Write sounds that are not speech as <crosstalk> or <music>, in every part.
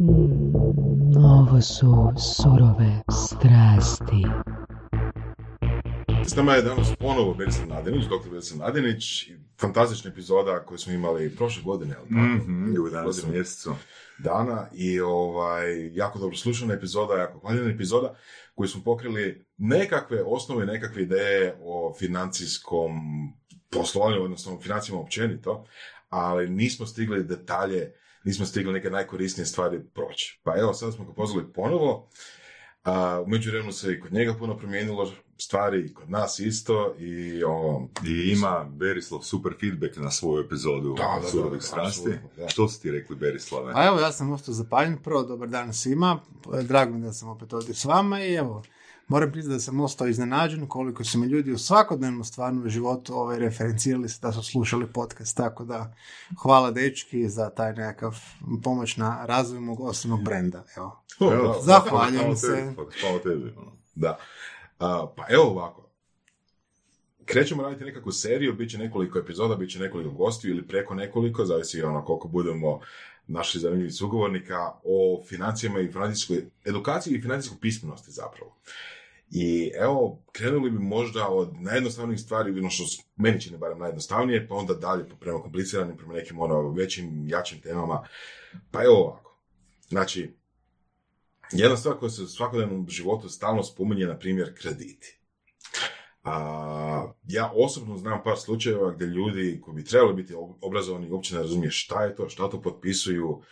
Mm, ovo su surove strasti. S nama je danas ponovo Berislav Nadenić, dr. Berislav Nadenić, fantastična epizoda koju smo imali prošle godine, ali tako? Mhm, u 11. mjesecu. dana i ovaj, jako dobro slušana epizoda, jako hvaljena epizoda koju smo pokrili nekakve osnove, nekakve ideje o financijskom poslovanju, odnosno o financijama općenito, ali nismo stigli detalje, nismo stigli neke najkorisnije stvari proći. Pa evo, sada smo ga pozvali ponovo, a, u međuvremenu se i kod njega puno promijenilo stvari, i kod nas isto, i ovo, I ima Berislav super feedback na svoju epizodu Da, da, da, da, strasti. Što si ti rekli Berislave? A evo, ja sam ostao zapaljen. Prvo, dobar dan svima. Drago mi je da sam opet ovdje s vama i evo, moram priznati da sam ostao iznenađen koliko su mi ljudi u svakodnevnom stvarnom životu ovaj, referencirali se da su slušali podcast. Tako da, hvala dečki za taj nekakav pomoć na razvoju mog osobnog brenda. Evo. Evo, zahvaljujem hvala se. hvala tebi, ono. Da. A, pa evo ovako. Krećemo raditi nekakvu seriju, bit će nekoliko epizoda, bit će nekoliko gostiju ili preko nekoliko, zavisi ono koliko budemo našli zanimljivih sugovornika, o financijama i financijskoj edukaciji i financijskoj pismenosti zapravo. I evo, krenuli bi možda od najjednostavnijih stvari, ono što meni čini barem najjednostavnije, pa onda dalje prema kompliciranim, prema nekim ono većim, jačim temama. Pa evo ovako. Znači, jedna stvar koja se u svakodnevnom životu stalno spominje, na primjer, krediti. A, ja osobno znam par slučajeva gdje ljudi koji bi trebali biti ob- obrazovani uopće ne razumije šta je to, šta to potpisuju,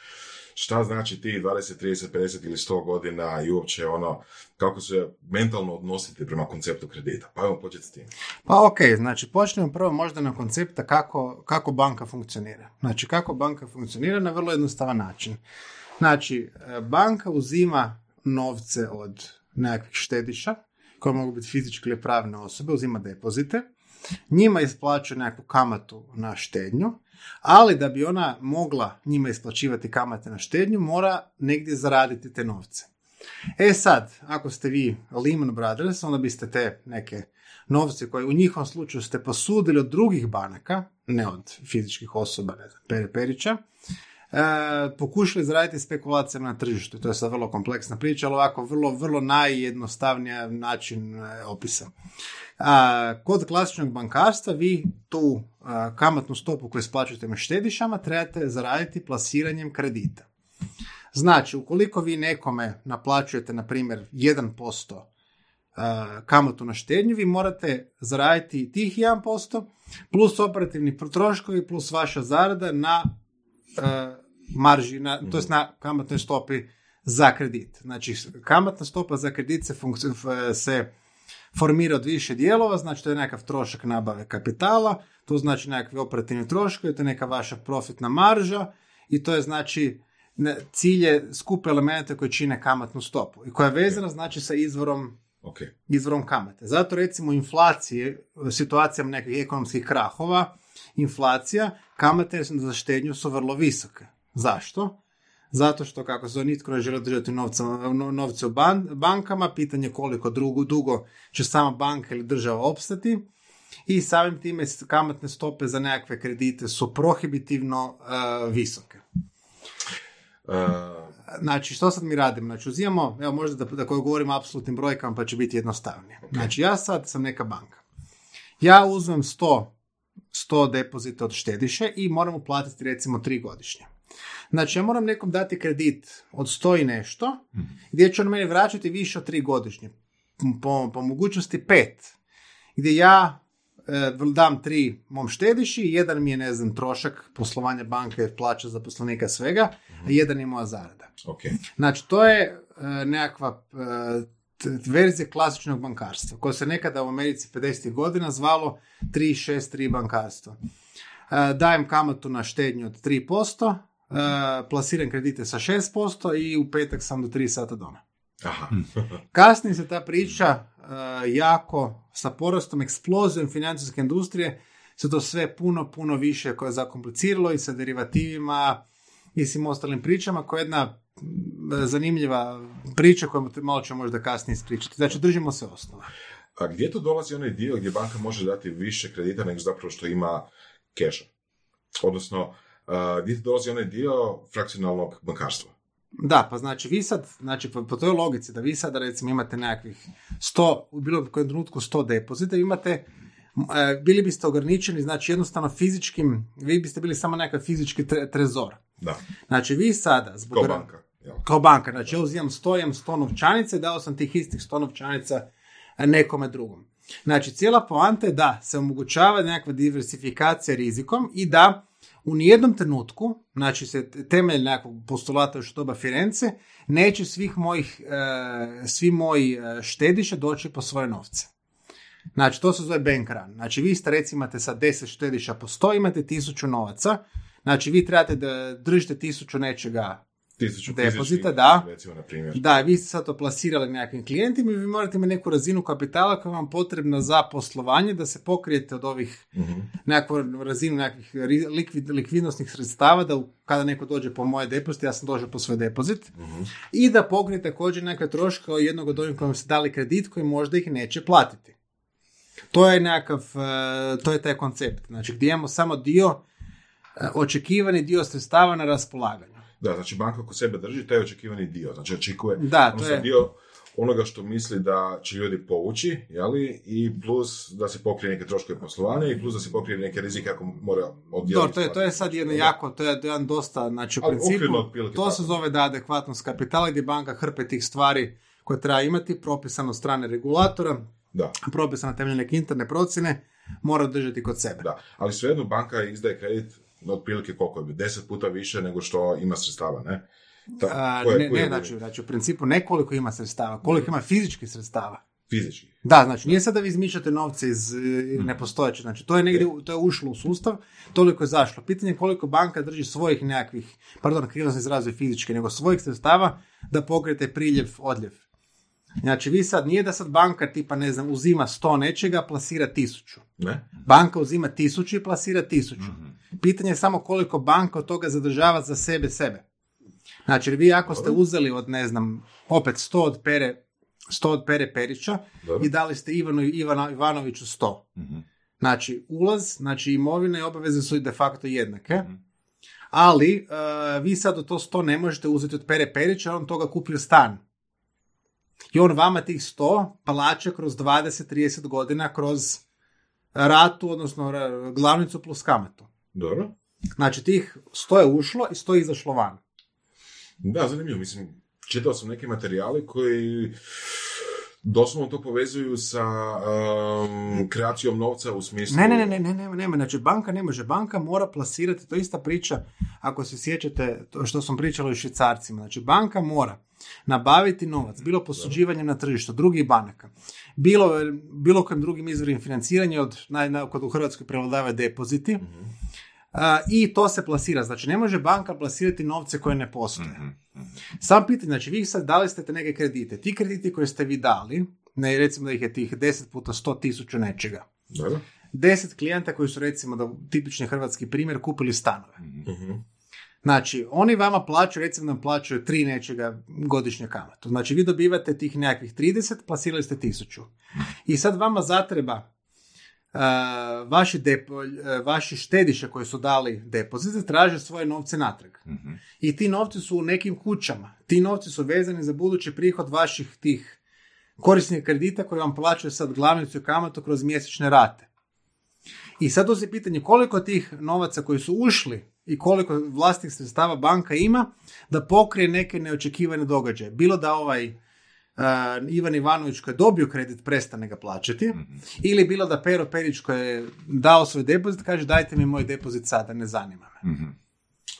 šta znači ti 20, 30, 50 ili 100 godina i uopće ono, kako se mentalno odnositi prema konceptu kredita. Pa evo početi s tim. Pa ok, znači počnemo prvo možda na koncepta kako, kako banka funkcionira. Znači kako banka funkcionira na vrlo jednostavan način. Znači, e, banka uzima novce od nekakvih štediša, koje mogu biti fizičke ili pravne osobe, uzima depozite, njima isplaćuje nekakvu kamatu na štednju, ali da bi ona mogla njima isplaćivati kamate na štednju, mora negdje zaraditi te novce. E sad, ako ste vi Lehman Brothers, onda biste te neke novce koje u njihovom slučaju ste posudili od drugih banaka, ne od fizičkih osoba, ne znam, Pere Perića, pokušali zaraditi spekulacijama na tržištu. To je sad vrlo kompleksna priča, ali ovako vrlo, vrlo najjednostavnija način e, opisa. A, kod klasičnog bankarstva vi tu kamatnu stopu koju isplaćujete na štedišama trebate zaraditi plasiranjem kredita. Znači, ukoliko vi nekome naplaćujete, na primjer, 1% a, kamatu na štednju, vi morate zaraditi tih 1% plus operativni troškovi plus vaša zarada na marži, na, to jest na kamatnoj stopi za kredit. Znači, kamatna stopa za kredit se, funkci- f- se formira od više dijelova, znači to je nekakav trošak nabave kapitala, to znači nekakvi operativni troškovi, to je neka vaša profitna marža i to je znači ne, cilj je skup elementa koji čine kamatnu stopu i koja je vezana znači sa izvorom Ok. izvorom kamate. Zato recimo inflacije, situacijama nekih ekonomskih krahova, inflacija, kamate za štednju su vrlo visoke. Zašto? Zato što kako se nitko ne želi držati novca, no- novce u ban- bankama, pitanje koliko drugo, dugo će sama banka ili država opstati i samim time kamatne stope za nekakve kredite su prohibitivno e, visoke. Uh, Znači, što sad mi radimo? Znači, uzimamo, evo možda da, da koju govorim apsolutnim brojkama pa će biti jednostavnije. Znači, ja sad sam neka banka. Ja uzmem 100, 100 depozita od štediše i moram uplatiti recimo 3 godišnje. Znači, ja moram nekom dati kredit od 100 i nešto, gdje će on meni vraćati više od 3 godišnje. Po, po mogućnosti 5. Gdje ja e, dam tri mom štediši, jedan mi je, ne znam, trošak poslovanja banke, plaća zaposlenika svega, a jedan je moja zarada. ok. Znači, to je e, nekakva e, verzija klasičnog bankarstva, koja se nekada u Americi 50. godina zvalo 363 bankarstvo. E, dajem kamatu na štednju od 3%, e, plasiram kredite sa 6% i u petak sam do 3 sata doma. Aha. Kasnije se ta priča e, jako sa porastom, eksplozijom financijske industrije se to sve puno, puno više koje je zakompliciralo i sa derivativima i svim ostalim pričama koja je jedna m, zanimljiva priča koju malo ćemo možda kasnije ispričati. Znači, držimo se osnova. A gdje tu dolazi onaj dio gdje banka može dati više kredita nego zapravo što ima keša? Odnosno, gdje tu dolazi onaj dio frakcionalnog bankarstva? Da, pa znači vi sad, znači po, po toj logici da vi sad recimo imate nekakvih 100, u bilo kojem trenutku 100 depozita, imate, e, bili biste ograničeni, znači jednostavno fizičkim, vi biste bili samo nekakav fizički tre- trezor. Da, Znači vi sada, zbog... kao banka. Jel? Kao banka, znači ja uzimam 100, imam 100 novčanica i dao sam tih istih 100 novčanica nekome drugom. Znači, cijela poanta je da se omogućava nekakva diversifikacija rizikom i da u nijednom trenutku, znači se temelj nekakvog postulata još doba Firence, neće svih mojih, e, svi moji e, štediša doći po svoje novce. Znači, to se zove bank run. Znači, vi ste recimo imate sad 10 štediša po 100, imate 1000 novaca. Znači, vi trebate da držite 1000 nečega Tisuću Depozita, da. Recimo, na primjer. da, vi ste sad to plasirali nekakvim klijentima i vi morate imati neku razinu kapitala koja vam potrebna za poslovanje da se pokrijete od ovih Mhm. nekakvu razinu nekakvih likvid, likvidnosnih sredstava da kada neko dođe po moje depozit, ja sam došao po svoj depozit Mhm. i da pokrijete također neke troške od jednog od onih kojim ste dali kredit koji možda ih neće platiti. To je nekakav, e, to je taj koncept. Znači gdje imamo samo dio, e, očekivani dio sredstava na raspolaganju. Da, znači banka kod sebe drži taj očekivani dio. Znači očekuje Da, to odnosno je- dio onoga što misli da će ljudi povući, jeli, i plus da se pokrije neke troškove poslovanja i plus da se pokrije neke rizike ako mora odjeliti. To je, to je sad jedno jako, to je jedan dosta, znači u Ali principu, to se zove da adekvatnost kapitala gdje banka hrpe tih stvari koje treba imati, propisano od strane regulatora, Da, propisano temeljem neke interne procjene, mora držati kod sebe. da. Ali svejedno banka izdaje kredit otprilike koliko je, deset puta više nego što ima sredstava, ne? Ta, A, koje- ne, koje ne znači, znači, u principu ne koliko ima sredstava, koliko ima fizičkih sredstava. Fizički. Da, znači nije sad da vi izmišljate novce iz e, nepostojeće, znači to je negdje, to je ušlo u sustav, toliko je zašlo. Pitanje je koliko banka drži svojih nekakvih, pardon, krivo sam izrazio fizički, nego svojih sredstava da pokrijete priljev, odljev. Znači vi sad, nije da sad banka tipa, ne znam, uzima sto nečega, plasira tisuću. Ne? Banka uzima tisuću i plasira tisuću. Pitanje je samo koliko banka od toga zadržava za sebe sebe. Znači, vi ako ste uzeli od, ne znam, opet 100 od Pere, 100 od Pere Perića Dobro. i dali ste Ivanu Ivana, Ivanoviću 100. Mhm. Znači, ulaz, znači imovine i obaveze su de facto jednake, ali e, vi sad od to 100 ne možete uzeti od Pere Perića, on toga kupio stan. I on vama tih 100 plaća kroz 20-30 godina kroz ratu, odnosno glavnicu plus kamatu. Dobro. Znači, tih 100 je ušlo i 100 je izašlo van. Da, zanimljivo. Mislim, čitao sam neke materijale koji doslovno to povezuju sa um, kreacijom novca u smislu... Ne, ne, ne, ne, ne, ne, ne, znači banka ne može, banka mora plasirati, to je ista priča, ako se sjećate to što sam pričala o švicarcima, znači banka mora nabaviti novac, bilo posuđivanjem na tržištu drugih banaka, bilo, bilo kojim drugim izvorima financiranja, od, naj, kod u Hrvatskoj prevladava depoziti, a, i to se plasira, znači ne može banka plasirati novce koje ne postoje. Sam pitanje, znači vi sad dali ste te neke kredite, ti krediti koje ste vi dali, ne recimo da ih je tih 10 puta 100 tisuća nečega, Dobro. deset klijenta koji su recimo da tipični hrvatski primjer kupili stanove. Mhm. Znači, oni vama plaćaju, recimo nam plaćaju tri nečega godišnje kamatu. Znači, vi dobivate tih nekakvih 30, plasirali ste tisuću. I sad vama zatreba vaši, depo, uh, vaši štediše koji su dali depozite traže svoje novce natrag. Mhm. I ti novci su u nekim kućama. Ti novci su vezani za budući prihod vaših tih korisnih kredita koji vam plaćaju sad glavnicu i kamatu kroz mjesečne rate. I sad se pitanje koliko tih novaca koji su ušli i koliko vlastnih sredstava banka ima da pokrije neke neočekivane događaje. Bilo da ovaj uh, Ivan Ivanović koji je dobio kredit prestane ga plaćati ili bilo da Pero Perić koji je dao svoj depozit kaže dajte mi moj depozit sada, ne zanima me. Mhm.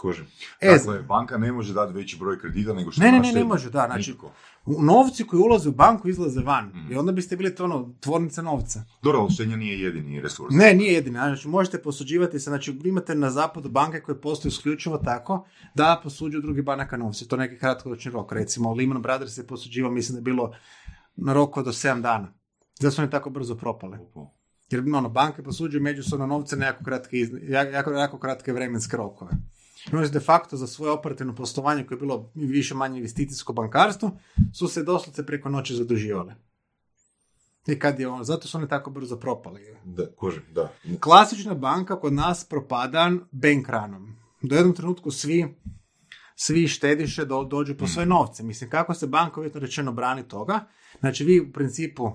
Kužim. E, Dakle, banka ne može dati veći broj kredita nego što Ne, ne, ne, ne može, da, znači- Nikako. novci koji ulaze u banku izlaze van Mhm. i onda biste bili to ono, tvornica novca. Dobro, ali štednja nije jedini resurs. Ne, nije jedina. Znači, možete posuđivati se, znači imate na zapadu banke koje postoje isključivo tako da posuđuju drugi banaka novce. To je neki kratkoročni rok. Recimo, Lehman Brothers je posuđivao, mislim da je bilo na rok od 7 dana. Zato su oni tako brzo propale. Jer ono, banke posuđuju međusobno novce na jako kratke, jako, jako kratke vremenske rokove. Oni su de facto za svoje operativno poslovanje koje je bilo više manje investicijsko bankarstvo, su se doslovce preko noći zaduživali. I kad je ono, zato su oni tako brzo propali. Da, kužim, da. Klasična banka kod nas propada bank runom. Do jednom trenutku svi svi štediše do, dođu po svoje novce. Mislim, kako se banka uvjetno rečeno brani toga? Znači, vi u principu, e,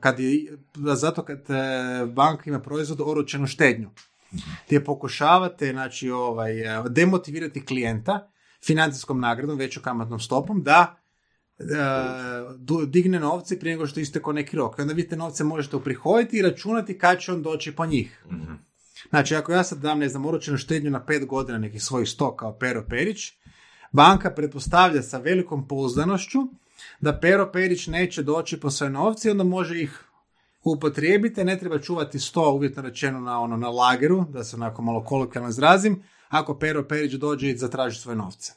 kad je, zato kad e, banka ima proizvod oročenu štednju, gdje pokušavate znači, ovaj, e, demotivirati klijenta financijskom nagradom, većom kamatnom stopom, da du- digne novce prije nego što isteko neki rok. I onda vi te novce možete uprihoditi i računati kad će on doći po njih. Znači, ako ja sad dam, ne znam, oročenu štednju na pet godina nekih svojih sto kao Pero Perić, banka pretpostavlja sa velikom pouzdanošću da Pero Perić neće doći po svoje novce i onda može ih upotrijebiti, ne treba čuvati sto uvjetno rečeno na ono na lageru, da se onako malo kolokvijalno izrazim, ako Pero Perić dođe i zatraži svoje novce.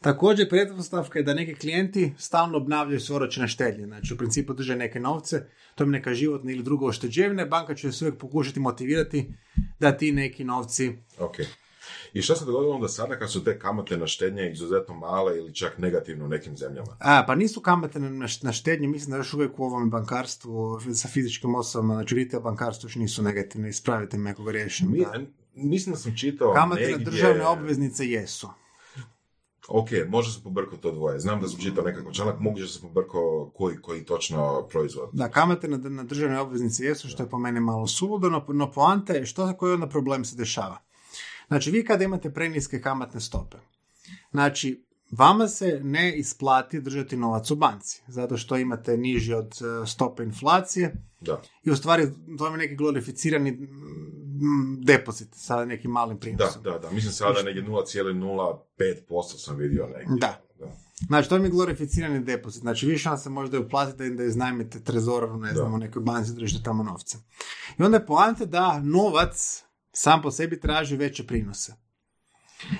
Također, pretpostavka je da neki klijenti stalno obnavljaju svoje oročene štednje. Znači, u principu drže neke novce, to je neka životna ili druga ošteđevina, banka će se uvijek pokušati motivirati da ti neki novci Ok. I šta se dogodilo onda sada kad su te kamate na štednje izuzetno male ili čak negativno u nekim zemljama? A, pa nisu kamate na, na štednju, mislim da još uvijek u ovom bankarstvu sa fizičkim osobama, znači retail bankarstvu još nisu negativne, ispravite me ako griješim. Mi, da. mislim da sam čitao Kamate na negdje... državne obveznice jesu. Ok, može se pobrkao to dvoje. Znam da sam čitao nekako članak, moguće da se pobrkao koji, koji točno proizvod. Da, kamate na, na državne obveznice jesu, što je po meni malo suludo, no, no poanta je što koji onda problem se dešava. Znači, vi kada imate preniske kamatne stope, znači, vama se ne isplati držati novac u banci, zato što imate niži od e, stope inflacije Da, i u stvari to je neki glorificirani depozit sa nekim malim da, prinosom. da, da. Mislim sada negdje 0,05% sam vidio negdje. Da. Znači, to mi je glorificirani depozit. Znači, više vam se možda uplatite da iznajmite trezor, ne znam, u nekoj banci držite tamo novce. I onda je poanta da novac sam po sebi traži veće prinose.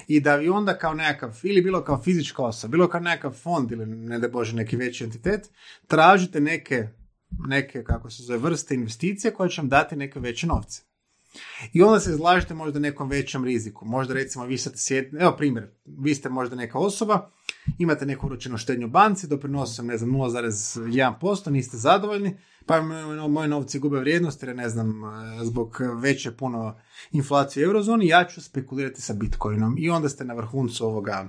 I da vi onda kao nekakav, ili bilo kao fizička osoba, bilo kao nekakav fond ili ne da Bože neki veći entitet, tražite neke, neke kako se zove, vrste investicije koje će vam dati neke veće novce. I onda se izlažete možda nekom većem riziku. Možda recimo vi sad sjedite, evo primjer, vi ste možda neka osoba, imate neku uročenu štednju banci, doprinosom, ne znam, 0,1%, niste zadovoljni, pa moji novci gube vrijednost, jer ne znam, zbog veće puno inflacije u eurozoni, ja ću spekulirati sa Bitcoinom. I onda ste na vrhuncu ovoga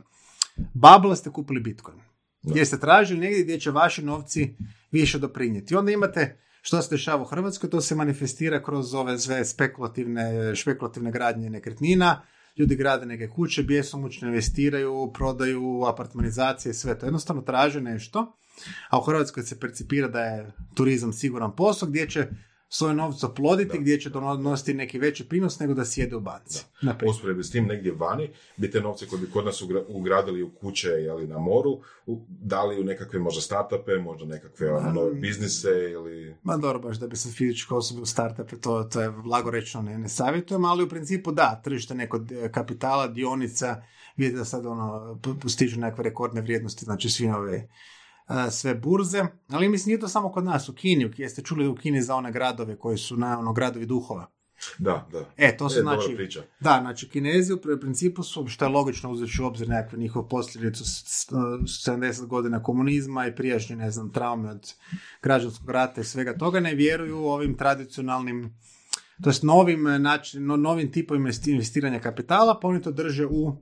babla, ste kupili Bitcoin. Gdje ste tražili negdje gdje će vaši novci više doprinijeti. I onda imate što se dešava u Hrvatskoj, to se manifestira kroz ove sve spekulativne, špekulativne gradnje nekretnina, ljudi grade neke kuće, bjesomučno investiraju, prodaju, apartmanizacije sve to. Jednostavno traže nešto, a u Hrvatskoj se percipira da je turizam siguran posao gdje će svoje novce oploditi, gdje će donositi neki veći prinos nego da sjede u banci. Usporedbi s tim negdje vani, bi te novce koji bi kod nas ugra- ugradili u kuće ili na moru, dali u nekakve možda startupe, možda nekakve ono, nove biznise ili... Ma dobro, baš da bi se fizičke osobe u startupe, to, to je blago rečeno ne, ne savjetujem, ali u principu da, tržište neko d- kapitala, dionica, vidite da sad ono, postižu nekakve rekordne vrijednosti, znači svi ove a, sve burze, ali mislim nije to samo kod nas, u Kini, jeste čuli u Kini za one gradove koji su na ono gradovi duhova. Da, da. E, to su E, znači, priča. da, znači Kinezi u pr- principu su, što je logično uzeti u obzir nekakvu njihovu posljedicu s- s- 70 godina komunizma i prijašnje, ne znam, traume od građanskog rata i svega toga, ne vjeruju ovim tradicionalnim, to jest novim, način, no- novim tipovima investi- investiranja kapitala, pa oni to drže u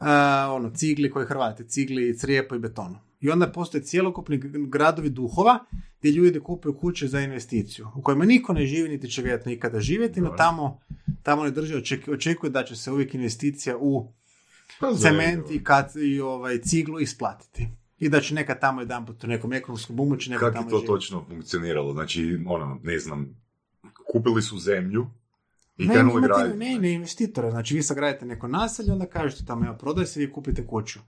a, ono, cigli koji Hrvati, cigli, crijepo i betonu. I onda postoje cjelokupni gradovi duhova gdje ljudi kupuju kuće za investiciju, u kojima niko ne živi, niti će vjerojatno nikada živjeti, no tamo, tamo ne drže, oček- očekuju da će se uvijek investicija u Pa, cement i, kad, i ovaj, ciglu isplatiti. I da će nekad tamo jedan put u nekom ekonomskom bumu će neko Kako tamo je to živjeti. točno funkcioniralo? Znači, ono, ne znam, kupili su zemlju i Ne, krenuli graditi. ne, ne, investitora. Znači, vi sagradite neko naselje, onda kažete tamo, evo, prodaj se, vi kupite kuću.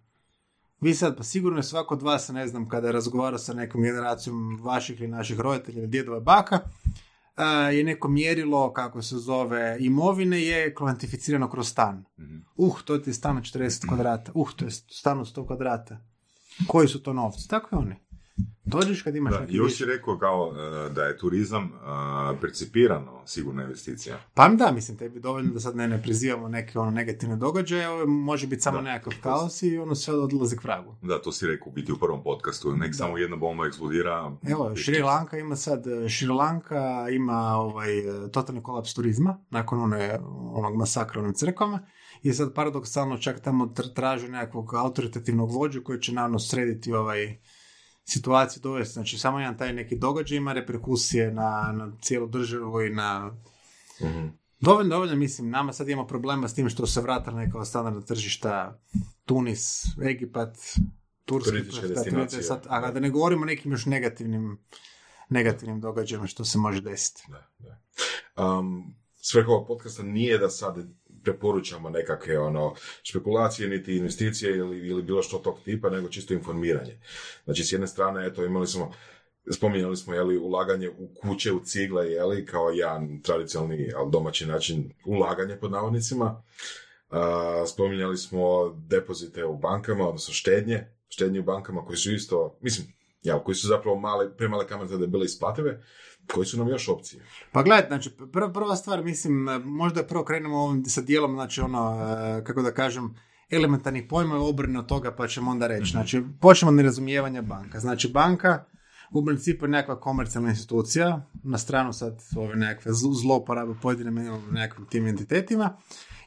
Vi sad, pa sigurno je svako od vas, ne znam, kada je razgovarao sa nekom generacijom vaših ili naših roditelja ili djedova baka, a, je neko mjerilo, kako se zove, imovine je kvantificirano kroz stan. Mhm. Uh, to ti je stan od 40 kvadrata. Uh, to je stan od 100 kvadrata. Koji su to novci? Tako i oni. Dođeš kad imaš Da, neki još si rekao kao e, da je turizam e, percipirano sigurna investicija. Pa da, mislim, tebi dovoljno da sad ne, ne prizivamo neke ono negativne događaje, ovo može biti samo Da. nekakav kaos i ono sve odlazi k vragu. Da, to si rekao biti u prvom podcastu. Nek samo jedna bomba eksplodira. Evo, Šri Lanka ima sad, Šri Lanka ima ovaj e, totalni kolaps turizma nakon one, onog masakra u onim crkvama i sad paradoksalno čak tamo tr- traže nekakvog autoritativnog vođu koji će naravno srediti ovaj situaciju dovesti. Znači, samo jedan taj neki događaj ima reperkusije na, na cijelu državu i na... Mhm. Dovoljno, dovoljno, mislim, nama sad imamo problema s tim što se vratila neka standardna tržišta Tunis, Egipat, Turska, sad, a da ne govorimo o nekim još negativnim negativnim događajima što se može desiti. Da, da. Um, svrha ovog podcasta nije da sad preporučamo nekakve ono, špekulacije, niti investicije ili, ili bilo što tog tipa, nego čisto informiranje. Znači, s jedne strane, eto, imali smo, spominjali smo, jeli, ulaganje u kuće, u cigle, jeli, kao jedan tradicionalni, ali domaći način ulaganja, pod navodnicima. Uh, spominjali smo depozite u bankama, odnosno štednje, štednje u bankama koji su isto, mislim, ja, koji su zapravo male, premale kamate da bi bile isplative, koji su nam još opcije. Pa gledaj, znači, prva, prva stvar, mislim, možda prvo krenemo ovim sa dijelom, znači ono, e, kako da kažem, elementarnih pojma i obrne od toga, pa ćemo onda reći. Znači, počnemo od nerazumijevanja banka. Znači, banka u principu je nekakva komercijalna institucija, na stranu sad ove nekakve zl- zlouporabe pojedinim nekakvim tim entitetima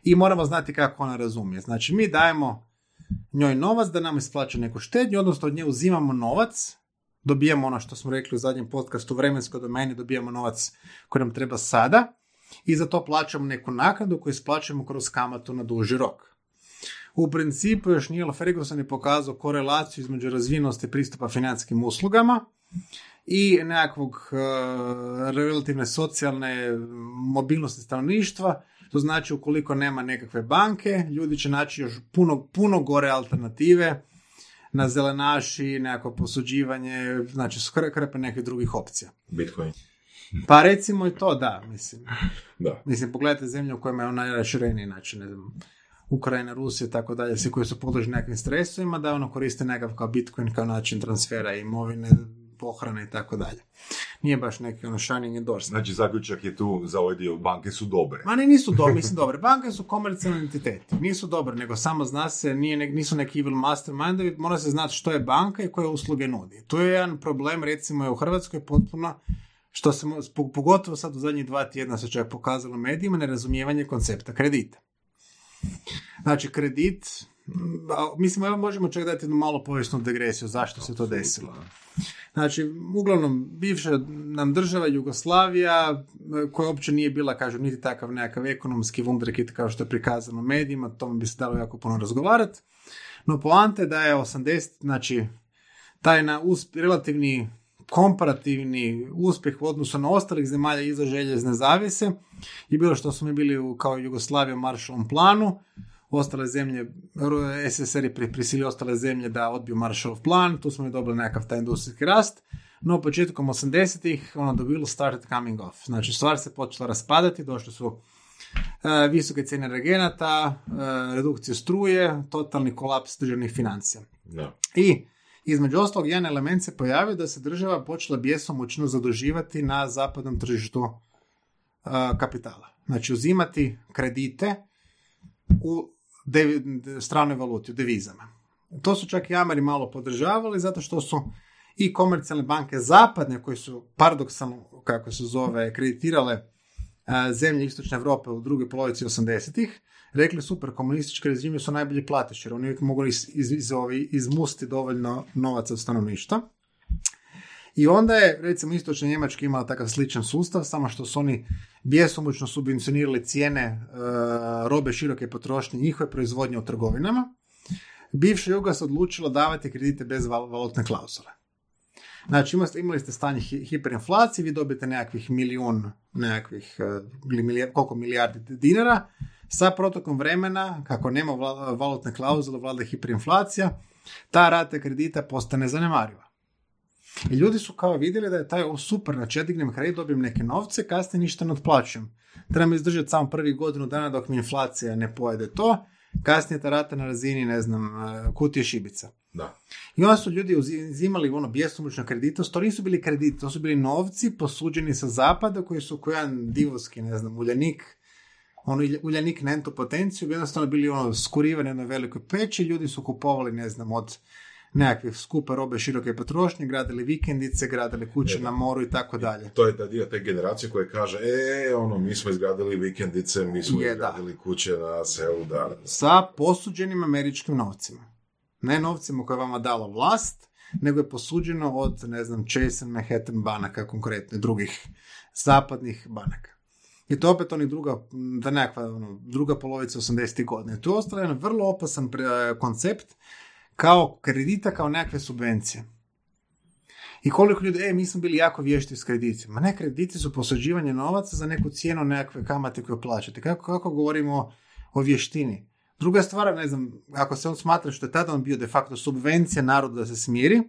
i moramo znati kako ona razumije. Znači, mi dajemo njoj novac da nam isplaća neku štednju, odnosno od nje uzimamo novac, dobijamo ono što smo rekli u zadnjem podcastu, vremenskoj domeni, dobijamo novac koji nam treba sada i za to plaćamo neku naknadu koju isplaćujemo kroz kamatu na duži rok. U principu još Neil Ferguson je pokazao korelaciju između razvijenosti pristupa financijskim uslugama i nekakvog e, relativne socijalne mobilnosti stanovništva, to znači ukoliko nema nekakve banke, ljudi će naći još puno, puno gore alternative na zelenaši, nekako posuđivanje, znači krepe nekih drugih opcija. Bitcoin. Pa recimo i to, da, mislim. Da. Mislim, pogledajte zemlje u kojima je on najrašireniji, znači, ne znam, Ukrajina, Rusija, tako dalje, svi koji su podložni nekakvim stresovima, da ono koriste nekakav kao Bitcoin kao način transfera imovine, pohrane i tako dalje. Nije baš neki ono shining endorsement. Znači, zaključak je tu za ovaj dio, banke su dobre. Ma ne, nisu dobre, mislim dobre. Banke su komercijalni entiteti. Nisu dobre, nego samo zna se, nije, nisu neki evil mastermindovi, mora se znati što je banka i koje usluge nudi. To je jedan problem, recimo, je u Hrvatskoj potpuno, što se, pogotovo sad u zadnjih dva tjedna se čak pokazalo medijima, nerazumijevanje koncepta kredita. Znači, kredit, mislim, evo možemo čak dati jednu malo povijesnu degresiju, zašto se to desilo. Znači, uglavnom, bivša nam država Jugoslavija, koja uopće nije bila, kažem, niti takav nekakav ekonomski wunderkid kao što je prikazano u medijima, o tome bi se dalo jako puno razgovarati. No, poanta je da je 80, znači, taj na usp- relativni komparativni uspjeh u odnosu na ostalih zemalja iza željezne zavise je bilo što smo mi bili u, kao Jugoslavija u Marshallovom planu, ostale zemlje, SSR je pri- prisilio ostale zemlje da odbiju Marshallov plan, tu smo i dobili nekakav taj industrijski rast, no početkom 80-ih ono the wheel started coming off. Znači stvar se počela raspadati, došle su e, visoke cijene regenata, e, redukcije struje, totalni kolaps državnih financija. Da. I između ostalog jedan element se pojavio da se država počela bjesomučno zaduživati na zapadnom tržištu e, kapitala. Znači uzimati kredite u devi- stranoj valuti, u devizama. To su čak i Ameri malo podržavali zato što su i komercijalne banke zapadne koje su paradoksalno, kako se zove, kreditirale a, zemlje istočne Europe u drugoj polovici 80-ih, rekli super, komunistički režimi su najbolji platiši, oni uvijek mogu iz, iz, iz, izmusti dovoljno novaca od stanovništva. I onda je, recimo, istočna Njemačka imala takav sličan sustav, samo što su oni bjesomučno subvencionirali cijene e, robe široke potrošnje njihove proizvodnje u trgovinama. Bivša Juga se odlučila davati kredite bez val- valutne klauzule. Znači, imali ste, stanje hi- hiperinflacije, vi dobijete nekakvih milijun, nekakvih, e, ili milijar- koliko milijardi dinara, sa protokom vremena, kako nema valutne klauzule, vlada hiperinflacija, ta rata kredita postane zanemariva. I ljudi su kao vidjeli da je taj o, super, znači ja dignem kredit, dobijem neke novce, kasnije ništa ne otplaćujem. Trebam izdržati samo prvi godinu dana dok mi inflacija ne pojede to kasnije ta rata na razini, ne znam, e, kutije šibica. Da. I onda su ljudi uzi- uzimali ono bjesomučno kredite, to nisu bili krediti, to su bili novci posuđeni sa zapada koji su ko jedan divovski, ne znam, uljanik, ono ulja- uljanik na entu potenciju, bi jednostavno bili ono skurivani na velikoj peći, ljudi su kupovali, ne znam, od nekakvih skupa robe široke potrošnje, gradili vikendice, gradili kuće na moru i tako dalje. To je ta dio te generacije koje kaže, e, ono, mi smo izgradili vikendice, mi smo Je, da. izgradili kuće na selu, da. Sa posuđenim američkim novcima. Ne novcima koje je vama dala vlast, nego je posuđeno od, ne znam, Chase Manhattan banaka, konkretno, drugih zapadnih banaka. I to opet oni druga, da nekakva, ono, druga polovica 80. godine. Tu je ostao jedan vrlo opasan koncept kao kredita, kao nekakve subvencije. I koliko ljudi, e, mi smo bili jako vješti s kreditima. Ma ne, krediti su posuđivanje novaca za neku cijenu nekakve kamate koje plaćate. Kako, kako govorimo o vještini? Druga stvar, ne znam, ako se on smatra što je tada on bio de facto subvencija narodu da se smiri,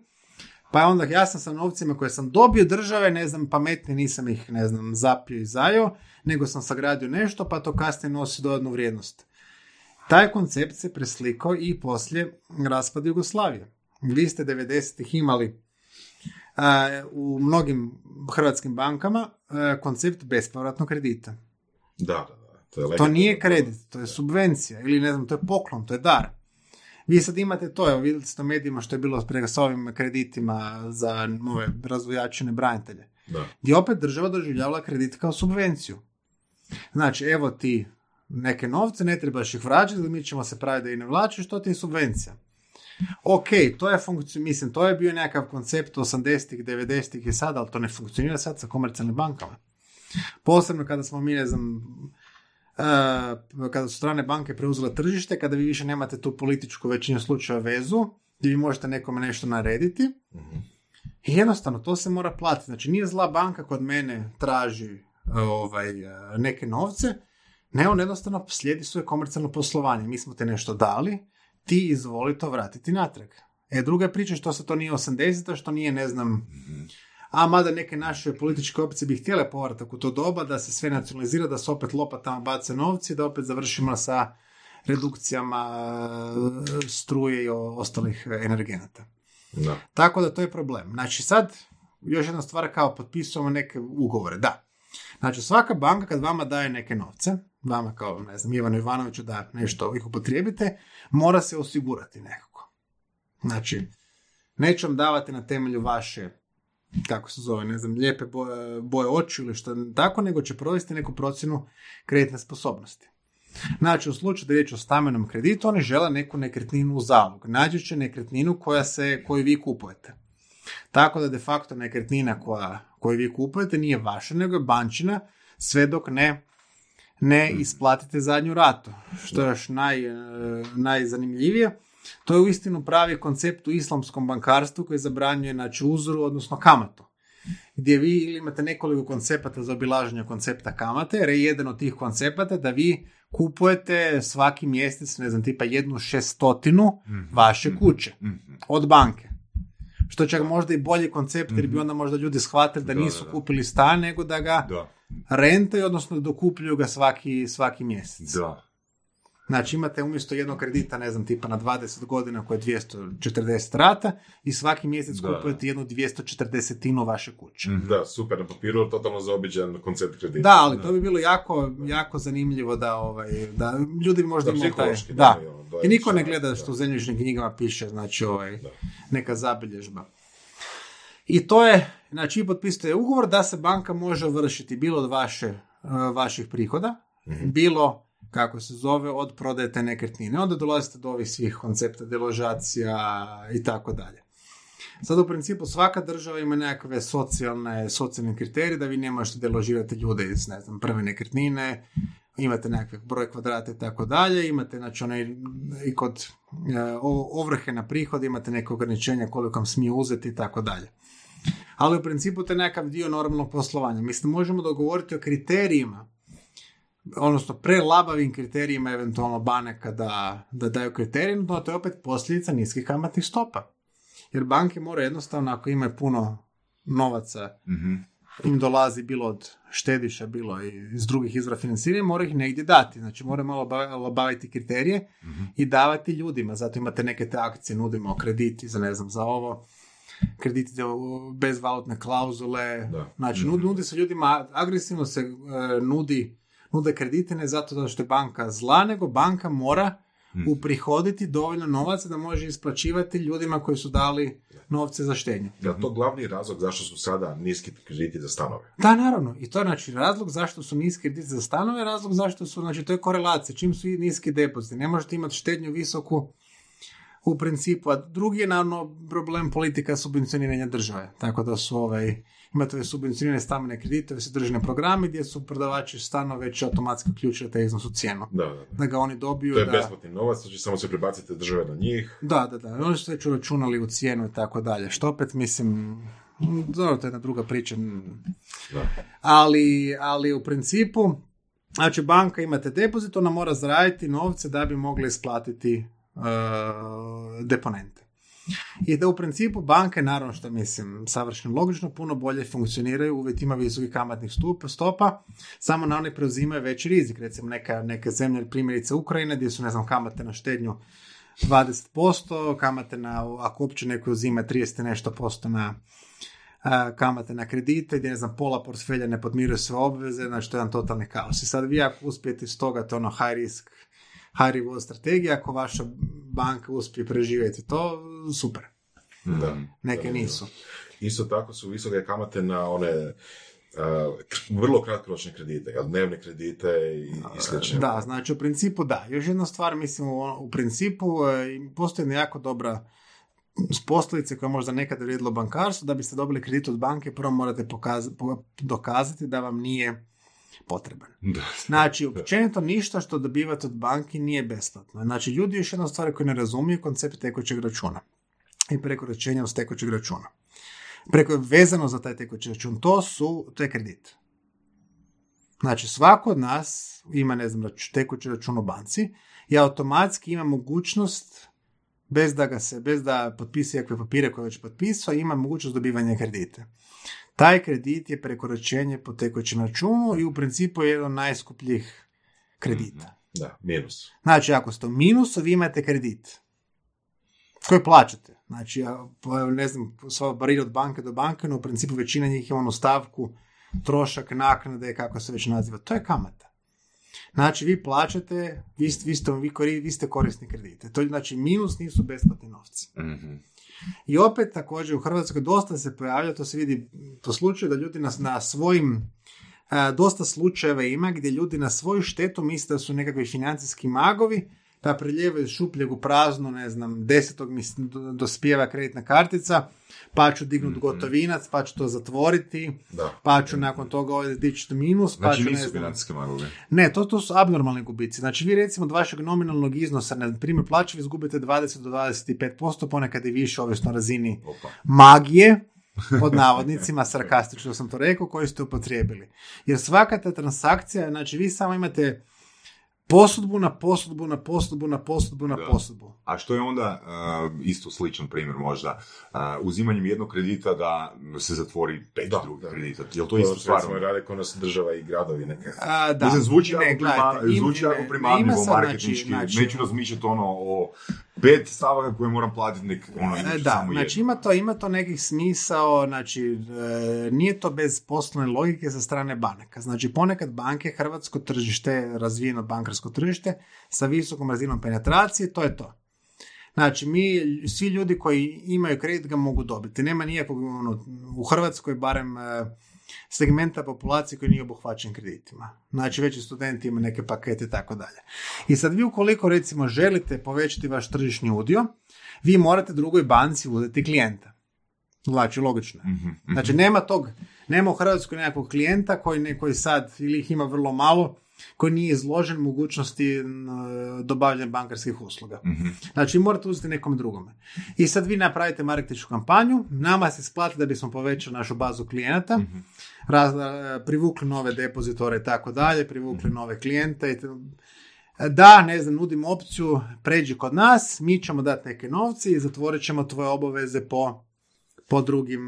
pa onda ja sam sa novcima koje sam dobio države, ne znam, pametni nisam ih, ne znam, zapio i zajo, nego sam sagradio nešto, pa to kasnije nosi dodatnu vrijednost. Taj koncept se preslikao i poslije raspada Jugoslavije. Vi ste 90-ih imali u mnogim hrvatskim bankama koncept bespovratnog kredita. Da. To, je To nije kredit, to je subvencija ili ne znam, to je poklon, to je dar. Vi sad imate to, evo vidjeli ste u medijima što je bilo prega s ovim kreditima za ove razvojačene branitelje. Da. Gdje opet država doživljavala kredit kao subvenciju. Znači, evo ti neke novce, ne trebaš ih vraćati, mi ćemo se praviti da ih ne vlačiš, to ti je subvencija. Ok, to je funkciju, mislim, to je bio nekakav koncept 80-ih, 90-ih i sad, ali to ne funkcionira sad sa komercijalnim bankama. Posebno kada smo mi, ne znam, e, kada su strane banke preuzele tržište, kada vi više nemate tu političku većinu slučaja vezu, gdje vi možete nekome nešto narediti, i jednostavno, to se mora platiti. Znači, nije zla banka kod mene traži ovaj, e, neke novce, ne, on jednostavno slijedi svoje komercijalno poslovanje. Mi smo te nešto dali, ti izvoli to vratiti natrag. E, druga priča što se to nije 80 što nije, ne znam, a mada neke naše političke opcije bi htjele povratak u to doba, da se sve nacionalizira, da se opet lopatama bace novci, da opet završimo sa redukcijama e, struje i ostalih energenata. Da. Tako da to je problem. Znači sad, još jedna stvar kao potpisujemo neke ugovore, da. Znači svaka banka kad vama daje neke novce, vama kao, ne znam, Ivanu Ivanoviću da nešto ih upotrijebite, mora se osigurati nekako. Znači, neće vam davati na temelju vaše, kako se zove, ne znam, lijepe boje, boje oči ili što tako, nego će provesti neku procjenu kreditne sposobnosti. Znači, u slučaju da je riječ o stambenom kreditu, oni žele neku nekretninu u zalog. Nađu će nekretninu koja se, koju vi kupujete. Tako da de facto nekretnina koja, koju vi kupujete nije vaša, nego je bančina, sve dok ne, ne isplatite zadnju ratu. Što je još naj, e, najzanimljivije, to je uistinu pravi koncept u islamskom bankarstvu koji zabranjuje znači uzoru, odnosno kamatu. Gdje vi imate nekoliko koncepata za obilaženje koncepta kamate, jer je jedan od tih koncepata da vi kupujete svaki mjesec, ne znam, tipa jednu šestotinu vaše kuće od banke. Što čak možda i bolji koncept, jer bi onda možda ljudi shvatili da nisu kupili stan, nego da ga Rentaju, odnosno dokupljuju ga svaki, svaki mjesec. da. Znači imate umjesto jednog kredita, ne znam, tipa na 20 godina koje je 240 rata i svaki mjesec Da. kupujete jednu 240 vaše kuće. Da, super, na papiru totalno zaobiđen koncept kredita. Da, ali to bi bilo jako, jako zanimljivo da, ovaj, da ljudi bi možda Da, imali taj... psihološki, Da, da, ono, i niko ne da, gleda da. što u zemljišnim knjigama piše, znači ovaj, neka zabilježba. I to je, znači vi potpisujete ugovor da se banka može vršiti bilo od vaše, eh, vaših prihoda, Mhm. bilo kako se zove, od prodaje te nekretnine. Onda dolazite do ovih svih koncepta deložacija i tako dalje. Sad u principu svaka država ima nekakve socijalne, socijalne kriterije da vi ne možete deložirati ljude iz, ne znam, prve nekretnine, imate nekakve broj kvadrata i tako dalje, imate znači onaj i kod e, ovrhe na prihod imate neke ograničenja koliko vam smije uzeti i tako dalje. Ali u principu to je nekakav dio normalnog poslovanja. Mislim, možemo dogovoriti o kriterijima, odnosno prelabavim kriterijima eventualno banaka da, da daju kriterije, no to je opet posljedica niskih kamatnih stopa. Jer banke moraju jednostavno, ako imaju puno novaca Mhm. im dolazi bilo od štediša, bilo iz drugih izvora financiranja, mora ih negdje dati. Znači mora malo ba- obaviti kriterije i davati ljudima. Zato imate neke te akcije, nudimo krediti za ne znam, za ovo, krediti bez valutne klauzule. Da. Znači nudi, nudi se ljudima, agresivno se e, nudi, nude kredite ne zato što je banka zla, nego banka mora uprihoditi dovoljno novaca da može isplaćivati ljudima koji su dali novce za štednju. Je to glavni razlog zašto su sada niski krediti za stanove? Da, naravno. I to je znači razlog zašto su niski krediti za stanove, razlog zašto su, znači to je korelacija. Čim su i niski depoziti, ne možete imati štednju visoku u principu, a drugi je naravno problem politika subvencioniranja države. Tako da su ovaj, imate ove subvencionirane stambene kredite, ove su državne programe gdje su prodavači stanova već automatski uključili te iznosu cijenu. Da, da, da. Ga oni dobiju. To je da... besplatni novac, znači samo se prebacite države na njih. Da, da, da. Oni su već uračunali u cijenu i tako dalje. Što opet mislim, dobro, to je jedna druga priča. Da. Ali, ali u principu, znači banka imate depozit, ona mora zaraditi novce da bi mogla isplatiti deponente. I da u principu banke, naravno što mislim savršeno logično, puno bolje funkcioniraju u uvjetima visokih kamatnih stup, stopa, samo na one preuzimaju veći rizik. Recimo neka, neke zemlje, primjerice Ukrajine, gdje su, ne znam, kamate na štednju 20%, kamate na, ako uopće neko uzima 30 i nešto posto na a, kamate na kredite, gdje ne znam, pola portfelja ne podmiruje sve obveze, znači to je jedan totalni kaos. I sad vi ako uspijete iz toga, to ono high risk, reward strategija, ako vaša banka uspije preživjeti to, super. Da. Neke Da, nisu. Isto tako su visoke kamate na one uh, vrlo kratkoročne kredite, dnevne kredite i, i slične. Da, znači u principu da. Još jedna stvar, mislim, u, u principu e, postoji jako dobra posljedice koja možda nekad vrijedilo bankarstvo, da biste dobili kredit od banke, prvo morate pokaza- po- dokazati da vam nije potreban. <laughs> Da. Znači, općenito ništa što dobivate od banki nije besplatno. Znači, ljudi još jedna stvar koji ne razumiju koncept tekućeg računa i prekoračenja uz tekućeg računa. Preko vezano za taj tekući račun, to su, to je kredit. Znači, svako od nas ima, ne znam, tekući račun u banci i automatski ima mogućnost bez da ga se, bez da potpisuje kakve papire koje je već potpisao, ima mogućnost dobivanja kredita. Taj kredit je prekoračenje po tekućem računu i u principu je jedan od najskupljih kredita. Da, minus. Znači, ako ste u minusu, vi imate kredit koji plaćate. Znači, ja, ne znam, sva barira od banke do banke, no u principu većina njih ima onu stavku trošak, naknade, kako se već naziva. To je kamata. Znači, vi plaćate, vi, vi, ste, vi, vi ste korisni kredite. To je, znači, minus nisu besplatni novci. Mhm. I opet također u Hrvatskoj dosta se pojavlja, to se vidi po slučaju da ljudi na, na svojim, a, dosta slučajeva ima gdje ljudi na svoju štetu misle da su nekakvi financijski magovi, pa iz šupljeg u prazno, ne znam, desetog mi dospijeva kreditna kartica, pa ću dignut gotovinac, pa ću to zatvoriti, Da. pa ću nakon toga ovdje dići minus, pa Znači ću, ne znam, ne, to, to su abnormalni gubici. Znači, vi recimo od vašeg nominalnog iznosa, na primjer plaće, vi izgubite 20 do 25%, ponekad i više, ovisno o razini Opa. magije, pod <laughs> navodnicima, sarkastično sam to rekao, koju ste upotrijebili. Jer svaka ta transakcija, znači vi samo imate posudbu na posudbu na posudbu na posudbu na posudbu. A što je onda uh, isto sličan primjer možda, uh, uzimanjem jednog kredita da se zatvori pet Da, drugih da. kredita. Je li to To isto stvarno? recimo rade kod nas država i gradovi neke. A, da. Mislim, zvuči Ne, jako, zvuči jako ima sad, marketinški. znači- znači- Neću razmišljati ono o pet stavaka koje moram platiti, nek ono, E, Da, samo znači ima to, ima to nekih smisao, znači e, nije to bez poslovne logike sa strane banaka. Znači ponekad banke, hrvatsko tržište, razvijeno bankarsko tržište sa visokom razinom penetracije, to je to. Znači, mi, svi ljudi koji imaju kredit ga mogu dobiti. Nema nijakvog, ono, u Hrvatskoj barem e, segmenta populacije koji nije obuhvaćen kreditima. Znači, već i studenti imaju neke pakete i tako dalje. I sad vi ukoliko, recimo, želite povećati vaš tržišni udio, vi morate drugoj banci uzeti klijenta. Znači, logično. je. Mhm, mhm. Znači, nema tog, nema u Hrvatskoj nekakvog klijenta koji, ne, koji sad, ili ih ima vrlo malo, koji nije izložen mogućnosti n, dobavljanja bankarskih usluga. Mhm. Znači, morate uzeti nekom drugome. I sad vi napravite marketinšku kampanju, nama se isplati da bismo povećali našu bazu klijenata, raz- e, privukli nove depozitore i tako dalje, privukli nove klijente. i Da, ne znam, nudim opciju, pređi kod nas, mi ćemo dati neke novce i zatvorit ćemo tvoje obaveze po po drugim,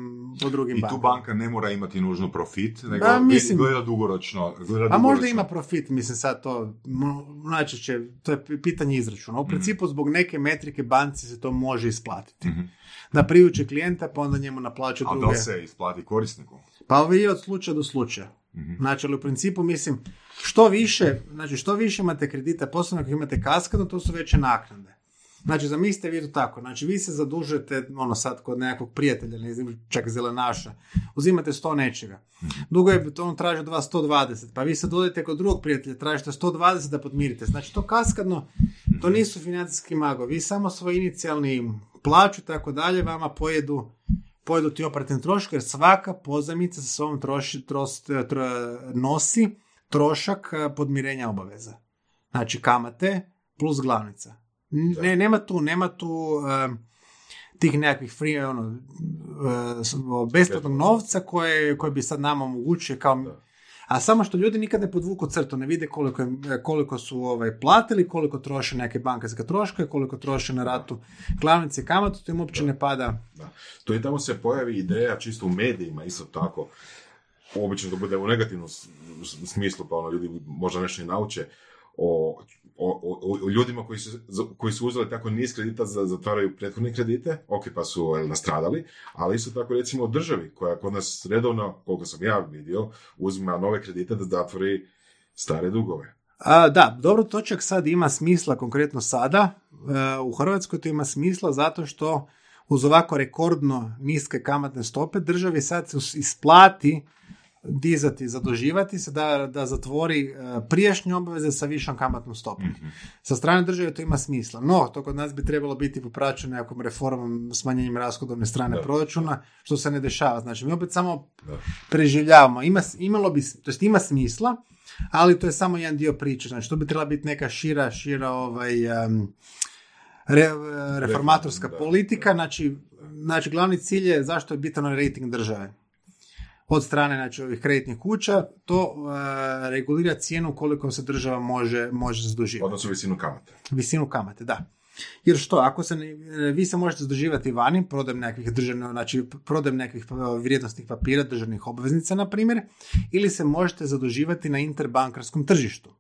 po drugim I tu bankama. banka ne mora imati nužno profit, nego Da, mislim- gleda dugoročno. Gleda A možda dugoročno. ima profit, mislim sad to, najčešće, to je pitanje izračuna. U principu zbog neke metrike banci se to može isplatiti. Mhm. Da priuče klijenta, pa onda njemu naplaću A da druge. se isplati korisniku? Pa ovo je od slučaja do slučaja. Mhm. Znači, ali u principu, mislim, što više, znači, što više imate kredita, posebno ako imate kaskadu, to su veće naknade. Znači, zamislite vi to tako, znači, vi se zadužujete, ono sad, kod nekakvog prijatelja, ne znam, čak zelenaša, uzimate 100 nečega. Dugo je, to on traži od vas 120, pa vi se dodajete kod drugog prijatelja, tražite 120 da podmirite. Znači, to kaskadno, to nisu financijski magovi, vi samo svoj inicijalni plaću, tako dalje, vama pojedu pojedu ti operativni trošak, jer svaka pozajmica sa sobom troši, tros- tro- nosi trošak eh, podmirenja obaveza. Znači kamate plus glavnica. Ne, nema tu, nema tu em, tih nekakvih free, ono, s- besplatnog novca koje, koje bi sad nama omogućuje kao... Da. A samo što ljudi nikad ne podvuku crtu, ne vide koliko, im- koliko su ovaj, platili, koliko troše neke bankarske troške, koliko troše na ratu glavnice i kamatu, to im uopće ne pada Da. To i tamo se pojavi ideja čisto u medijima, isto tako. Obično to bude u negativnom smislu, pa ono ljudi možda nešto i nauče o, o, o- o ljudima koji su, koji su uzeli tako niz kredita za zatvaraju prethodne kredite, ok, pa su jel, nastradali, ali isto tako recimo o državi koja kod nas redovno, koliko sam ja vidio, uzima nove kredite da zatvori stare dugove. A, da, dobro, to čak sad ima smisla konkretno sada. E, u Hrvatskoj to ima smisla zato što uz ovako rekordno niske kamatne stope državi sad se isplati dizati, zaduživati se da, da zatvori e, prijašnje obveze sa višom kamatnom stopom. Sa strane države to ima smisla. No, to kod nas bi trebalo biti popraćeno nekakvom reformom, smanjenjem rashodovne strane Da. proračuna, što se ne dešava. Znači, mi opet samo Da. preživljavamo. Ima, imalo bi, to jest ima smisla, ali to je samo jedan dio priče. Znači, to bi trebala biti neka šira, šira ovaj, em, re- reformatorska da. politika. Znači, znači, glavni cilj je zašto je bitan rating države od strane znači, ovih kreditnih kuća, to e, regulira cijenu koliko se država može, može zaduživati. Odnosno visinu kamate. Visinu kamate, da. Jer što, ako se ne, vi se možete zaduživati vani, prodajem nekakvih državnih, znači prodajem nekakvih pa, vrijednostnih papira, državnih obveznica, na primjer, ili se možete zaduživati na interbankarskom tržištu.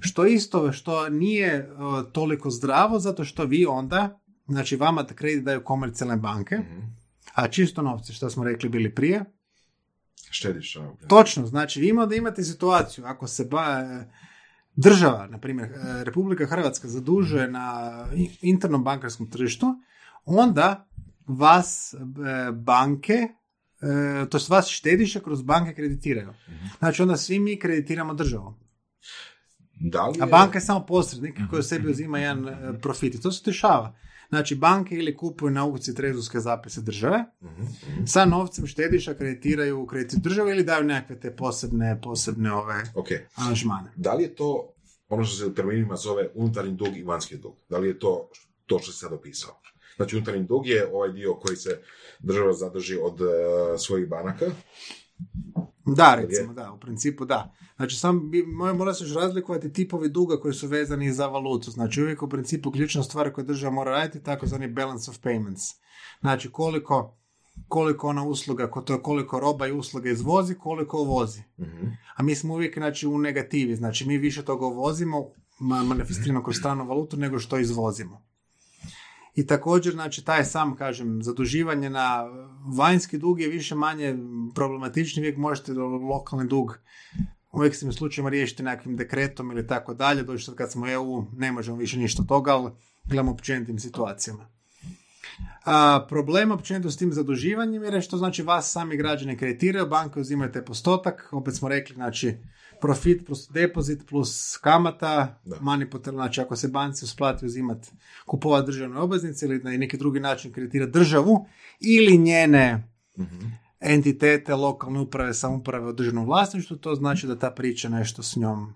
Što isto, što nije e, toliko zdravo, zato što vi onda, znači vama kredit daju komercijalne banke, Mhm. a čisto novci, što smo rekli bili prije, Štediš. Točno, znači vi da imate situaciju, ako se ba, država, na primjer e, Republika Hrvatska zadužuje na i- internom bankarskom tržištu, onda vas e, banke, e, to vas štediše kroz banke kreditiraju. Znači onda svi mi kreditiramo državu. Da li A je- banka je samo posrednik koji u sebi uzima jedan e, profit. I to se dešava. Znači banke ili kupuju na aukciji trezorske zapise države, Mhm, mhm. sa novcem štediša kreditiraju kredit države ili daju nekakve te posebne, posebne ove Ok. aranžmane. Da li je to ono što se u terminima zove unutarnji dug i vanjski dug? Da li je to to što si sad opisao? Znači, unutarnji dug je ovaj dio koji se država zadrži od eh, svojih banaka. Da, recimo, da, u principu da. Znači, sam bi, mora, se još razlikovati tipovi duga koji su vezani za valutu. Znači, uvijek u principu ključna stvar koju država mora raditi je takozvani balance of payments. Znači, koliko, koliko ona usluga, to je koliko roba i usluga izvozi, koliko uvozi. Mhm. A mi smo uvijek znači, u negativi, znači mi više toga uvozimo, ma- manifestirano kroz stranu valutu, nego što izvozimo. I također, znači, taj sam, kažem, zaduživanje na vanjski dug je više manje problematični, uvijek možete lokalni dug u ekstremnim slučajevima riješiti nekakvim dekretom ili tako dalje, doći sad kad smo u EU, ne možemo više ništa toga, ali gledamo općenitim situacijama. A, problem općenito s tim zaduživanjem je što znači vas sami građani kreditiraju, banke uzimaju taj postotak, opet smo rekli, znači profit plus depozit plus kamata, Da. manipularno, znači ako se banci usplati uzimati, kupovati državne obveznice ili na neki drugi način kreditirati državu ili njene Mhm. entitete lokalne uprave, samouprave u državnom vlasništvu, to znači da ta priča nešto s njom,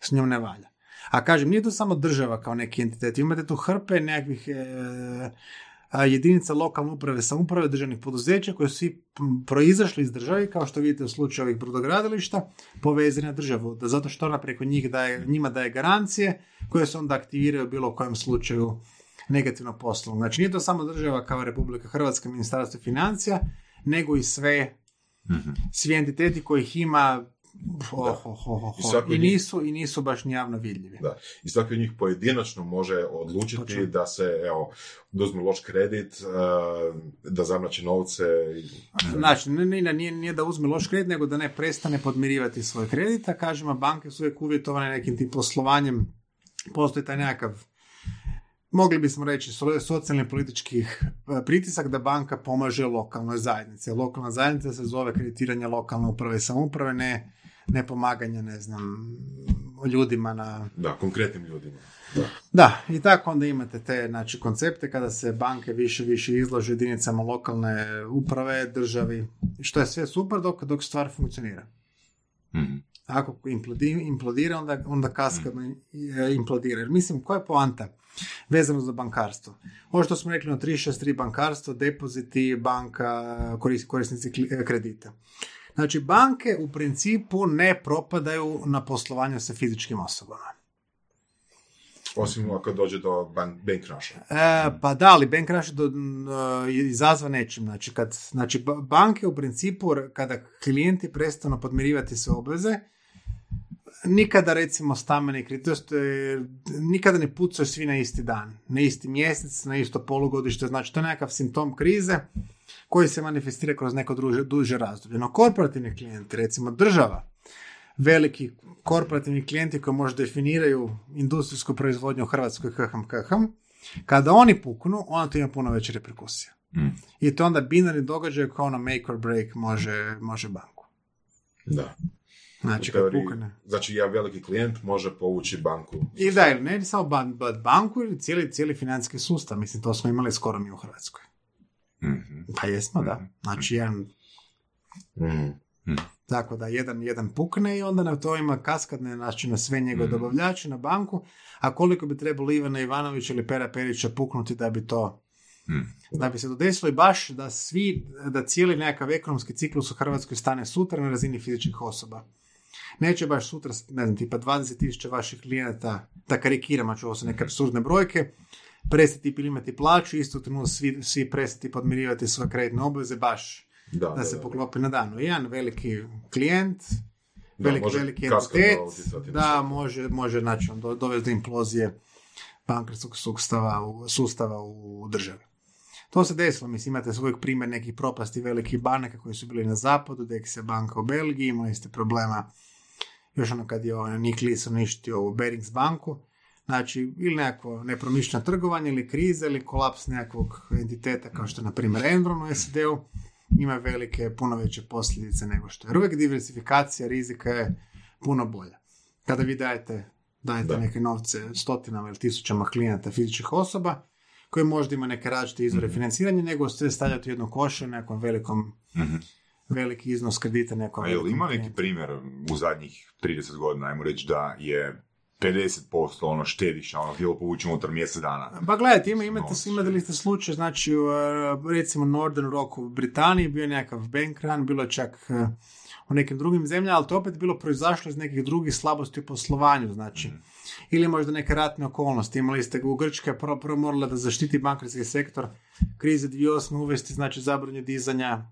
s njom ne valja. A kažem, nije to samo država kao neki entitet, imate tu hrpe nekakvih e, jedinica lokalne uprave, samouprave, državnih poduzeća koji su svi proizašli iz države, kao što vidite u slučaju ovih brodogradilišta, povezani na državu, da zato što ona preko njih daje, njima daje garancije koje se onda aktiviraju u bilo kojem slučaju negativno poslovnog. Znači nije to samo država kao Republika Hrvatska, Ministarstvo financija, nego i sve, Mhm. svi entiteti kojih ima ho, ho, ho, ho, I I, njih- nisu, i nisu baš javno vidljivi. Da. I svaki od njih pojedinačno može odlučiti Točno. da se, evo, da uzme loš kredit, eh, da zamrači novce. Znači, ne, ne, nije, nije da uzme loš kredit, nego da ne prestane podmirivati svoj kredit, a kažemo, banke su uvijek uvjetovane nekim tim poslovanjem, postoji taj nekakav mogli bismo reći so- socijalni političkih e, pritisak da banka pomaže lokalnoj zajednici. Lokalna zajednica se zove kreditiranje lokalne uprave i samouprave, ne, ne pomaganje, ne znam, ljudima na... Da, konkretnim ljudima. Da. Da, i tako onda imate te znači, koncepte kada se banke više više izlažu jedinicama lokalne uprave, državi, što je sve super dok, dok stvar funkcionira. Mhm. Ako implodi- implodira, onda, onda kaskadno e, implodira. Jer mislim, koja je poanta vezano za bankarstvo? Ovo što smo rekli na 363 bankarstvo, depoziti, banka, koris- korisnici kredita. Znači, banke u principu ne propadaju na poslovanju sa fizičkim osobama. Osim ako dođe do ban- bank crusha. E, pa da, ali bank crash do, je izazvan nečim. Znači, kad, znači, ba- banke u principu, kada klijenti prestanu podmirivati sve obveze, nikada recimo stambeni kredit, to jest, e, nikada ne pucaju svi na isti dan, na isti mjesec, na isto polugodište, znači to je nekakav simptom krize koji se manifestira kroz neko druže, duže razdoblje. No korporativni klijenti, recimo država, veliki korporativni klijenti koji možda definiraju industrijsku proizvodnju u Hrvatskoj HHM KHM, kada oni puknu, onda to ima puno veće reperkusije. Mm. I to onda binarni događaj kao ono make or break može, može banku. Da. Znači teoriji, pukne. Znači, ja veliki klijent može povući banku. I da, ili ne samo ban, ban- banku ili cijeli, cijeli financijski sustav. Mislim, to smo imali skoro mi u Hrvatskoj. Mhm. Pa jesmo, da. Znači, jedan, Mm. tako da, jedan, jedan pukne i onda na to ima kaskadne, znači na sve njegove Mhm. dobavljače, na banku, a koliko bi trebalo Ivana Ivanovića ili Pera Perića puknuti da bi to Mm. da bi se to desilo i baš da svi, da cijeli nekakav ekonomski ciklus u Hrvatskoj stane sutra na razini fizičkih osoba. Neće baš sutra, ne znam, tipa 20.000 vaših klijenata, da karikiram, a ću ovo su neke absurdne brojke, prestati primati plaću, isto trenutno svi, svi prestati podmirivati svoje kreditne obveze, baš Da, da, da, se da. poklopi na danu. Jedan veliki klijent, Da, veliki, veliki entitet, da, može, može znači, on do- dovesti do implozije bankarskog sustava, sustava u državi. To se desilo, mislim, imate svojeg primjer nekih propasti velikih banaka koji su bili na zapadu, Dexia banka u Belgiji, imali ste problema još ono kad je Nick Leeson uništio ovu Berings banku, znači ili nekako nepromišljeno trgovanje ili kriza ili kolaps nekakvog entiteta kao što je na primjer Enron u SAD-u ima velike, puno veće posljedice nego što je. Jer uvijek diversifikacija rizika je puno bolja. Kada vi dajete, dajete Da. neke novce stotinama ili tisućama klijenata fizičkih osoba, koji možda ima neke različite izvore financiranja, nego sve stavljati u jednu košu, nekom velikom, Mhm. Veliki iznos kredita nekom A je li velikom ima neki primjer u zadnjih 30 godina, ajmo reći da je 50% ono štediša, ono htjelo povući unutar mjesec dana? Pa gledajte, ima, imate, Novac. imate li ste slučaj, znači, u, recimo Northern Rock u Britaniji bio je nekakav bank run, bilo je čak uh, u nekim drugim zemljama, ali to opet bilo proizašlo iz nekih drugih slabosti u poslovanju, znači. Ili možda neke ratne okolnosti. Imali ste u Grčka je prvo, prvo morala da zaštiti bankarski sektor krize 2008. uvesti, znači zabranje dizanja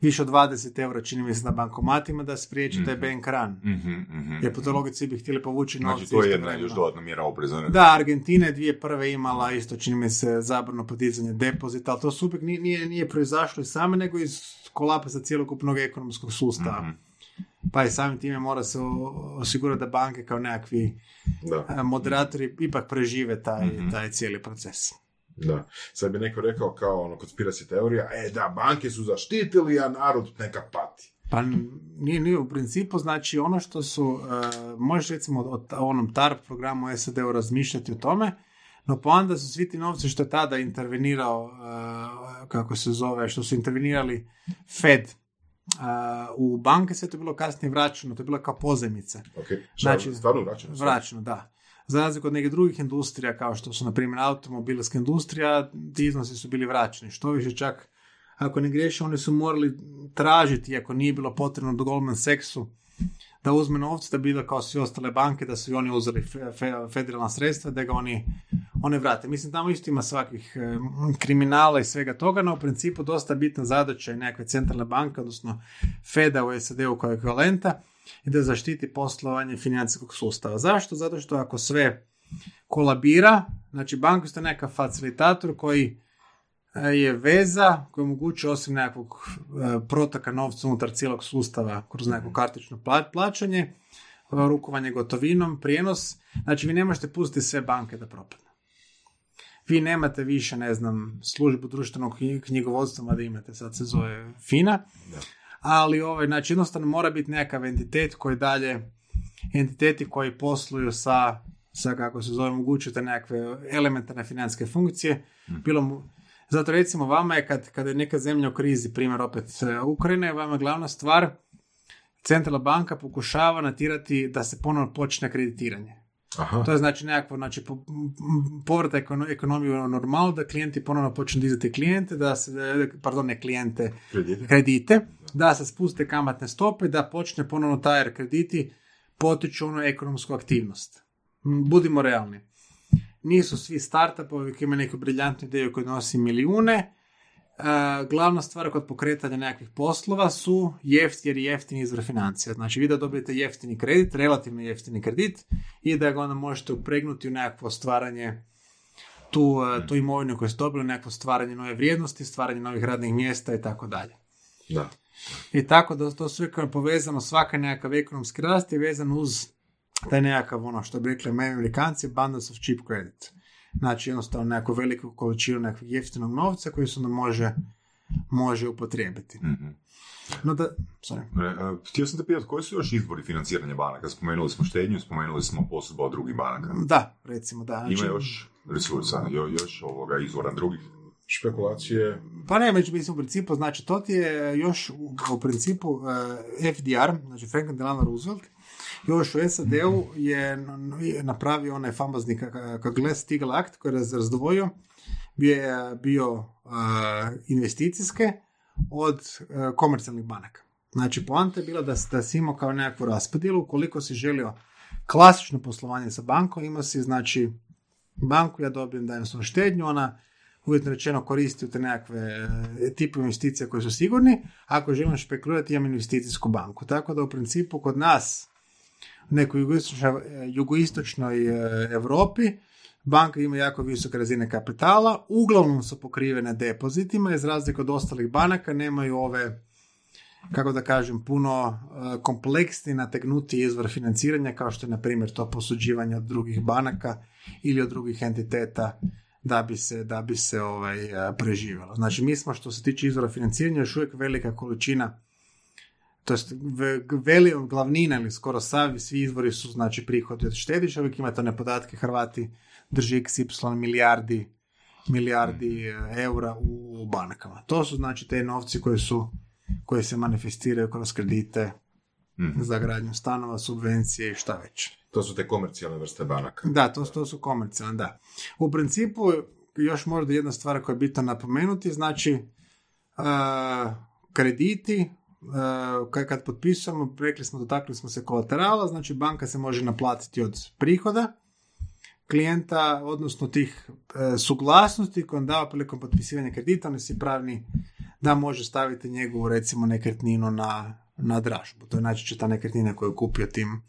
više od 20 eura, čini mi se, na bankomatima da spriječi taj bank run. Mhm, mhm. Jer po toj logici bi htjeli povući novce. Znači, to je jedna još dodatna mjera opreza. ne? Da, Argentina je dvije prve imala isto, čini mi se, zabrano podizanje depozita, ali to su uvijek nije, nije, nije proizašlo iz same, nego iz kolapsa cjelokupnog ekonomskog sustava. Mhm. Pa i samim time mora se osigurati da banke kao nekakvi Da, e, moderatori ipak prežive taj, Mhm. taj cijeli proces. Da. Sad bi neko rekao kao ono konspiracy teorija, e da, banke su zaštitili, a narod neka pati. Pa nije, nije u principu, znači ono što su, e, možeš recimo o, o onom TARP programu SAD-u razmišljati o tome, no pa onda su svi ti novci što je tada intervenirao, e, kako se zove, što su intervenirali Fed e, u banke, sve to je bilo kasnije vraćeno, to je bilo kao pozemice. Ok, znači, stvarno vraćamo se? Vraćeno, da. Za razliku od nekih drugih industrija, kao što su, na primjer, automobilska industrija, ti iznosi su bili vraćeni. Što više čak, ako ne griješim, oni su morali tražiti, ako nije bilo potrebno do Goldman Sachsu, da uzme novce da bi kao svi ostale banke, da su i oni uzeli fe- fe- federalna sredstva, da ga oni, oni vrate. Mislim, tamo isto ima svakih e, kriminala i svega toga, no u principu dosta bitna zadaća je nekakve centralne banke, odnosno Feda u SAD-u kao ekvivalenta, i da zaštiti poslovanje financijskog sustava. Zašto? Zato što ako sve kolabira, znači banka ste nekakav facilitator koji e, je veza koja omogućuje osim nekakvog e, protaka novca unutar cijelog sustava kroz neko kartično pla- plaćanje, e, rukovanje gotovinom, prijenos. Znači vi ne možete pustiti sve banke da propadnu. Vi nemate više, ne znam, službu društvenog knji- knjigovodstva, mada imate, sad se zove FINA, ali ovaj, znači jednostavno mora biti nekakav entitet koji dalje, entiteti koji posluju sa, sa kako se zove, mogućujete nekakve elementarne financijske funkcije, bilo mu, zato recimo vama je kad, kad je neka zemlja u krizi, primjer opet e, Ukrajine, vama je glavna stvar, centralna banka pokušava natirati da se ponovno počne kreditiranje. Aha. To je znači nekakvo, znači po- m- povratak ekono- ekonomiju u normalu, da klijenti ponovno počnu dizati klijente, da se, pardon, ne klijente, Krediti. kredite, da se spuste kamatne stope, da počne ponovno taj krediti potiču onu ekonomsku aktivnost. Budimo realni. Nisu svi startupovi uvijek imaju neku briljantnu ideju koja nosi milijune. E, glavna stvar kod pokretanja nekakvih poslova su jeftini i jeftini izvor financija. Znači vi da dobijete jeftini kredit, relativno jeftini kredit i da ga onda možete upregnuti u nekakvo stvaranje tu, e, tu imovinu koju ste dobili, nekakvo stvaranje nove vrijednosti, stvaranje novih radnih mjesta i tako dalje. Da. I tako da to sve kao povezano, svaka nekakav ekonomski rast je vezan uz taj nekakav, ono što bi rekli moji amerikanci, abundance of cheap credit. Znači jednostavno nekakvu veliku količinu nekakvog jeftinog novca koji se onda može, može upotrijebiti. Mhm. No da, sorry. E, e, Htio sam te pitati, koji su još izbori financiranja banaka? Spomenuli smo štednju, spomenuli smo posudba od drugih banaka. Da, recimo da. Znači, Ima još resursa, jo- još ovoga izvora drugih. Špekulacije. Pa ne, među mislim u principu, znači to ti je još u, u principu eh, FDR, znači Franklin Delano Roosevelt, još u SAD-u je n- n- napravio onaj famozni ka- ka- Glass-Steagall Act koji je raz- razdvojio, bio je bio investicijske od eh, komercijalnih banaka. Znači, poanta je bila da, da si imao kao nekakvu raspodjelu, koliko si želio klasično poslovanje sa bankom, imao si, znači, banku, ja dobijem dajem svoju štednju, ona uvjetno rečeno koristi te nekakve e, tipu investicija koji su sigurni, ako želim špekulirati imam investicijsku banku. Tako da u principu kod nas nekoj jugoistočnoj, e, jugoistočnoj e, Europi. Banka ima jako visoke razine kapitala, uglavnom su pokrivene depozitima, iz razlike od ostalih banaka nemaju ove kako da kažem, puno e, kompleksni, nategnuti izvor financiranja, kao što je, na primjer, to posuđivanje od drugih banaka ili od drugih entiteta da bi se, da bi se ovaj, preživjelo. Znači, mi smo, što se tiče izvora financiranja, još uvijek velika količina to jest ve- veli, glavnina ili skoro savi, svi izvori su znači prihodi od štediša, uvijek imate one podatke, Hrvati drži XY milijardi milijardi e, eura u bankama. To su znači te novci koji su koji se manifestiraju kroz kredite Mhm. za gradnju stanova, subvencije i šta već. To su te komercijalne vrste banaka. Da, to, to su komercijalne, da. U principu, još možda jedna stvar koja je bitno napomenuti, znači e, krediti, kad, kad potpisujemo, rekli smo, dotakli smo se kolaterala, znači banka se može naplatiti od prihoda klijenta, odnosno tih e, suglasnosti koje on dava prilikom potpisivanja kredita, on si pravni da može staviti njegovu, recimo, nekretninu na, na dražbu. To je najčešće ta nekretnina koju je kupio tim,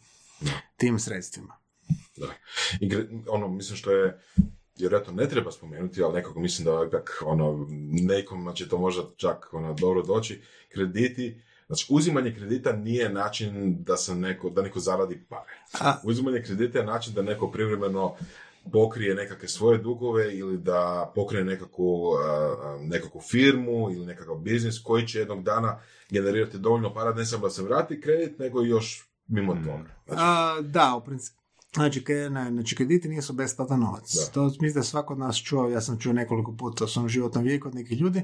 tim sredstvima. Da. I ono, mislim što je vjerojatno ne treba spomenuti, ali nekako mislim da ipak ono, nekom će to možda čak ono, dobro doći, krediti, znači uzimanje kredita nije način da se neko, da neko zaradi pare. A- Uzimanje kredita je način da neko privremeno pokrije nekakve svoje dugove ili da pokrije nekakvu, nekakvu firmu ili nekakav biznis koji će jednog dana generirati dovoljno para ne samo da se vrati kredit, nego i još mimo toga. Znači, A, da, u principu. Znači, ke- ne, znači, krediti nisu besplatan novac. Da. To mislim da svako od nas čuo, ja sam čuo nekoliko puta u svom životnom vijeku od nekih ljudi,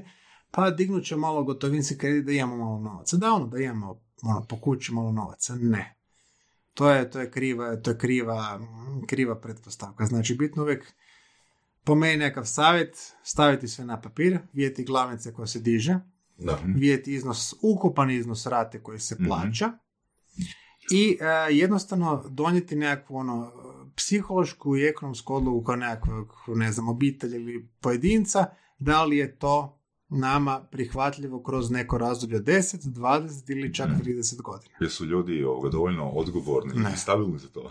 pa dignut će malo gotovinski kredit da imamo malo novaca. Da, ono, da imamo ono, po kući malo novaca. Ne. To je, to je kriva, to je kriva, kriva pretpostavka. Znači, bitno uvijek po meni nekakav savjet, staviti sve na papir, vidjeti glavnice koja se diže, da. vidjeti iznos, ukupan iznos rate koji se plaća i e, jednostavno donijeti nekakvu ono psihološku i ekonomsku odluku kao nekakvog, ne znam, obitelj ili pojedinca, da li je to nama prihvatljivo kroz neko razdoblje 10, 20 ili čak 30 godina. Jesu ljudi ovoga, dovoljno odgovorni Ne. i stabilni za to?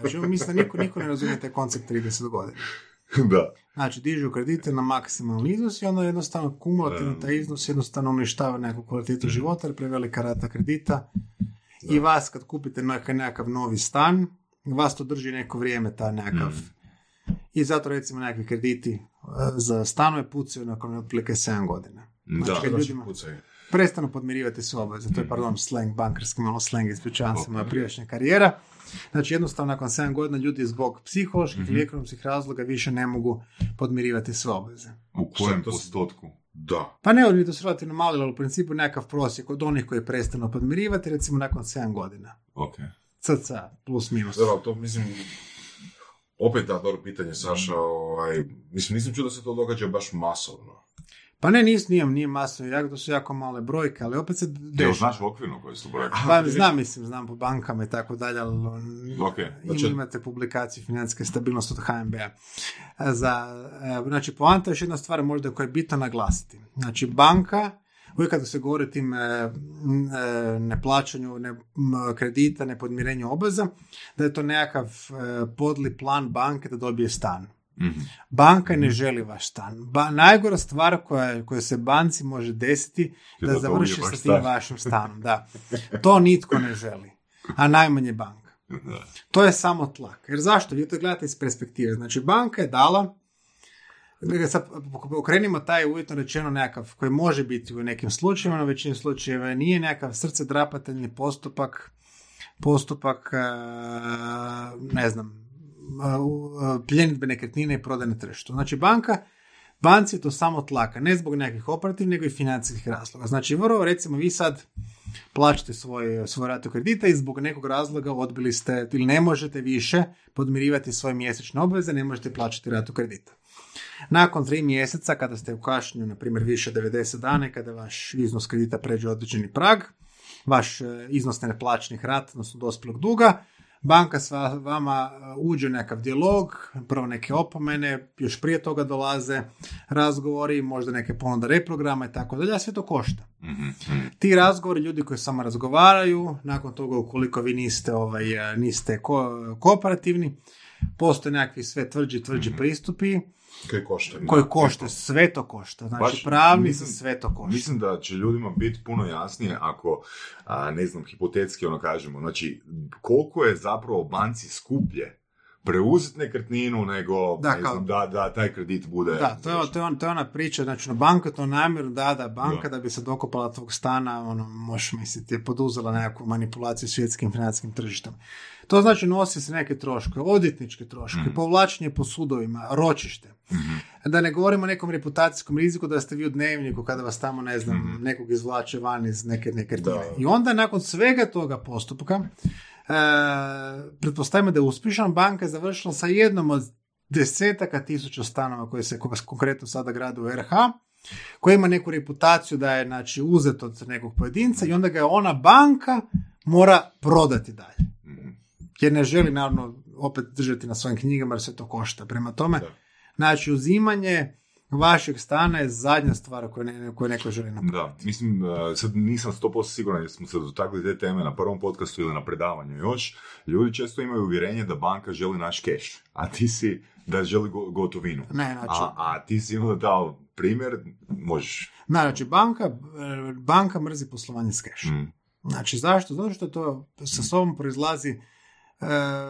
Znači, mislim da niko, niko ne razumije taj koncept 30 godina. <laughs> da. Znači, dižu kredite na maksimalni iznos i onda jednostavno kumulativno taj iznos jednostavno uništava nekakvu kvalitetu života jer prevelika rata kredita. I vas kad kupite nekakav, novi stan, vas to drži neko vrijeme taj nekakav. I zato recimo nekakvi krediti e, za stanove pucaju nakon otprilike 7 godina. Da. Znači, Znači, ljudima pucaju. prestanu podmirivati sve obveze. To je, pardon, slang, bankarski malo slang, ispričavam se, moja prijašnja karijera. Znači, jednostavno, nakon 7 godina ljudi zbog psiholoških ili ekonomskih razloga više ne mogu podmirivati sve obveze. U kojem postotku? Da. Pa ne, oni to su relativno mali, ali u principu nekakav prosjek od onih koji prestanu podmirivati, recimo nakon 7 godina. Ok. CCA, plus minus. Dobro, ali to mislim, opet da, dobro pitanje, Saša, ovaj, mislim, nisam čuo da se to događa baš masovno. Pa ne, nis, nije, nije masno, jako, to su jako male brojke, ali opet se Jel dešava. znaš okvirno koje su brojke? Pa znam, mislim, znam po bankama i tako dalje, ali Ok. Znači- imate publikaciju financijske stabilnosti od HNB-a. Za, e, znači, poanta je još jedna stvar možda koja je bitno naglasiti. Znači, banka, uvijek kada se govori o tim e, e, neplaćanju ne, kredita, nepodmirenju obveza, da je to nekakav e, podli plan banke da dobije stan. Mhm. Banka ne želi vaš stan. Ba, najgora stvar koja, koja se banci može desiti Je da, da završi sa tim stan. vašim <laughs> stanom. Da. To nitko ne želi. A najmanje banka. Da. To je samo tlak. Jer zašto? Vi to gledate iz perspektive. Znači, banka je dala sad okrenimo taj uvjetno rečeno nekakav koji može biti u nekim slučajevima, na većini slučajeva nije nekakav srce drapateljni postupak postupak e, ne znam e, e, pljenidbe nekretnine i prodaje na tržištu. Znači banka banci to samo tlaka, ne zbog nekih operativnih, nego i financijskih razloga. Znači, vrlo, recimo, vi sad plaćate svoj, svoj ratu kredita i zbog nekog razloga odbili ste ili ne možete više podmirivati svoje mjesečne obveze, ne možete plaćati ratu kredita. Nakon tri mjeseca, kada ste u kašnju, na primjer, više od 90 dana, kada vaš iznos kredita pređe određeni prag, vaš e, iznos neplaćenih rata, odnosno dospjelog duga, banka s va- vama e, uđe u nekakav dijalog, prvo neke opomene, još prije toga dolaze razgovori, možda neke ponude reprograma i tako dalje, a sve to košta. Mhm, mhm. Ti razgovori, ljudi koji samo razgovaraju, nakon toga ukoliko vi niste, ovaj, e, niste ko- kooperativni, postoje nekakvi sve tvrđi, tvrđi pristupi Koji košta. koji košte, sve to košta. Znači, Baš pravni mislim- sve to košta. Mislim da će ljudima biti puno jasnije ako, a, ne znam, hipotetski ono kažemo, znači koliko je zapravo banci skuplje preuzeti nekretninu nego Da, ne kao- znam, da, da taj kredit bude... Da, to je, to, je on, to je ona priča, znači no, banka to namjerno da, da banka Da. da. bi se dokopala tvog stana, ono, možeš misliti, je poduzela nekakvu manipulaciju svjetskim financijskim tržištem. To znači nosi se neke troškove, odvjetničke troškove, Mhm. povlačenje po sudovima, ročište. Da ne govorimo o nekom reputacijskom riziku da ste vi u dnevniku kada vas tamo, ne znam, Mhm. nekog izvlače van iz neke nekretnine. I onda nakon svega toga postupka, e, pretpostavimo da je uspješan, banka je završila sa jednom od desetaka tisuća stanova koje se ko- konkretno sada grade u RH, koji ima neku reputaciju da je znači, uzet od nekog pojedinca i onda ga je ona banka mora prodati dalje. Mhm. Jer ne želi naravno opet držati na svojim knjigama jer sve to košta. Prema tome, Da. Znači uzimanje vašeg stana je zadnja stvar koju, ne, koju neko želi napraviti. Da, mislim, uh, sad nisam 100% siguran jer smo se dotakli te teme na prvom podcastu ili na predavanju još. Ljudi često imaju uvjerenje da banka želi naš keš, a ti si da želi go- gotovinu. Ne, znači, A, a ti si onda dao primjer, možeš... znači banka, e, banka mrzi poslovanje s kešom. Mm, Znači, zašto? Zato što to sa sobom proizlazi e,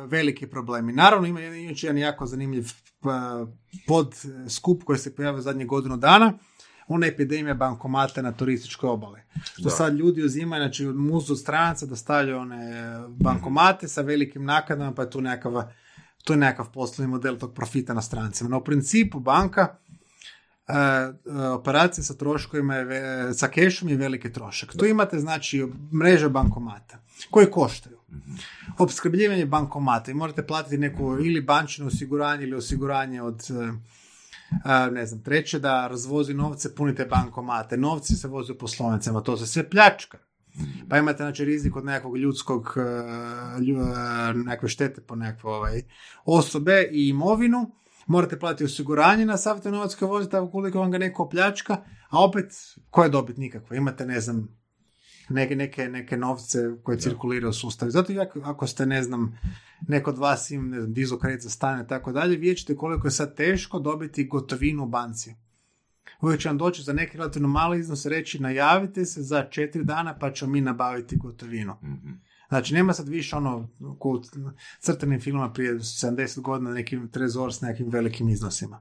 veliki problemi. Naravno, ima jedan, jako zanimljiv pa, pod skup koji se pojavio zadnjih godinu dana, ona epidemija bankomata na turističkoj obale. Što Da. sad ljudi uzimaju, znači muzu stranaca da stavljaju one bankomate sa velikim naknadama, pa je tu nekakav, tu je nekakav poslovni model tog profita na strancima. No u principu banka e, e, operacija sa troškovima, je, sa kešom je veliki trošak. Tu imate znači mreže bankomata koji koštaju. Opskrbljivanje bankomata i morate platiti neku ili bančino osiguranje ili osiguranje od e, a, ne znam, treće da razvozi novce, punite bankomate, novci se voze u poslovnicama, to se sve pljačka. Pa imate znači rizik od nekakvog ljudskog, e, lju- e, nekakve štete po nekakve ovaj, osobe i imovinu. Morate platiti osiguranje na sav taj novac koji vozite ukoliko vam ga neko opljačka, a opet, koja je dobit nikakva? Imate, ne znam, neke, neke, neke novce koje cirkuliraju u sustavu. Zato i ako, ako ste, ne znam, neko od vas im, ne znam, dizo kredit za stan i tako dalje, vidjet ćete koliko je sad teško dobiti gotovinu u banci. Uvijek će vam doći za neki relativno mali iznos reći najavite se za četiri dana pa ćemo mi nabaviti gotovinu. Mhm. Znači, nema sad više ono u crtanim filmama prije 70 godina neki trezor s nekim velikim iznosima.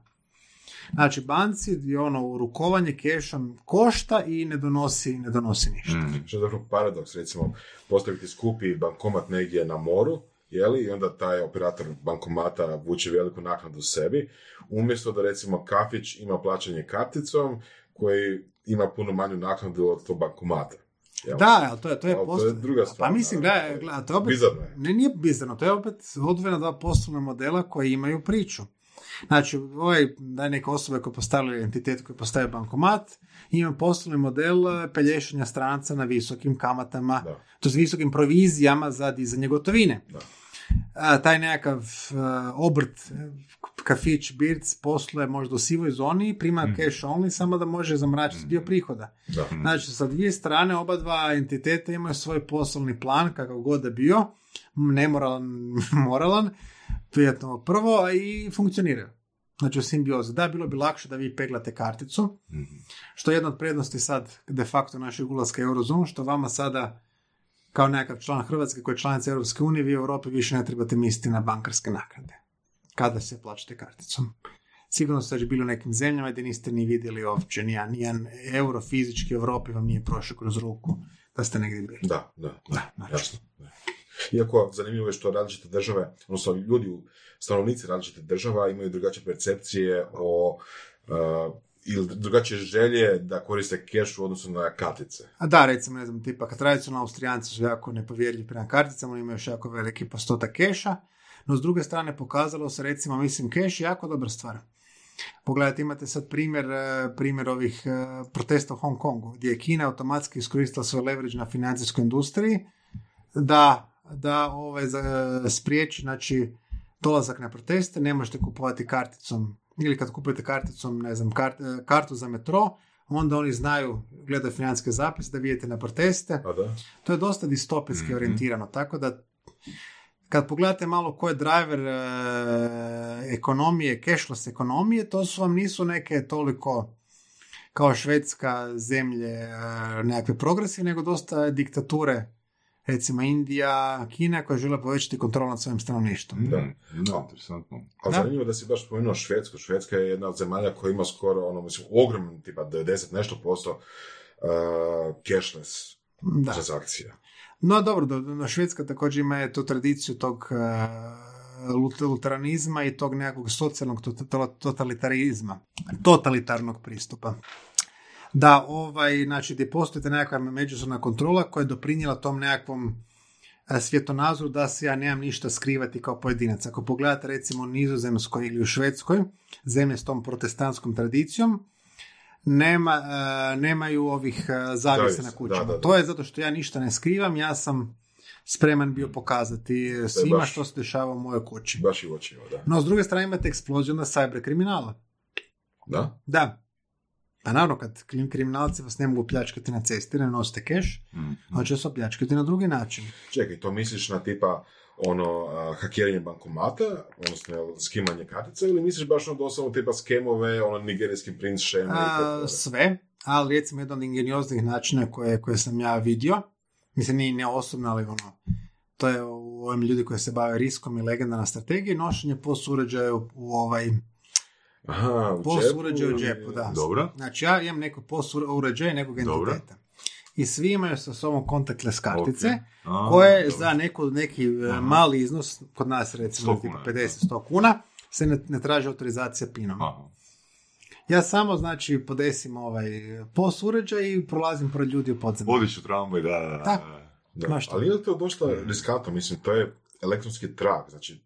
Znači, banci je ono rukovanje kešom košta i ne donosi, ne donosi ništa. Mhm. Što je zapravo paradoks, recimo, postaviti skupi bankomat negdje na moru, jeli, i onda taj operator bankomata vuče veliku naknadu sebi, umjesto da recimo kafić ima plaćanje karticom koji ima puno manju naknadu od tog bankomata. Jel? Da, ali to je, to je, Ali to je posto- druga stvar, Pa mislim, gledaj, gledaj, to je opet... Bizarno je. Ne, nije bizarno, to je opet odvojena dva poslovna modela koji imaju priču. Znači, ovaj, da je neke osobe koje postavljaju entitet koji postavlja bankomat, ima poslovni model eh, pelješanja stranca na visokim kamatama, Da. to s visokim provizijama za dizanje gotovine. Da. A, taj nekakav eh, obrt, eh, kafić, birc, posluje možda u sivoj zoni prima cash only samo da može zamračiti dio prihoda. Da. Znači, sa dvije strane oba dva entiteta imaju svoj poslovni plan, kakav god da bio, nemoralan, <laughs> moralan, prijetno prvo, a i funkcioniraju. Znači, u simbiozi. Da, bilo bi lakše da vi peglate karticu, što je jedna od prednosti sad, de facto, našeg ulaska u Eurozonu, što vama sada, kao nekakav član Hrvatske koji je članica Europske unije, vi u Europi više ne trebate misliti na bankarske naknade. Kada se plaćate karticom. Sigurno ste već bili u nekim zemljama gdje niste ni vidjeli uopće nijedan, nijedan euro fizički u Europi vam nije prošao kroz ruku da ste negdje bili. Da, da, da, znači. jasno. Da. Iako zanimljivo je što različite države, odnosno ljudi, stanovnici različite država imaju drugačije percepcije o uh, ili drugačije želje da koriste keš u odnosu na kartice. A da, recimo, ne znam, tipa, kad tradicionalno Austrijanci su jako nepovjerljivi prema karticama, imaju još jako veliki postotak keša, no s druge strane pokazalo se, recimo, mislim, keš je jako dobra stvar. Pogledajte, imate sad primjer, eh, primjer ovih eh, protesta u Hong Kongu, gdje je Kina automatski iskoristila svoj leverage na financijskoj industriji da, da ovaj, spriječi, znači, dolazak na proteste, ne možete kupovati karticom, ili kad kupujete karticom, ne znam, kart- eh, kartu za metro, onda oni znaju, gledaju financijske zapise da vidite na proteste. A da? To je dosta distopijski Mhm. orijentirano, tako da kad pogledate malo ko je driver e, ekonomije, cashless ekonomije, to su vam nisu neke toliko kao Švedska zemlje e, nekakve progresije, nego dosta diktature, recimo Indija, Kina, koje žele povećati kontrol nad svojim stanovništvom. Da. Da, interesantno. Ali Da. zanimljivo da si baš spomenuo Švedsku. Švedska je jedna od zemalja koja ima skoro, ono, mislim, ogroman, tipa 90 nešto posto uh, cashless Da. transakcija. No dobro, do, do, Švedska također ima tu tradiciju tog lut- luteranizma i tog nekakvog socijalnog to- to- totalitarizma, totalitarnog pristupa. Da, ovaj, znači, gdje postoji ta nekakva međusobna kontrola koja je doprinijela tom nekakvom e, svjetonazoru da se ja nemam ništa skrivati kao pojedinac. Ako pogledate recimo u Nizozemskoj ili u Švedskoj, zemlje s tom protestantskom tradicijom, nema, e, nemaju ovih e, zavjesa na kućama. da, da, da. To je zato što ja ništa ne skrivam, ja sam spreman bio pokazati e, svima baš- što se dešava u mojoj kući. Baš i uočivo, da. No, s druge strane imate eksploziju na cyber kriminala. Da? Da. Pa naravno, kad krim- kriminalci vas ne mogu pljačkati na cesti, ne nosite keš, Mhm. hoće se opljačkati na drugi način. Čekaj, to misliš na tipa ono, uh, hakiranje bankomata, odnosno skimanje kartica, ili misliš baš ono doslovno tipa skemove, ono nigerijski princ šeme i tako A, sve, ali recimo jedan od ingenioznih načina koje, koje sam ja vidio, mislim nije ne osobno, ali ono, to je u ovim ljudi koji se bave riskom i legendarna strategija, nošenje POS uređaja u, u ovaj Aha, u POS džepu uređaj u džepu, da. Dobro. Znači ja imam neko POS ure- uređaj nekog Dobro. entiteta. I svi imaju sa sobom contactless kartice, Ok. A, koje dobro. za neku, neki e, Aha. mali iznos, kod nas recimo 100 tipa kuna, 50-100 kuna, se ne, ne traži autorizacija pinom. Aha. Ja samo, znači, podesim ovaj POS uređaj i prolazim pored ljudi u podzemlju. Vodiš u tramvaj, da, da, da. Da. Ali je to dosta riskantno, mislim, to je elektronski trag, znači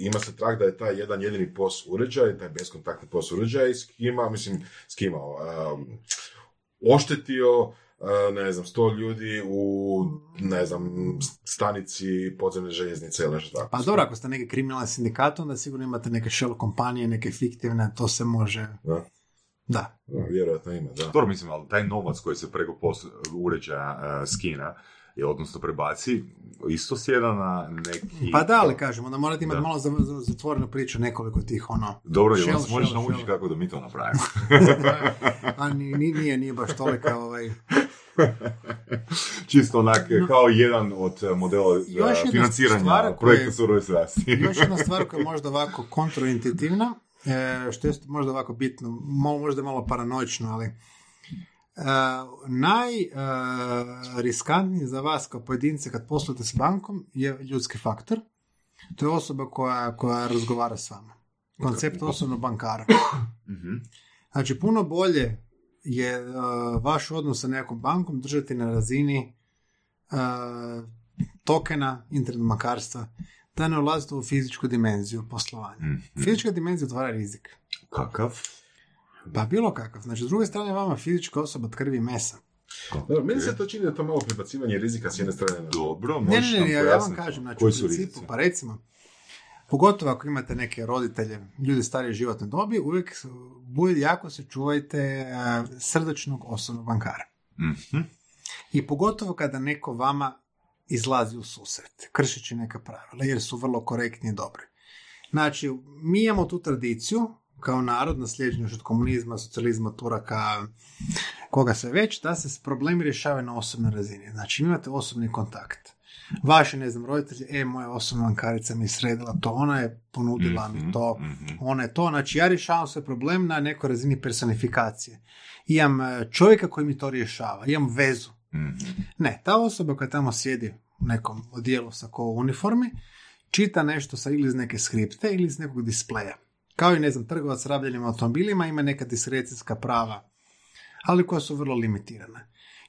ima se trag da je taj jedan jedini POS uređaj, taj beskontaktni POS uređaj skima, mislim, skimao, um, oštetio e, ne znam, sto ljudi u, ne znam, stanici podzemne željeznice ili nešto tako. Pa dobro, ako ste neki kriminalni sindikat, onda sigurno imate neke shell kompanije, neke fiktivne, to se može... Da. Da. Da, vjerojatno ima, da. Dobro, mislim, ali taj novac koji se preko pos- uređaja uh, skina, odnosno prebaci, isto sjeda na neki... Pa da, ali kažem, onda morate imati Da. malo za- za- zatvorenu priču, nekoliko tih ono... Dobro, jel nas možeš naučiti kako da mi to napravimo? <laughs> A ni- ni- nije, nije baš tolika ovaj... <laughs> Čisto onak, kao jedan od eh, modela eh, jedna financiranja stvar projekta je- surove strasti. <laughs> Još jedna stvar koja je možda ovako kontraintuitivna, e, što je možda ovako bitno, mo- možda malo paranoično, ali najriskantniji za vas kao pojedince kad poslujete s bankom je ljudski faktor. To je osoba koja, koja razgovara s vama. Koncept osobnog bankara. Mhm. Znači, puno bolje je e, vaš odnos sa nekom bankom držati na razini e, tokena internet bankarstva, da ne ulazite u fizičku dimenziju poslovanja. Mhm. Fizička dimenzija otvara rizik. Kakav? Pa bilo kakav. Znači, s druge strane, vama fizička osoba od krvi i mesa. Dobro, meni se to čini da je to malo prebacivanje rizika s jedne strane na drugu. Dobro, Ne, ne, nam ne, ja vam kažem, znači, koji u principu, rizici? pa recimo, pogotovo ako imate neke roditelje, ljudi starije životne dobi, uvijek bude jako se čuvajte e, srdačnog osobnog bankara. Mhm. I pogotovo kada neko vama izlazi u susret, kršeći neka pravila, jer su vrlo korektni i dobri. Znači, mi imamo tu tradiciju, kao narod, naslijeđeni još od komunizma, socijalizma, turaka, koga se već, da se s problemi rješavaju na osobnoj razini. Znači, imate osobni kontakt. Vaši, ne znam, roditelji, e, moja osobna bankarica mi je sredila to, ona je ponudila Mhm, mi to, mhm. ona je to, znači ja rješavam svoj problem na nekoj razini personifikacije. Imam e, čovjeka koji mi to rješava, imam vezu. Mhm. Ne, ta osoba koja tamo sjedi u nekom odijelu sa ko uniformi, čita nešto sa ili iz neke skripte ili iz nekog displeja. Kao i, ne znam, trgovac s rabljenim automobilima ima neka diskrecijska prava, ali koja su vrlo limitirana.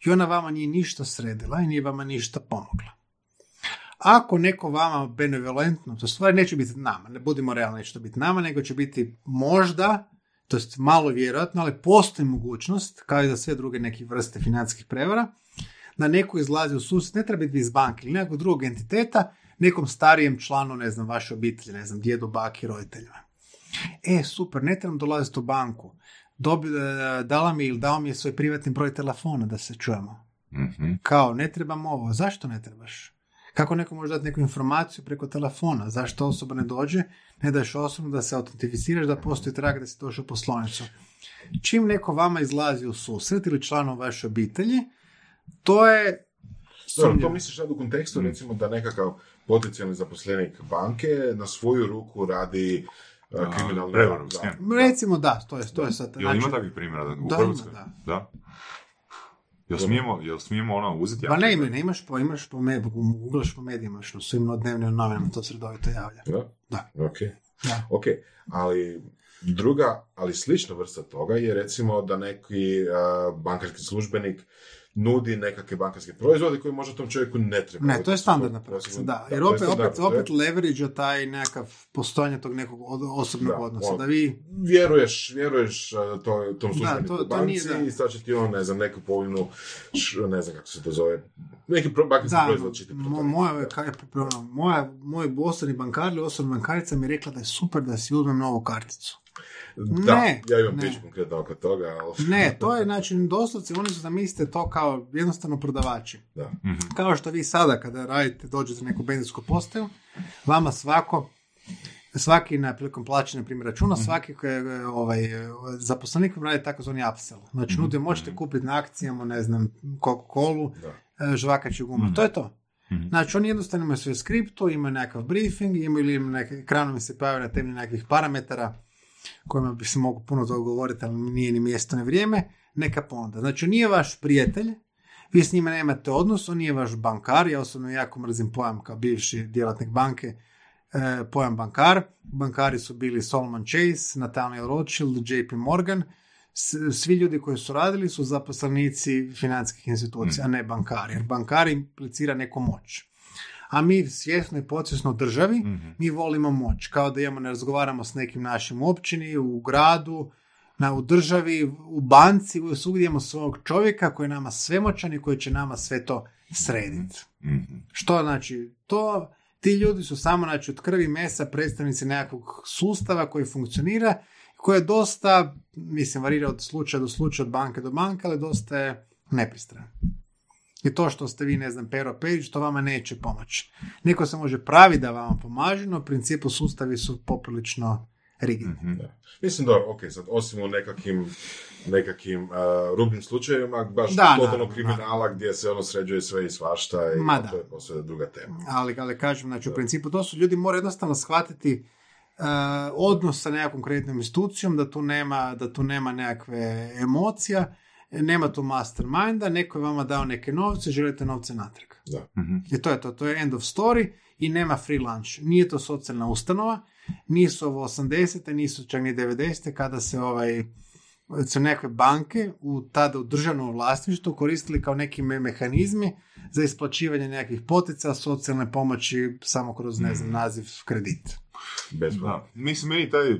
I ona vama nije ništa sredila i nije vama ništa pomogla. Ako neko vama benevolentno, to stvari neće biti nama, ne budimo realni, neće to biti nama, nego će biti možda, to jest malo vjerojatno, ali postoji mogućnost, kao i za sve druge neke vrste financijskih prevara, da neko izlazi u susret, ne treba biti iz banke ili nekog drugog entiteta, nekom starijem članu, ne znam, vaše obitelji, ne znam, djedu, baki, roditeljima. E, super, ne trebam dolaziti u banku. Dobi, e, dala mi ili dao mi je svoj privatni broj telefona da se čujemo. Mhm. Kao, ne trebam ovo. Zašto ne trebaš? Kako neko može dati neku informaciju preko telefona? Zašto osoba ne dođe? Ne daš osobno da se autentificiraš, da postoji trag da si došao u poslovnicu. Čim neko vama izlazi u susret ili članom vaše obitelji, to je Dobro, to misliš sad u kontekstu, recimo, da nekakav potencijalni zaposlenik banke na svoju ruku radi da. skem. Recimo da, to je, to je sad. Jel ima znači- takvih primjera u Da, Hrvatskoj? ima, da. da. Jel smijemo, jel smijemo ono uzeti? Pa ne, ima, ne imaš po, imaš po, med, googlaš po medijima, još na svim dnevnim novinama to se redovito javlja. Da? Da. Ok. Da. Ok, ali druga, ali slična vrsta toga je recimo da neki uh, bankarski službenik nudi nekakve bankarske proizvode koji možda tom čovjeku ne treba. Ne, to je standardna praksa, da. Jer opet, opet, opet leverage taj nekakav postojanje tog nekog osobnog Da, odnosa. on- Da vi, Vjeruješ, vjeruješ uh, to, tom službeniku to- banci nije, i sad će ti on, ne znam, neku povoljnu, š- ne znam kako se to zove, neki pro, bankarski da, proizvod će ti mo, moja, ono, moja, moj osobni bankar ili osobna bankarica mi je rekla da je super da si uzmem novu karticu. Da, Ne, ja imam ne. priču konkretno oko toga, ali... Ne, to je, znači, doslovce, oni su zamislite to kao jednostavno prodavači. Da. Mhm. Kao što vi sada kada radite, dođete na neku benzinsku postaju, vama svako, svaki na prilikom plaćanja primjer računa, svaki koji je, ovaj, zaposlenik vam radi takozvani upsell. Znači, nudio možete kupiti na akcijama, ne znam, Coca-Cola, Da. žvakaću gumu. To je to. Mhm. Znači, oni jednostavno imaju svoj skriptu, imaju nekakav briefing, imaju ili neke, ekranom se pojavaju na temelju nekakvih parametara kojima bi se mogu puno toga govoriti, ali nije ni mjesto ni vrijeme, neka ponuda. Znači, nije vaš prijatelj, vi s njima nemate odnos, on nije vaš bankar, ja osobno jako mrzim pojam kao bivši djelatnik banke, e, pojam bankar. Bankari su bili Solomon Chase, Nathaniel Rothschild, JP Morgan, svi ljudi koji su radili su zaposlenici financijskih institucija, a ne bankari, jer bankari implicira neku moć. A mi svjesno i podsvjesno državi, Mhm. mi volimo moć. Kao da imamo, ne razgovaramo s nekim našim općini, u gradu, Na, u državi, u banci, u svugdje imamo svog čovjeka koji je nama svemoćan i koji će nama sve to srediti. Mhm. Što znači? To, ti ljudi su samo znači, od krvi mesa predstavnici nekakvog sustava koji funkcionira, koji je dosta, mislim, varira od slučaja do slučaja, od banke do banke, ali dosta je nepristran. I to što ste vi, ne znam, Pero Perić, to vama neće pomoći. Neko se može pravi da vama pomaže, no u principu sustavi su poprilično rigidni. Mhm. Da. Mislim da, ok, sad osim u nekakvim, nekakvim uh, rubnim slučajevima, baš Da, totalno naravno, kriminala gdje se ono sređuje sve i svašta i Ma to da. je posve druga tema. ali, ali kažem, znači u principu to su ljudi moraju jednostavno shvatiti uh, odnos sa nekakvom kreditnom institucijom, da tu nema, da tu nema nekakve emocija, nema tu masterminda, neko je vama dao neke novce, želite novce natrag. Da. Mhm. I to je to, to je end of story i nema free lunch. Nije to socijalna ustanova, nisu ovo 80. nisu čak ni 90. kada se ovaj su nekakve banke u tada u državnom vlasništvu koristili kao neki me- mehanizmi za isplaćivanje nekakvih potica, socijalne pomoći samo kroz, ne znam, naziv kredit. Da, mislim, meni taj uh,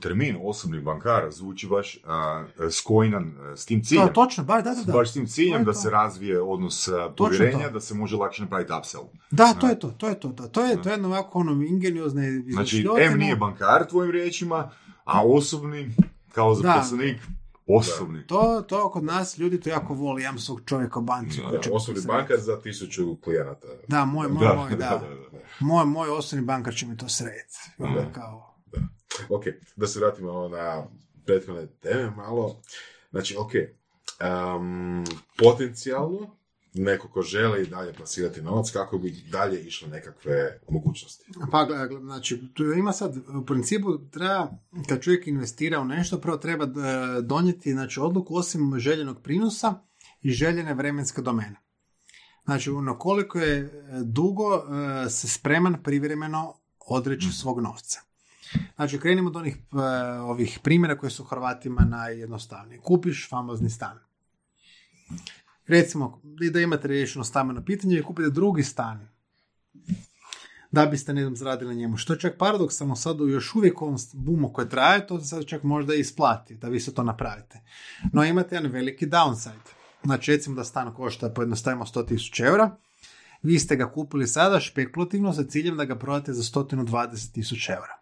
termin osobni bankara zvuči baš uh, skojnan uh, s tim ciljem. To, točno, ba, da, da, da. Baš s tim To ciljem je da to. se razvije odnos povjerenja, to. da se može lakše napraviti upsell. Da, to je to, to je to, da. To je, to je jedno ovako ono ingeniozne Znači. M nije bankar tvojim riječima, a osobni, kao zaposlenik, osobni. To, to kod nas ljudi to jako voli, ja svog čovjeka u banci. Da, Da, osobni bankar za tisuću klijenata. Da, moj, moj, Da, moj, da. <laughs> da, da, da. Moj, moj osobni bankar će mi to srediti. Onda kao... Ok, da se vratimo na prethodne teme malo. Znači, ok, em, potencijalno neko ko želi i dalje plasirati novac, kako bi dalje išle nekakve mogućnosti. Pa, znači, tu ima sad, u principu treba, kad čovjek investira u nešto, prvo treba e, donijeti, znači, odluku osim željenog prinosa i željene vremenske domene. Znači, na koliko je e, dugo e, se spreman privremeno odreći svog novca. Znači, krenimo od onih ovih primjera koji su Hrvatima najjednostavniji. Kupiš famozni stan. Recimo, da imate riješeno stambeno pitanje i kupite drugi stan da biste, ne znam, zaradili njemu. Što je čak paradoksalno sad u još uvijek ovom bumu koje traje, to se sad čak možda i isplati da vi se to napravite. No imate jedan veliki downside. Znači, recimo da stan košta, pojednostavimo 100.000 eura, vi ste ga kupili sada špekulativno sa ciljem da ga prodate za 120.000 eura.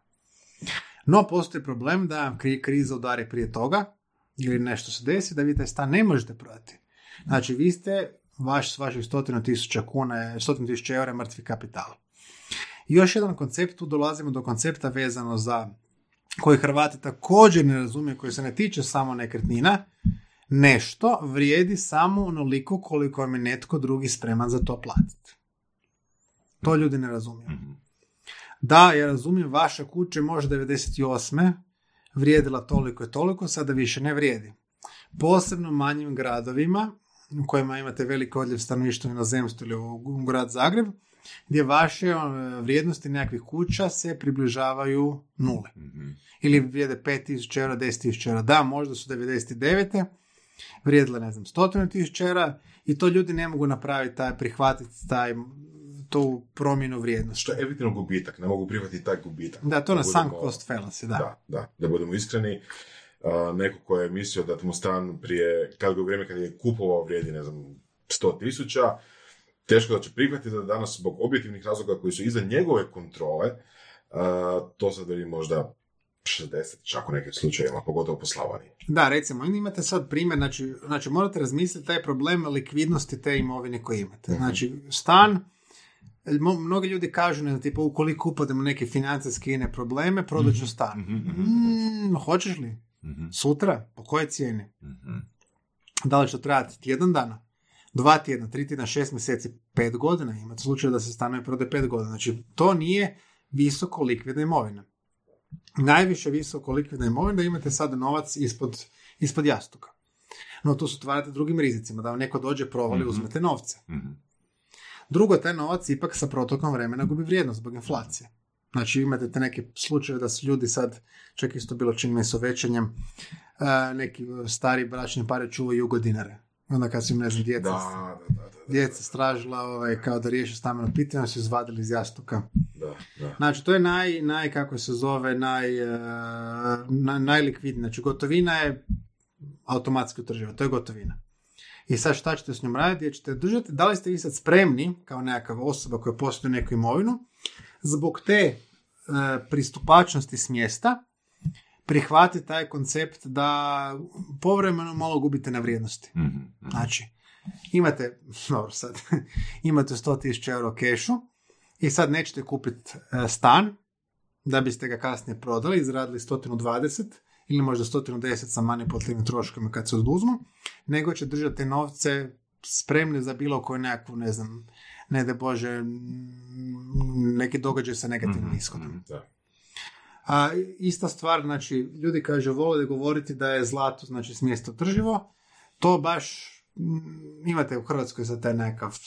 No, postoji problem da kri- kriza udari prije toga, ili nešto se desi, da vi taj stan ne možete prodati. Znači, vi ste, vaš, s vaših 100.000 kuna, je- 100.000 eura mrtvi kapital. I još jedan koncept, tu dolazimo do koncepta vezano za koji Hrvati također ne razumiju, koji se ne tiče samo nekretnina, nešto vrijedi samo onoliko koliko vam je netko drugi spreman za to platiti. To ljudi ne razumiju. Da, ja razumijem, vaša kuća je možda 98. vrijedila toliko i toliko, sada više ne vrijedi. Posebno manjim gradovima, u kojima imate veliki odljev stanovništva u inozemstvu ili u, grad Zagreb, gdje vaše e, vrijednosti nekakvih kuća se približavaju nule. Ili vrijede 5000 eura, 10.000 eura. Da, možda su 99. vrijedile, ne znam, 100.000 eura i to ljudi ne mogu napraviti, taj, prihvatiti taj, tu promjenu vrijednosti. Što je evidentan gubitak, ne mogu prihvatiti taj gubitak. Da, to na budemo- sunk cost fallacy, da. Da, da, da budemo iskreni. Neko ko je mislio da mu stan prije, kad u vrijeme kad je kupovao vrijedi, ne znam, 100 tisuća, teško da će prihvatiti da danas zbog objektivnih razloga koji su iza njegove kontrole, to sad vidi možda 60, čak u nekim slučajevima, pogotovo po Slavoniji. Da, recimo, imate sad primjer, znači, znači morate razmisliti taj problem likvidnosti te imovine koje imate. Znači, stan, mnogi ljudi kažu, ne znam, tipa, ukoliko upadem u neke financijske ine probleme, prodat ću stan. Mm, hoćeš li? Sutra? Po koje cijeni? Da li će to trajati tjedan dana? Dva tjedna, tri tjedna, šest mjeseci, pet godina. Imate slučaj da se stanovi prode pet godina. Znači, to nije visoko likvidna imovina. Najviše visoko likvidna imovina imate sada novac ispod, ispod jastuka. No, se otvarate drugim rizicima, da vam neko dođe, provali, uzmete novce. Drugo, taj novac ipak sa protokom vremena gubi vrijednost zbog inflacije. Znači imate te neke slučajeve da su ljudi sad, čak isto bilo čini mi se ovećanjem, uh, neki stari bračni pare čuvaju jugo dinare. Onda kad su im, ne znam, djeca, Da, da, da, da, djeca stražila ovaj, kao da riješe stambeno pitanje, su izvadili iz jastuka. da, Da. Znači, to je naj, naj kako se zove, naj, e, na, najlikvidniji. Znači, gotovina je automatski utrživa, to je gotovina. I sad šta ćete s njom raditi? Jer ćete držati, da li ste vi sad spremni, kao nekakva osoba koja posjeduje neku imovinu, zbog te e, pristupačnosti s mjesta, prihvati taj koncept da povremeno malo gubite na vrijednosti. Mhm, mhm. Znači, imate, dobro sad, <laughs> imate 100.000 euro kešu i sad nećete kupiti e, stan da biste ga kasnije prodali, izradili 120 ili možda 110 sa manipulativnim troškovima kad se oduzmu, nego će držati novce spremni za bilo koju nekakvu, ne znam, ne da Bože, m, neki događaj sa negativnim Mhm, ishodom. mhm. Da. A ista stvar, znači, ljudi kaže, vole govoriti da je zlato, znači, smjesto održivo. To baš mm, imate u Hrvatskoj za taj nekakav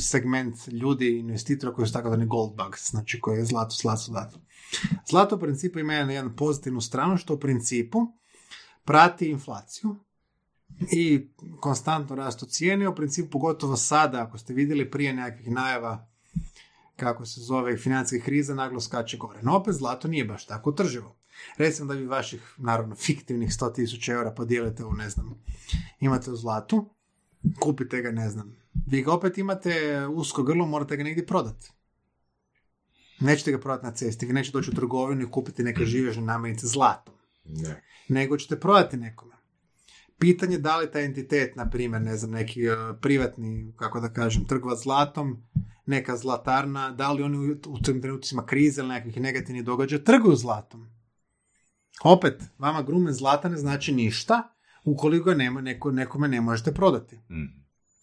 segment ljudi, investitora koji su takozvani gold bugs, znači koji je zlato, zlato, zlato. Zlato u principu ima jednu pozitivnu stranu, što u principu prati inflaciju i konstantno rastu cijene, u principu pogotovo sada, ako ste vidjeli prije nekakvih najava kako se zove financijskih kriza, naglo skače gore. No opet zlato nije baš tako trživo. Recimo da vi vaših, naravno, fiktivnih 100.000 eura podijelite u, ne znam, imate u zlatu, kupite ga, ne znam, vi ga opet imate usko grlo, morate ga negdje prodati. Nećete ga prodati na cesti, vi nećete doći u trgovinu i kupiti neke živežne namirnice zlatom Ne. nego ćete prodati nekome. Pitanje da li taj entitet, na primjer, ne znam, neki e, privatni, kako da kažem, trgovac zlatom, neka zlatarna, da li oni u- u tim trenucima krize ili nekakvih negativnih događaja trguju zlatom. Opet, vama grumen zlata ne znači ništa ukoliko nema, neko, nekome ne možete prodati. Mhm.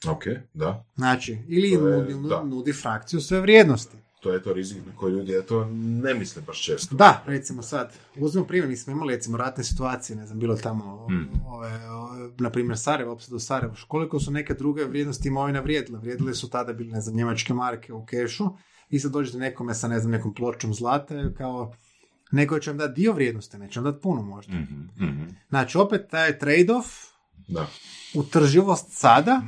Ok, da. Znači, ili je- nudi, da. nudi frakciju sve vrijednosti. To je to rizik na koji ljudi eto, ne misle baš često. Da, recimo sad, uzmemo primjer, mi smo imali recimo ratne situacije, ne znam, bilo tamo, Hmm. ove, ove, na primjer Sarajevo, opsadu Sarajevo, koliko su neke druge vrijednosti imovine vrijedile, vrijedile su tada bili, ne znam, njemačke marke u kešu, i sad dođete nekome sa, ne znam, nekom pločom zlata, kao, neko će vam dati dio vrijednosti, neće vam dati puno možda. Mhm, mhm. Znači, opet taj trade-off, Da. utrživost sada,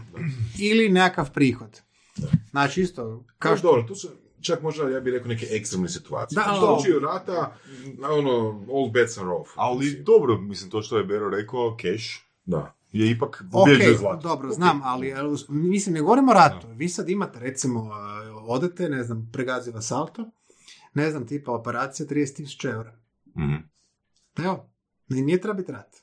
ili nekakav prihod. Da. Znači, isto, kao što... dobro, tu su čak možda, ja bih rekao, neke ekstremne situacije. Da, što uči rata, na ono, all bets are off. Ali Mislim, dobro, mislim, to što je Bero rekao, cash, Da. je ipak Ok, pobjeđuje zlato. dobro, znam, ali mislim, ne govorimo o ratu. Vi sad imate, recimo, odete, ne znam, pregazi vas auto, ne znam, tipa operacija 30.000 eura. Mhm. Evo, ni- nije treba biti rat.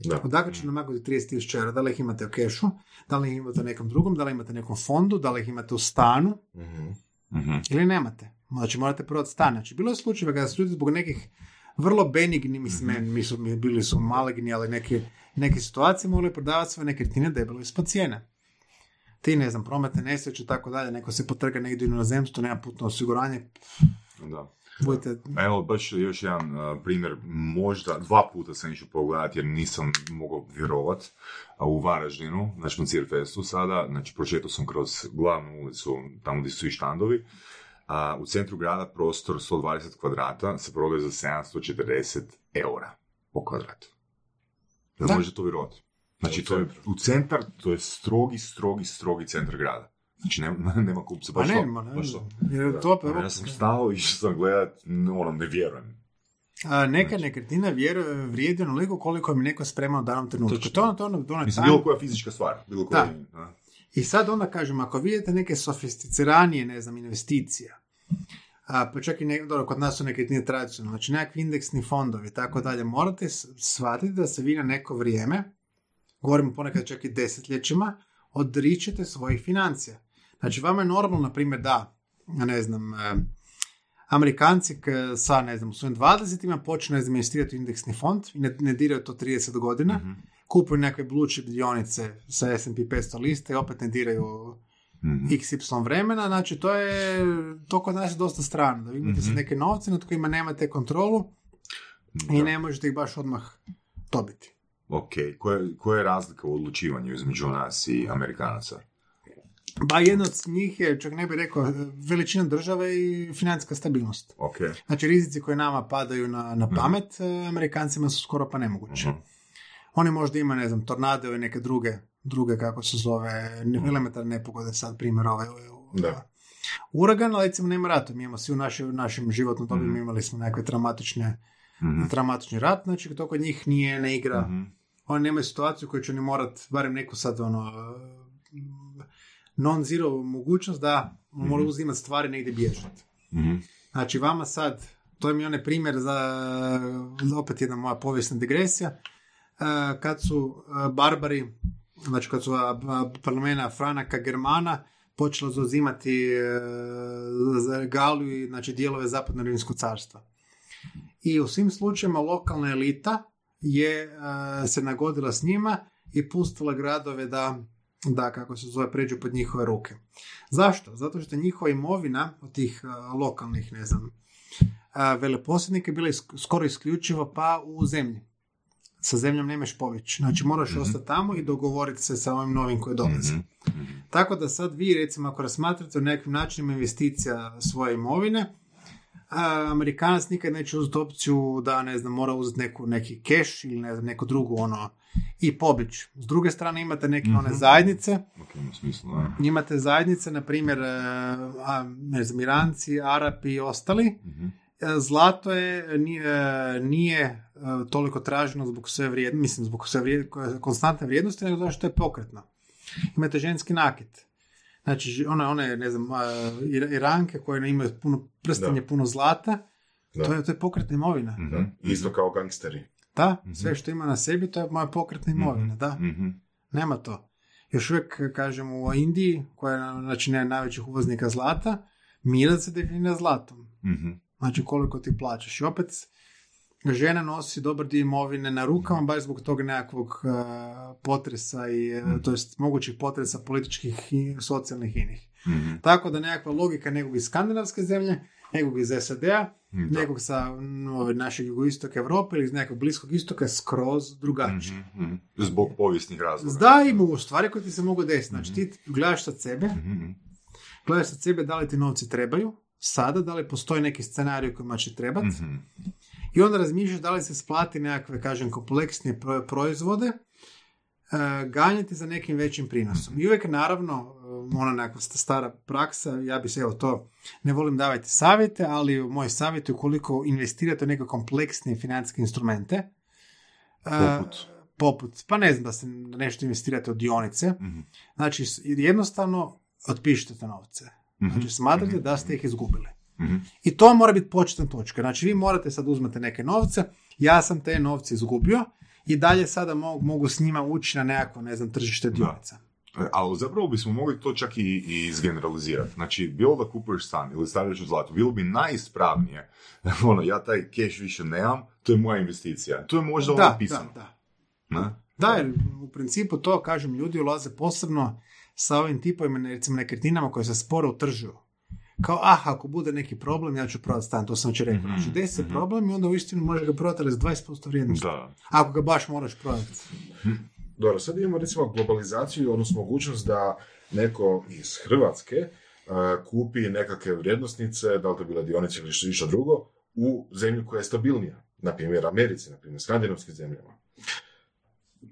Da. Odakle će nam nagoditi 30.000 eura? Da li ih imate u kešu, da li ih imate u nekom drugom, da li imate u nekom fondu, da li ih imate u stanu Mhm. Mhm. ili nemate. Znači, morate prodati stan. Znači, bilo je slučajeva kada su ljudi zbog nekih vrlo benigni, mislim, meni, mi su, mi bili su maligni, ali neke, neke situacije mogli prodavati svoje nekretnine debelo ispod cijene. Ti, ne znam, prometne nesreće i tako dalje, neko se potrga negdje u inozemstvu, nema putno osiguranje, Da. Budete... Evo, baš još jedan primjer, možda dva puta sam išao pogledati jer nisam mogao vjerovat u Varaždinu, znači na Cirfestu sada, znači prošetao sam kroz glavnu ulicu, tamo gdje su i štandovi, a u centru grada prostor 120 kvadrata se prodaje za 740 eura po kvadratu. Jel Da. možete to vjerovati? Znači, to je u centar, to je strogi, strogi, strogi centar grada. Znači, nema, <laughs> nema kupca, Pa baš ne, to, ma ne, baš to. jer to Ono, Ja sam stao i sam gledat, ono, ne vjerujem. A, neka nekretnina vjeruje, vrijedi onoliko koliko mi neko spremao u danom trenutku. Točno. To, ono- to, ono- to, onaj Mislim, bilo koja fizička stvar. Bilo koja, Da. a? I sad onda kažem, ako vidite neke sofisticiranije, ne znam, investicija, a, pa čak i ne, dobro, kod nas su nekretnine tradicionalne, znači nekakvi indeksni fondovi tako dalje, morate shvatiti da se vi na neko vrijeme, govorimo ponekad čak i desetljećima, odričete svojih financija. Znači, vama je normalno, na primjer, da, ne znam, e, Amerikanci k- sa, ne znam, u svojim 20-ima počnu, ne znam, investirati u indeksni fond i ne, ne diraju to 30 godina, Mhm. kupuju nekakve blue chip dionice sa S&P 500 liste i opet ne diraju Mhm. XY vremena, znači to je, to kod nas je dosta strano, da vi imate sad neke novce nad kojima nemate kontrolu i Da. ne možete ih baš odmah dobiti. Ok, koja, je- koja je razlika u odlučivanju između nas i Amerikanaca? Ba jedna od njih je, čak ne bih rekao, veličina države i financijska stabilnost. Ok. Znači rizici koji nama padaju na, na pamet, eh, Amerikancima su skoro pa nemogući. Mhm. Oni možda imaju, ne znam, tornado i neke druge, druge kako se zove, elementarne nepogode, sad primjer ovaj, Da. Uragan, ali recimo nema rata. Mi imamo svi u našoj, u našem životnom dobi, Mhm. mi imali smo nekakve traumatične, Mhm. traumatični rat, znači to kod njih nije, ne igra. Mhm. Oni nemaju situaciju koju će oni morat, barem neku sad ono, non-zero mogućnost da mora uzimati stvari negdje bježati. Mhm. Znači vama sad, to mi je onaj primjer za, opet jedna moja povijesna digresija, e, kad su e, barbari, znači kad su a, a, plemena Franaka Germana počela zauzimati e, za Galiju i znači dijelove zapadno rimskog carstva. I u svim slučajevima lokalna elita je se nagodila s njima i pustila gradove da, da kako se zove, pređu pod njihove ruke. Zašto? Zato što njihova imovina od tih a, lokalnih, ne znam, a, veleposjednika je bila isk- skoro isključivo pa u zemlji. Sa zemljom nemaš poveć. Znači moraš ostati tamo i dogovoriti se sa ovim novim koji dolazi. Mhm. Tako da sad vi recimo ako razmatrate o nekim načinima investicija svoje imovine, a, Amerikanac nikad neće uzeti opciju da ne znam, mora uzeti neku, neki keš ili ne znam, neku drugu ono i pobjeći. S druge strane imate neke one zajednice Ok, ima smisla, da. imate zajednice, na primjer, e, a, ne znam, Iranci, Arapi i ostali. Mhm. E, Zlato je, nije, e, nije e, toliko traženo zbog sve vrijednosti, mislim, zbog sve vrijed- konstantne vrijednosti, nego zato što je pokretno. Imate ženski nakit. Znači, one, one ne znam, Iranke koje imaju puno prstenje, Da. puno zlata, Da. to je, to je pokretna imovina. Mhm. Isto kao gangsteri. Da, sve što ima na sebi, to je moja pokretna imovina, da. Mhm. Nema to. Još uvijek, kažem, u Indiji, koja je znači, ne najvećih uvoznika zlata, mirac se definira zlatom. Mhm. Znači koliko ti plaćaš. I opet, žena nosi dobar dio imovine na rukama, baš zbog tog nekakvog uh, potresa, i, uh, to jest mogućih potresa političkih i socijalnih inih. Mhm. Tako da nekakva logika nekog iz skandinavske zemlje, nekog iz SAD-a, Da. nekog sa mm, ove, našeg jugoistoka Europe ili iz nekog bliskog istoka je skroz drugačije. Mhm. Mhm. Zbog povijesnih razloga. Da, i mogu stvari koje ti se mogu desiti. Znači, ti gledaš sad sebe, Mhm. gledaš sad sebe da li ti novci trebaju, sada, da li postoji neki scenarij kojima će trebati, Mhm. I onda razmišljaš da li se splati nekakve, kažem, kompleksnije pro- proizvode, e, ganjati za nekim većim prinosom. I uvijek, naravno, e, ona nekakva sta- stara praksa, ja bi se, evo to, ne volim davati savjete, ali moj savjet je ukoliko investirate u neke kompleksnije financijske instrumente, e, Poput? poput, pa ne znam da se nešto investirate u dionice, Mhm. znači jednostavno otpišite te novce. Znači smatrate da ste ih izgubili. Mhm. I to mora biti početna točka. Znači vi morate sad uzmete neke novce, ja sam te novce izgubio i dalje sada mogu, mogu s njima ući na nekakvo, ne znam, tržište dionica. E, Ali zapravo bismo mogli to čak i, i izgeneralizirati. Znači, bilo da kupuješ stan ili stavljaš u zlato, bilo bi najispravnije, <laughs> ono, ja taj cash više nemam, to je moja investicija. To je možda Da, ono da, pisano. da. Ne? Da, jer u principu to, kažem, ljudi ulaze posebno sa ovim tipovima, recimo nekretninama koje se sporo utržuju. Kao, ah, ako bude neki problem, ja ću prodati stan, to sam već rekao. Znači, desi se problem i onda uistinu možeš ga prodati ali s 20% vrijednosti. Da. Ako ga baš moraš prodati. Dobro, sad imamo recimo globalizaciju, odnosno mogućnost da neko iz Hrvatske uh, kupi nekakve vrijednosnice, da li to bila dionice ili što više drugo, u zemlju koja je stabilnija. Na primjer Americi, na primjer skandinavskim zemljama.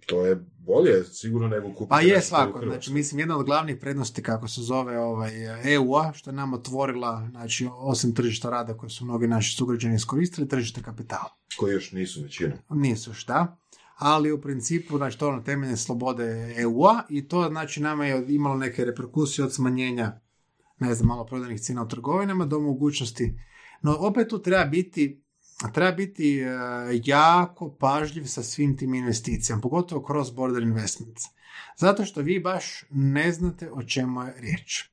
To je bolje sigurno nego kupiti Pa je svako, znači mislim jedna od glavnih prednosti kako se zove ovaj EU-a, što je nam otvorila, znači osim tržišta rada koje su mnogi naši sugrađani iskoristili, tržište kapitala. Koji još nisu većina. Nisu šta, ali u principu znači to ono temeljne slobode EU-a i to znači nama je imalo neke reperkusije od smanjenja ne znam, malo prodajnih cijena u trgovinama do mogućnosti. No opet tu treba biti treba biti e, jako pažljiv sa svim tim investicijama, pogotovo cross border investments. Zato što vi baš ne znate o čemu je riječ.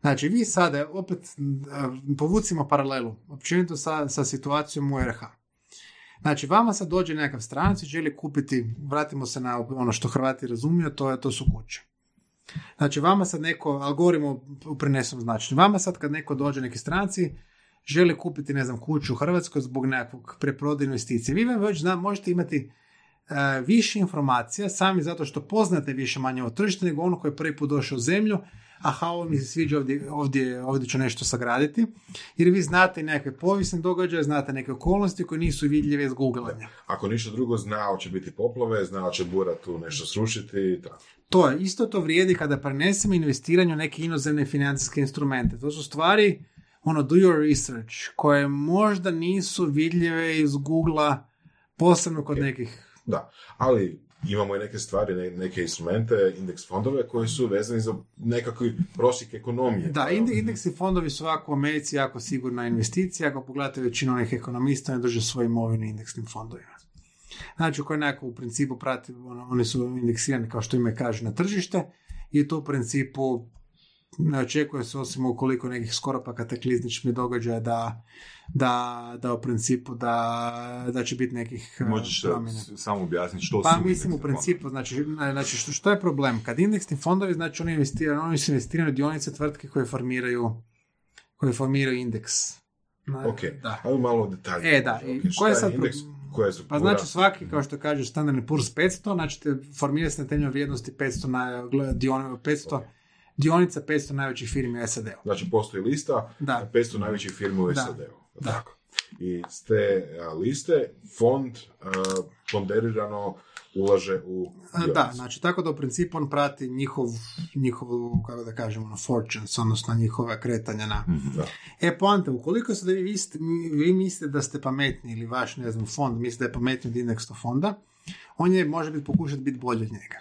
Znači, vi sada, opet, e, povucimo paralelu, općenito sa, sa situacijom u RH. Znači, vama sad dođe nekakav stranac i želi kupiti, vratimo se na ono što Hrvati razumiju, to, je, to su kuće. Znači, vama sad neko, ali govorimo u prenesom značenju, vama sad kad neko dođe, neki stranci, želi kupiti, ne znam, kuću u Hrvatskoj zbog nekakvog preprodaje investicije. Vi vam već zna, možete imati e, više informacija, sami zato što poznate više manje o tržištu, nego ono koji je prvi put došao u zemlju, aha, ovo mi se sviđa, ovdje, ovdje, ovdje ću nešto sagraditi, jer vi znate nekakve povijesne događaje, znate neke okolnosti koje nisu vidljive iz googlanja. Ako ništa drugo, zna će biti poplave, zna će bura tu nešto srušiti i tako. To je, isto to vrijedi kada prenesemo investiranje u neke inozemne financijske instrumente. To su stvari, ono, do your research, koje možda nisu vidljive iz Google-a, posebno kod nekih Da, ali imamo i neke stvari, ne- neke instrumente, indeks fondove koji su vezani za nekakvi prosjek ekonomije. Da, inde- indeksi fondovi su ovako u Americi jako sigurna investicija. Ako pogledate većinu onih ekonomista, ne drže svoju imovinu indeksnim fondovima. Znači, koji nekako u principu prati, ono, oni su indeksirani kao što ime kaže na tržište i to u principu ne očekuje se osim ukoliko nekih skoro pa kataklizmičnih događaja da, da, da u principu da, da će biti nekih eh, Možeš promjena. samo objasniti što Pa su mislim u principu, znači, znači što, što je problem? Kad indeksni fondovi, znači oni investiraju, oni su investiraju u dionice tvrtke koje formiraju koje formiraju indeks. Na- Ok, Da. ali malo detalje. E, da, i Ok, šta koje je sad indeks, pro- koja je struktura? Pa znači svaki, kao što kaže standardni purs 500, znači te formira se na temelju vrijednosti 500, na, dion, 500 dionica 500 najvećih firmi u SAD-u. Znači, postoji lista Da. 500 najvećih firmi u Da. SAD-u. Da. Tako. I s te a, liste fond a, ponderirano ulaže u dionice. Da, znači tako da u principu on prati njihov, njihovu, kako da kažemo, ono, fortunes, odnosno njihova kretanja na... Da. E, poanta, ukoliko se da vi, viste- vi mislite da ste pametni ili vaš, ne znam, fond misli da je pametniji od indeksnog fonda, on je, može biti pokušati biti bolji od njega.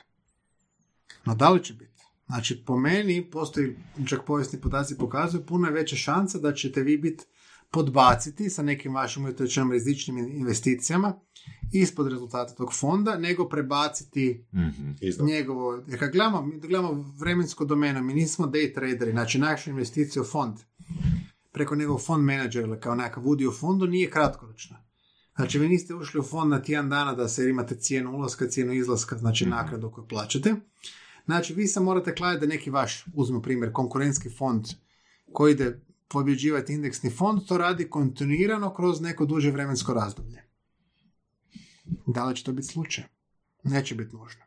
No, da li će biti? Znači, po meni, postoji, čak povijesni podaci pokazuju, puno je veća šansa da ćete vi biti podbaciti sa nekim vašim uvjetočenom rizičnim investicijama ispod rezultata tog fonda, nego prebaciti Mhm. Iznad. njegovo, jer kad gledamo, mi gledamo vremensko domeno, mi nismo day traderi, znači naša investicija u fond preko njegovog fond menadžera ili kao nekakav udio u fondu nije kratkoročna. Znači vi niste ušli u fond na tjedan dana da se imate cijenu ulaska, cijenu izlaska, znači nakradu koju plaćate. Znači vi se morate kladiti da neki vaš, uzmemo primjer, konkurentski fond koji ide pobjeđivati indeksni fond, to radi kontinuirano kroz neko duže vremensko razdoblje. Da li će to biti slučaj? Neće biti nužno.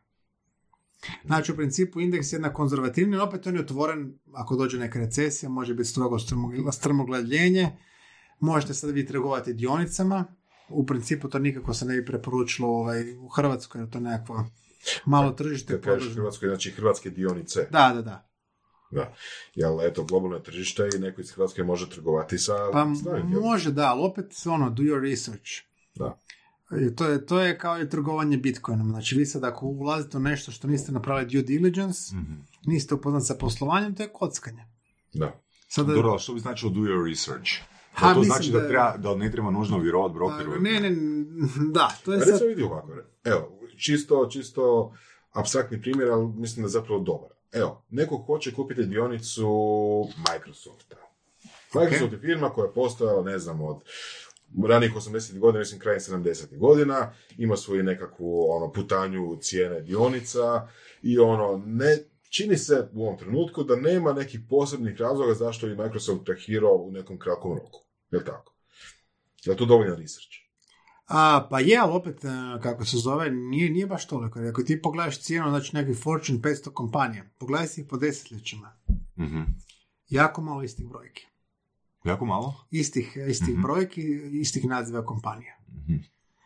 Znači, u principu indeks je jedna konzervativni, opet on je otvoren, ako dođe neka recesija, može biti strogo strmogl- strmoglavljenje, možete sad vi trgovati dionicama, u principu to nikako se ne bi preporučilo ovaj, u Hrvatskoj, je to nekakvo malo tržište. Kad kažeš Hrvatskoj, znači hrvatske dionice. Da, da, da. Da. Jel, eto, globalno je tržište i neko iz Hrvatske može trgovati sa Pa dionicama. može, da, ali opet ono, do your research. Da. I to, je, to je kao i trgovanje bitcoinom. Znači, vi sad ako ulazite u nešto što niste napravili due diligence, Mhm. niste upoznati sa poslovanjem, to je kockanje. Da. Sada, Dobro, što bi značilo do your research? Ha, to znači da da, treba, da ne treba nužno vjerovati Pa, brokeru? ne, ne, da, to je sad... Recimo vidi ovako, evo, čisto, čisto abstraktni primjer, ali mislim da je zapravo dobar. Evo, neko hoće kupiti dionicu Microsofta. Microsoft je firma koja je postojala, ne znam, od ranih 80. godina, mislim krajem 70. godina, ima svoju nekakvu ono, putanju cijene dionica i ono, ne, čini se u ovom trenutku da nema nekih posebnih razloga zašto bi Microsoft krahirao u nekom kratkom roku. Je tako? Je li to dovoljan research? A, pa je, ali opet, e, kako se zove, nije, nije baš toliko. Ako ti pogledaš cijenu, znači neki Fortune 500 kompanija, pogledaj si ih po desetljećima. Mhm. Jako malo istih brojki. Jako malo? Istih, istih Mhm. brojki, istih naziva kompanija. Mhm.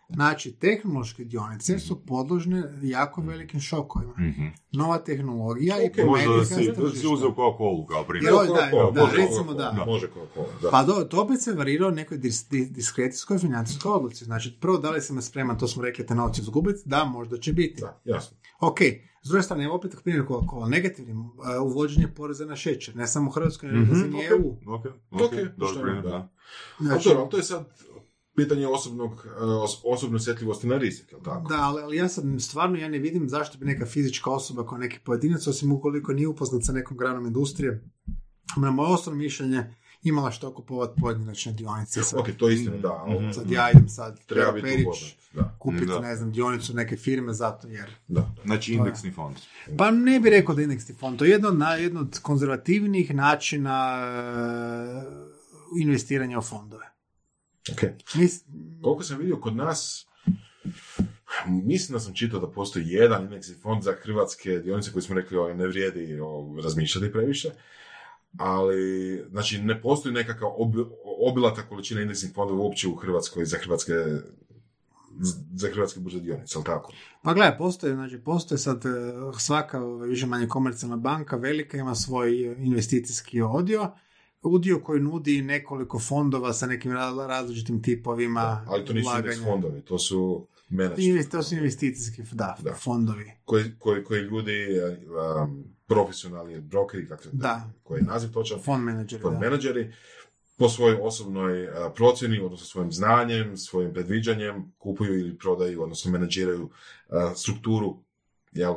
Znači, tehnološke dionice su podložne jako velikim šokovima. Mhm. Nova tehnologija Ok, i Možda da pometika si, da si uzeo Coca-Cola kao primjer. Da, da, može recimo Coca-Cola, da. Može Coca-Cola, da. Pa do, to opet se varirao u nekoj dis, dis- diskrecijskoj financijskoj odluci. Znači, prvo, da li sam spreman, to smo rekli, te novce izgubiti? Da, možda će biti. Da, jasno. Ok, s druge strane, opet primjer Coca-Cola, negativnim, uh, uvođenje poreza na šećer, ne samo u Hrvatskoj, nego Mhm, na razini ok. EU. Ok, Ok, ok, dobro pošteno, primjer, da. da. Znači, dobro, to je sad pitanje osobnog, e, os- osobne osjetljivosti na rizik, jel tako? Da, ali, ali ja sad stvarno ja ne vidim zašto bi neka fizička osoba kao neki pojedinac, osim ukoliko nije upoznat sa nekom granom industrije, na moje osobno mišljenje, imala što kupovati pojedinačne dionice. Sad, Ok, to je istina, da. Mhm. sad ja idem sad, Treba Perić. Da, kupiti, Da. ne znam, dionicu neke firme zato jer... da. Znači indeksni fond. Pa ne bi rekao da je indeksni fond, to je jedno, na, jedno od konzervativnijih načina e, investiranja u fondove. Ok. Mis, Koliko sam vidio kod nas, Mislim da sam čitao da postoji jedan indeksni fond za hrvatske dionice koji smo rekli ovaj, ne vrijedi o, razmišljati previše, ali znači ne postoji nekakva ob, obilata količina indeksnih fondova uopće u Hrvatskoj za hrvatske za hrvatske burze dionice, ali tako? Pa gledaj, postoje, znači, postoje sad e, svaka više manje komercijalna banka, velika, ima svoj investicijski odio, udio koji nudi nekoliko fondova sa nekim različitim tipovima da, ali to nisu indeks fondovi, to su menadžeri. To su investicijski da, da. fondovi. Koji, koji, koji ljudi, um, profesionalni brokeri, dakle, da. koji je naziv točan, fond menadžeri, fond menadžeri po svojoj osobnoj a, procjeni, odnosno svojim znanjem, svojim predviđanjem, kupuju ili prodaju, odnosno menadžiraju strukturu jel,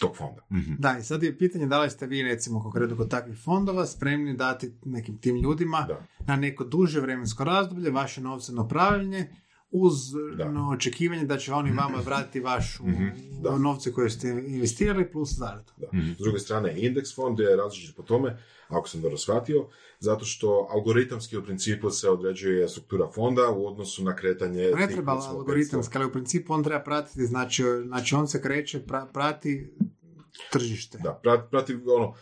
tog fonda. mm Da, i sad je pitanje da li ste vi, recimo, konkretno kod takvih fondova, spremni dati nekim tim ljudima na neko duže vremensko razdoblje vaše novce na upravljanje, uz no, očekivanje da će oni vama vratiti vašu mm novce koje ste investirali plus zaradu. mm S druge strane, indeks fond je različit po tome, ako sam dobro shvatio, zato što algoritamski u principu se određuje struktura fonda u odnosu na kretanje... Ne treba algoritamski, ali u principu on treba pratiti, znači, znači on se kreće, prati tržište. Da, prati, ono,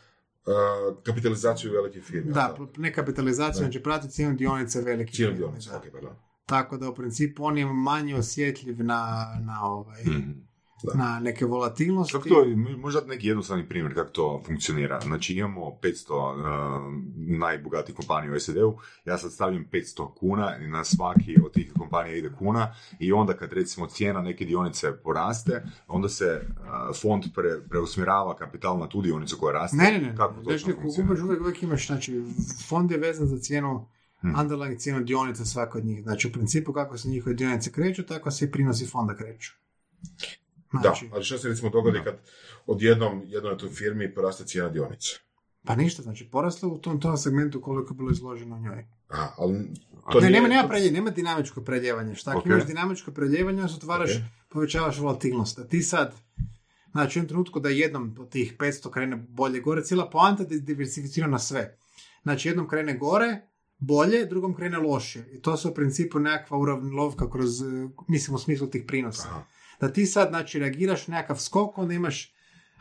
kapitalizaciju velikih firmi. Da, ne kapitalizaciju, znači prati cijenu dionice velikih cijenu dionice, ok, pardon. Tako da u principu on je manje osjetljiv na, na ovaj... mm na neke volatilnosti. Kako to, možda neki jednostavni primjer kako to funkcionira. Znači imamo 500 uh, najbogatijih kompanija u SAD-u, ja sad stavljam 500 kuna i na svaki od tih kompanija ide kuna i onda kad recimo cijena neke dionice poraste, onda se uh, fond pre, preusmjerava kapital na tu dionicu koja raste. Ne, ne, ne. Kako to znači, uvijek, uvijek imaš, znači, fond je vezan za cijenu hmm. underlying cijenu dionica svaka od njih. Znači, u principu kako se njihove dionice kreću, tako se i prinosi fonda kreću. Znači, da, ali što se recimo dogodi kad odjednom jednoj toj firmi poraste cijena dionice? Pa ništa, znači poraslo u tom, tom segmentu koliko je bilo izloženo njoj. A, ali to ne, nema, nema, predje, nema dinamičko predjevanje. Šta okay. imaš dinamičko predjevanje, onda otvaraš, okay. povećavaš volatilnost. A ti sad, znači u jednom trenutku da jednom od tih 500 krene bolje gore, cijela poanta je diversificirana na sve. Znači jednom krene gore, bolje, drugom krene loše. I to su u principu nekakva uravnilovka kroz, mislim u smislu tih prinosa. Aha da ti sad znači, reagiraš na nekakav skok, onda imaš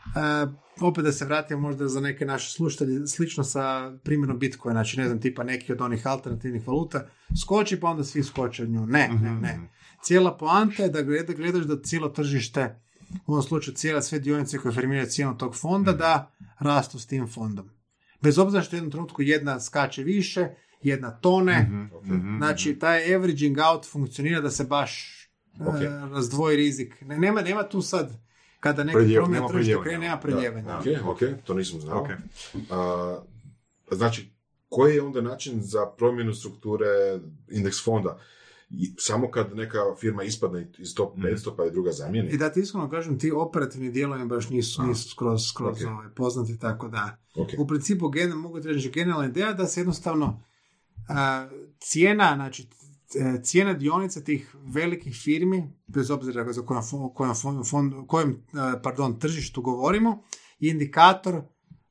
Uh, opet da se vratimo možda za neke naše slušatelje, slično sa primjerom Bitcoina, znači ne znam, tipa neki od onih alternativnih valuta, skoči pa onda svi skoče od nju. Ne, ne, ne. Mhm. Cijela poanta je da gledaš da cijelo tržište, u ovom slučaju cijela sve dionice koje formiraju cijenu tog fonda, da rastu s tim fondom. Bez obzira što u jednom trenutku jedna skače više, jedna tone, mhm, mhm, znači taj averaging out funkcionira da se baš okay. E, razdvoji rizik. Nema, nema tu sad, kada neki Predjev, promjena tržišta krene, nema preljevanja. Ok, ok, to nisam znao. Okay. A, znači, koji je onda način za promjenu strukture indeks fonda? I samo kad neka firma ispadne iz top 500 mm. pa je druga zamijeni. I da ti iskreno kažem, ti operativni dijelovi baš nisu, nisu skroz, skroz okay. ovaj, poznati, tako da. Okay. U principu, gen, mogu ti reći, generalna ideja da se jednostavno cijena, znači E, cijena dionica tih velikih firmi, bez obzira za kojem, kojem, fond, kojem e, pardon, tržištu govorimo, je indikator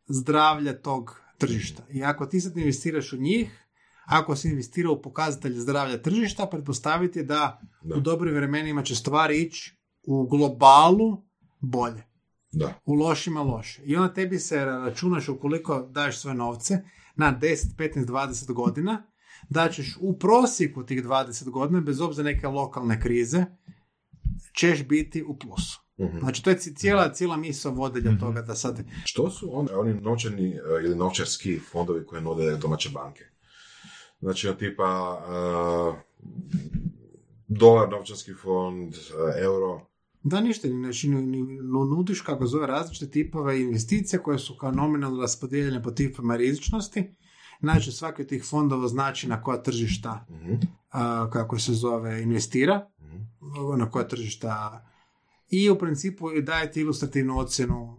zdravlja tog tržišta. I ako ti sad investiraš u njih, ako si investirao u pokazatelje zdravlja tržišta, pretpostaviti da, da. u dobrim vremenima će stvari ići u globalu bolje. Da. U lošima loše. I onda tebi se računaš ukoliko daješ svoje novce na 10, 15, 20 godina, da ćeš u prosjeku tih 20 godina, bez obzira neke lokalne krize, ćeš biti u plusu. uh Znači, to je cijela, cijela misla vodelja uh toga da sad... Što su on, oni novčani uh, ili novčarski fondovi koje nude domaće banke? Znači, od tipa uh, dolar novčarski fond, uh, euro... Da, ništa, znači, nudiš kako zove različite tipove investicija koje su kao nominalno raspodijeljene po tipama rizičnosti Znači, svaki od tih fondova znači na koja tržišta, mhm. kako se zove, investira, mhm. na koja tržišta i u principu daje ti ilustrativnu ocjenu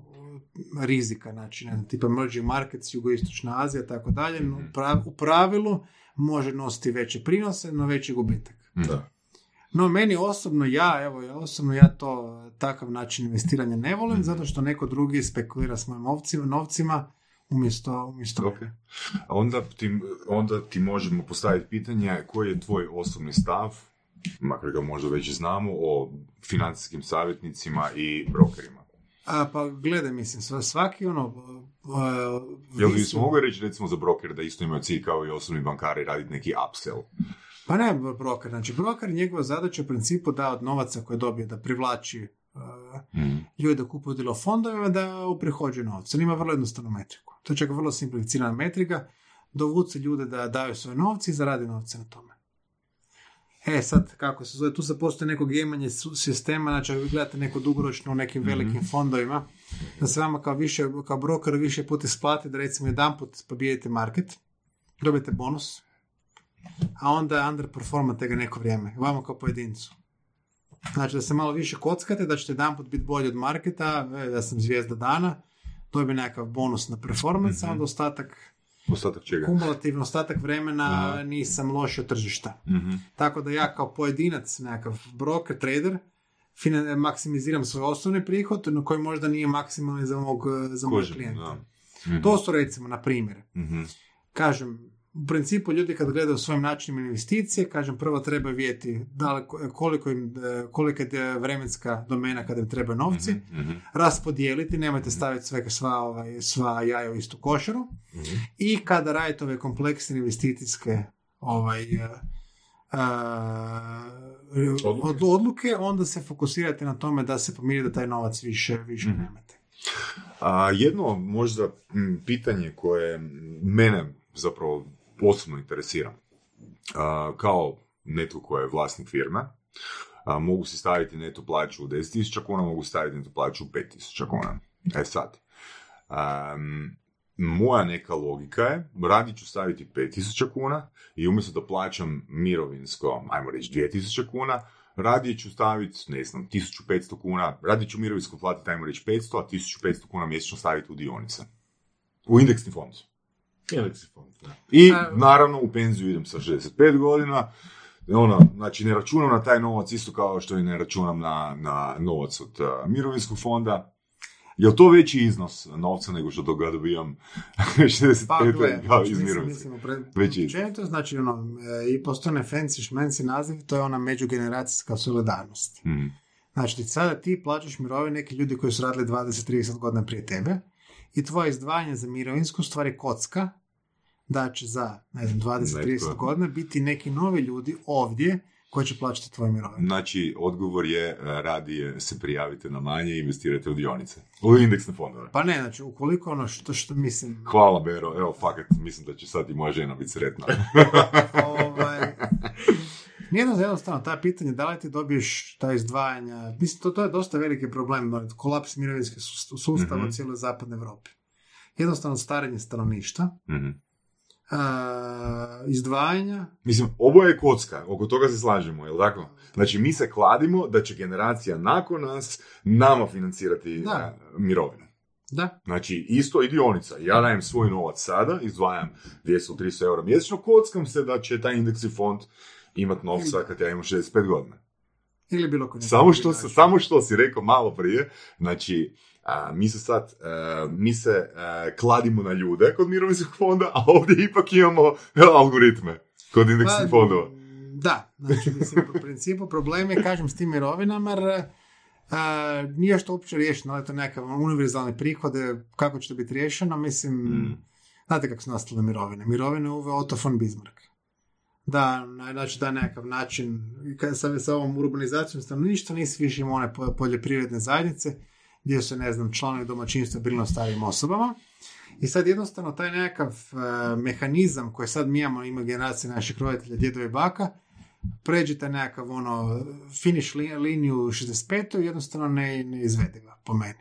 rizika, znači ne, tipa emerging markets, jugoistočna Azija, tako dalje, mhm. u pravilu može nositi veće prinose, no veći gubitak. Da. No, meni osobno, ja, evo, ja osobno, ja to, takav način investiranja ne volim, zato što neko drugi spekulira s mojim novcima umjesto... umjesto... Okay. Onda, ti, onda ti možemo postaviti pitanje koji je tvoj osobni stav makar ga možda već znamo, o financijskim savjetnicima i brokerima. A, pa gledaj, mislim, sva- svaki ono... Uh, Jel bismo mogli reći recimo za broker da isto imaju cilj kao i osobni bankari raditi neki upsell? Pa ne broker, znači broker, njegova zadaća u principu da od novaca koje dobije da privlači uh, Mhm. ljude da kupuju u fondovima da uprihođuju novce. On ima vrlo jednostavnu metriku. To je čak vrlo simplificirana metrika, dovuci ljude da daju svoje novce i zaradi novce na tome. E sad, kako se zove, tu se postoji neko gemanje sistema, znači ako vi gledate neko dugoročno u nekim velikim fondovima, da se vama kao, više, kao broker više puta isplati da recimo jedan put pobijedite market, dobijete bonus, a onda underperformate ga neko vrijeme, vama kao pojedincu. Znači da se malo više kockate, da ćete jedan put biti bolji od marketa, e, ja sam zvijezda dana, dobijem nekakav bonus na performance, a onda ostatak, Ostatak čega? kumulativno ostatak vremena Aha. nisam loši od tržišta. Mhm. Tako da ja kao pojedinac, nekakav broker, trader, fina- maksimiziram svoj osnovni prihod, no koji možda nije maksimalni za mog, za mog klijenta. da. Mhm. To su recimo, na primjer, Mhm. kažem, u principu ljudi kad gledaju svojim načinima investicije, kažem, prvo treba vidjeti da li, koliko im, e, kolika je vremenska domena kada im trebaju novci, Mhm. raspodijeliti, nemojte staviti sve, sva, ovaj, sva jaja u istu košaru. Mhm. I kada radite ove kompleksne investicijske ovaj, e, e, Odluke. od- odluke, onda se fokusirate na tome da se pomiri da taj novac više, više Mhm. nemate. A jedno možda pitanje koje mene zapravo posebno interesira. A, kao netko ko je vlasnik firme, mogu si staviti neto plaću u 10.000 kuna, mogu staviti neto plaću u 5.000 kuna. E sad, moja neka logika je, radit ću staviti 5000 kuna i umjesto da plaćam mirovinsko, ajmo reći 2000 kuna, radije ću staviti, ne znam, 1500 kuna, radije ću mirovinsko platiti, ajmo reći 500, a 1500 kuna mjesečno staviti u dionice. U indeksni fond. Indeksi fond. I naravno u penziju idem sa 65 godina, ono, znači ne računam na taj novac isto kao što i ne računam na, na novac od uh, mirovinskog fonda. Je to veći iznos novca nego što toga dobijam <laughs> 65 Pa, gle, kao znači, iz mirovinskog? Veći. općenito, znači, ono, e, i onaj fancy šmenci naziv, to je ona međugeneracijska solidarnost. Mhm. Znači, sada ti plaćaš mirovine neki ljudi koji su radili 20-30 godina prije tebe i tvoje izdvajanje za mirovinsko u stvari kocka da će za, ne znam, 20-30 Netko. godina biti neki novi ljudi ovdje koji će plaćati tvoje mirovine. Znači, odgovor je uh, radije se prijavite na manje i investirate u dionice. U indeksne fondove. Pa ne, znači, ukoliko ono što, što mislim, Hvala, Bero. Evo, fakat, mislim da će sad i moja žena biti sretna. <laughs> ovaj, nije da jednostavno ta pitanje da li ti dobiješ ta izdvajanja, mislim to, to je dosta veliki problem, ono, kolaps mirovinskih sust- sustava Mhm. u cijeloj zapadnoj Europi. Jednostavno starenje stanovništva, Mhm. a, izdvajanja, Mislim, ovo je kocka, oko toga se slažemo, jel tako? Znači, mi se kladimo da će generacija nakon nas nama financirati Da. mirovine. da, Znači, isto i dionica. Ja dajem svoj novac sada, izdvajam 200-300 eura mjesečno, kockam se da će taj indeksi fond imat novca kad ja imam 65 godina. ili bilo koji Samo što, samo što si rekao malo prije, znači, a, mi se sad, a, mi se a, kladimo na ljude kod mirovinskog fonda, a ovdje ipak imamo e, algoritme kod indeksnih fondova. Da, znači mislim, u principu problem je, kažem, s tim mirovinama, jer a, nije još to uopće riješeno, ali je to nekakav univerzalni prihode, kako će to biti riješeno, mislim, Mm. znate kako su nastale mirovine. Mirovine je uveo Otto von Bismarck. Da, na- znači da nekakav način, i kad sa, sa ovom urbanizacijom stanovništva nisi više imao one po- poljoprivredne zajednice, gdje su, ne znam, članovi domaćinstva brinu o starijim osobama. I sad jednostavno taj nekakav e, mehanizam koji sad mi imamo, ima generacije naših roditelja, djedova i baka, pređite nekakav ono finish li- liniju 65. jednostavno ne, neizvediva po meni.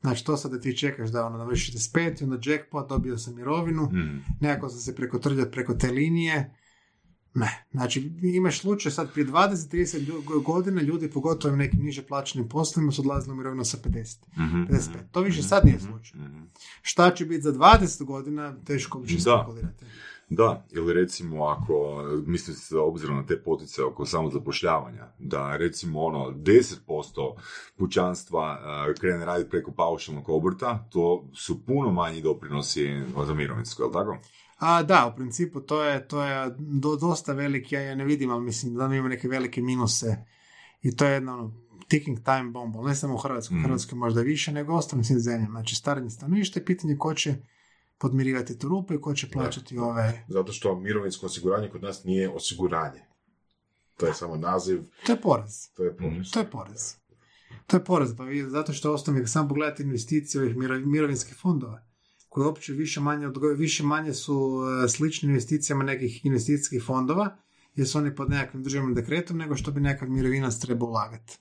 Znači to sad da ti čekaš da ono navrši 65 i onda jackpot, dobio sam mirovinu, Mm. nekako sam se preko trljati preko te linije. Ne, znači imaš slučaj sad prije 20-30 lju- godina ljudi, pogotovo u nekim niže plaćenim poslovima, su odlazili u mirovinu sa 50. Mhm. 55. To više sad nije slučaj. Mhm. Šta će biti za 20 godina, teško Da. spekulirati. Da, ili recimo ako, mislim se obzirom na te potice oko samozapošljavanja, da recimo ono 10% pućanstva uh, krene raditi preko paušalnog obrta, to su puno manji doprinosi za mirovinsko, jel tako? A da, u principu to je, to je do, dosta veliki, ja je ne vidim, ali mislim da ima neke velike minuse i to je jedno ono, ticking time bomb, ali ne samo u Hrvatskoj, Mhm. Hrvatskoj možda više nego u ostalim svim zemljama. Znači, starenje stanovništva je pitanje ko će podmirivati tu rupu i ko će plaćati ove... Zato što mirovinsko osiguranje kod nas nije osiguranje. To je samo naziv, To je porez. to je porez. To je porez. To je porez, pa vi, zato što osnovno samo pogledate investicije ovih miro- mirovinskih fondova, koje uopće više manje, više manje su e, slični investicijama nekih investicijskih fondova, jer su oni pod nekakvim državnim dekretom, nego što bi nekakav mirovinac trebao ulagati.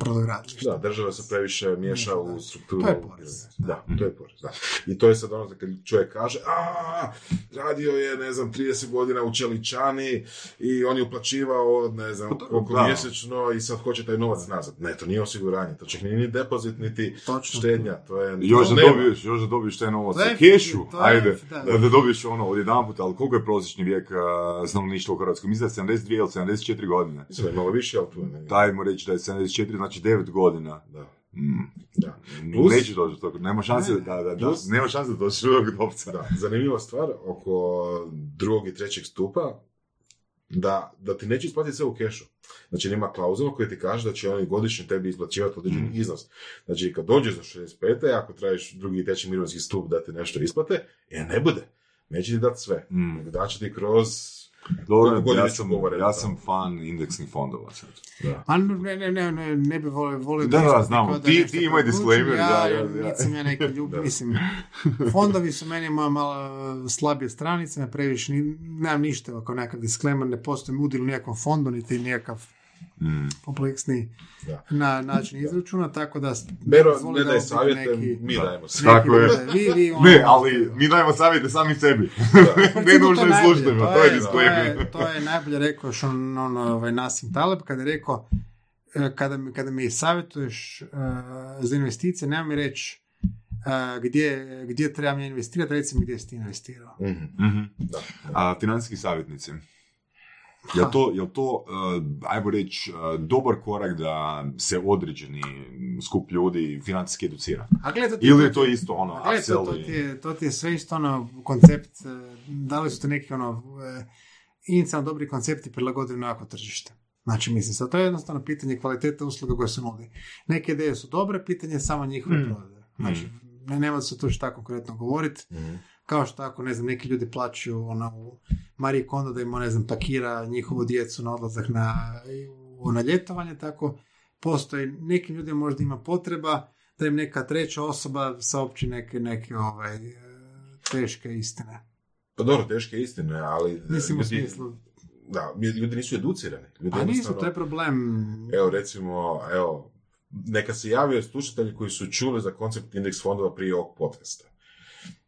Brodogradilište. Da, država se previše miješa u strukturu. To je porez. Da, to je porez, da. I to je sad ono kad čovjek kaže, a radio je, ne znam, 30 godina u Čeličani i on je uplaćivao, ne znam, Pa da. mjesečno i sad hoće taj novac nazad. Ne, to nije osiguranje, to čak nije ni depozit, niti Točno. štednja, to je... Još da dobiješ, još da dobiješ taj novac u kešu, ajde, da. da, da dobiješ ono od jedan ali koliko je prosječni vijek uh, stanovništva u Hrvatskoj? Mislim da je 72 ili 74 godine. Mislim da je malo više, ali tu je ne. Dajmo reći da je 74, znači 9 godina. Da, Mm. da. Plus- Neće doći do toga, nema šanse, Ne, da, da, da, plus- nema šanse da doći do tog novca. Da, zanimljiva stvar oko drugog i trećeg stupa, da, da ti neće isplatiti sve u kešu. Znači ima klauzula koja ti kaže da će oni godišnje tebi isplaćivati određeni Mm. iznos. Znači kad dođeš do 65. ako tražiš drugi i treći mirovinski stup da ti nešto isplate, e ne bude. Neće ti dati sve. Mm. Nego daće ti kroz... Dobro, ja sam, ja sam fan indeksnih fondova sad. Da. A ne, ne, ne, ne, ne bi volio, volio Da, da, znamo. da Ti- ti imaj disclaimer, ja, da, ja, ja. niti sam ja neki ljub, Da. mislim, fondovi su meni moja malo slabije stranice, ne previše, ni, nemam ništa oko nekakav disclaimer, ne postoji udjel u nijekom fondu, niti nikakav Mm. kompleksni Da. na način izračuna, tako da... Bero, ne da daj savjete, neki- mi Da. dajemo sve. Tako je. Vi, vi, <laughs> ono- Ne, ali mi dajemo savjete sami sebi. Pa <laughs> ne recimo, nužno to službeno, to to je je- to disclaimer. je, to je najbolje rekao još on, on, ovaj, Nasim Taleb, kada je rekao e, kada mi, kada mi savjetuješ e, za investicije, nema mi reći e, gdje, gdje trebam ja investirati, reci mi gdje si ti investirao. Mhm, Mhm. Da. A financijski savjetnici. Jel to, jel to uh, ajmo reći, uh, dobar korak da se određeni skup ljudi financijski educira? A gledaj, to ti- Ili je to isto ono, a gledaj, to, to, ti je, to ti je sve isto ono koncept, e, dali su ti neki ono inicijalno dobri koncepti prilagodili na tržište. Znači, mislim, sad to je jednostavno pitanje kvalitete usluga koje se nudi. Neke ideje su dobre, pitanje je samo njihove Mm. prodaje. Znači, ne, nema se tu šta konkretno govoriti. Mhm. Kao što ako, ne znam, neki ljudi plaćaju ono, u Mariji Kondo da im, ne znam, pakira njihovu djecu na odlazak na, u- na ljetovanje, tako postoji, nekim ljudima možda ima potreba da im neka treća osoba saopći neke, neke ovaj, e, teške istine. Pa dobro, teške istine, ali... Mislim u ljudi- smislu, Da, ljudi nisu educirani. Ljudi a nisu, to je problem. Evo recimo, evo, neka se javio slušatelji koji su čuli za koncept indeks fondova prije ovog podcasta.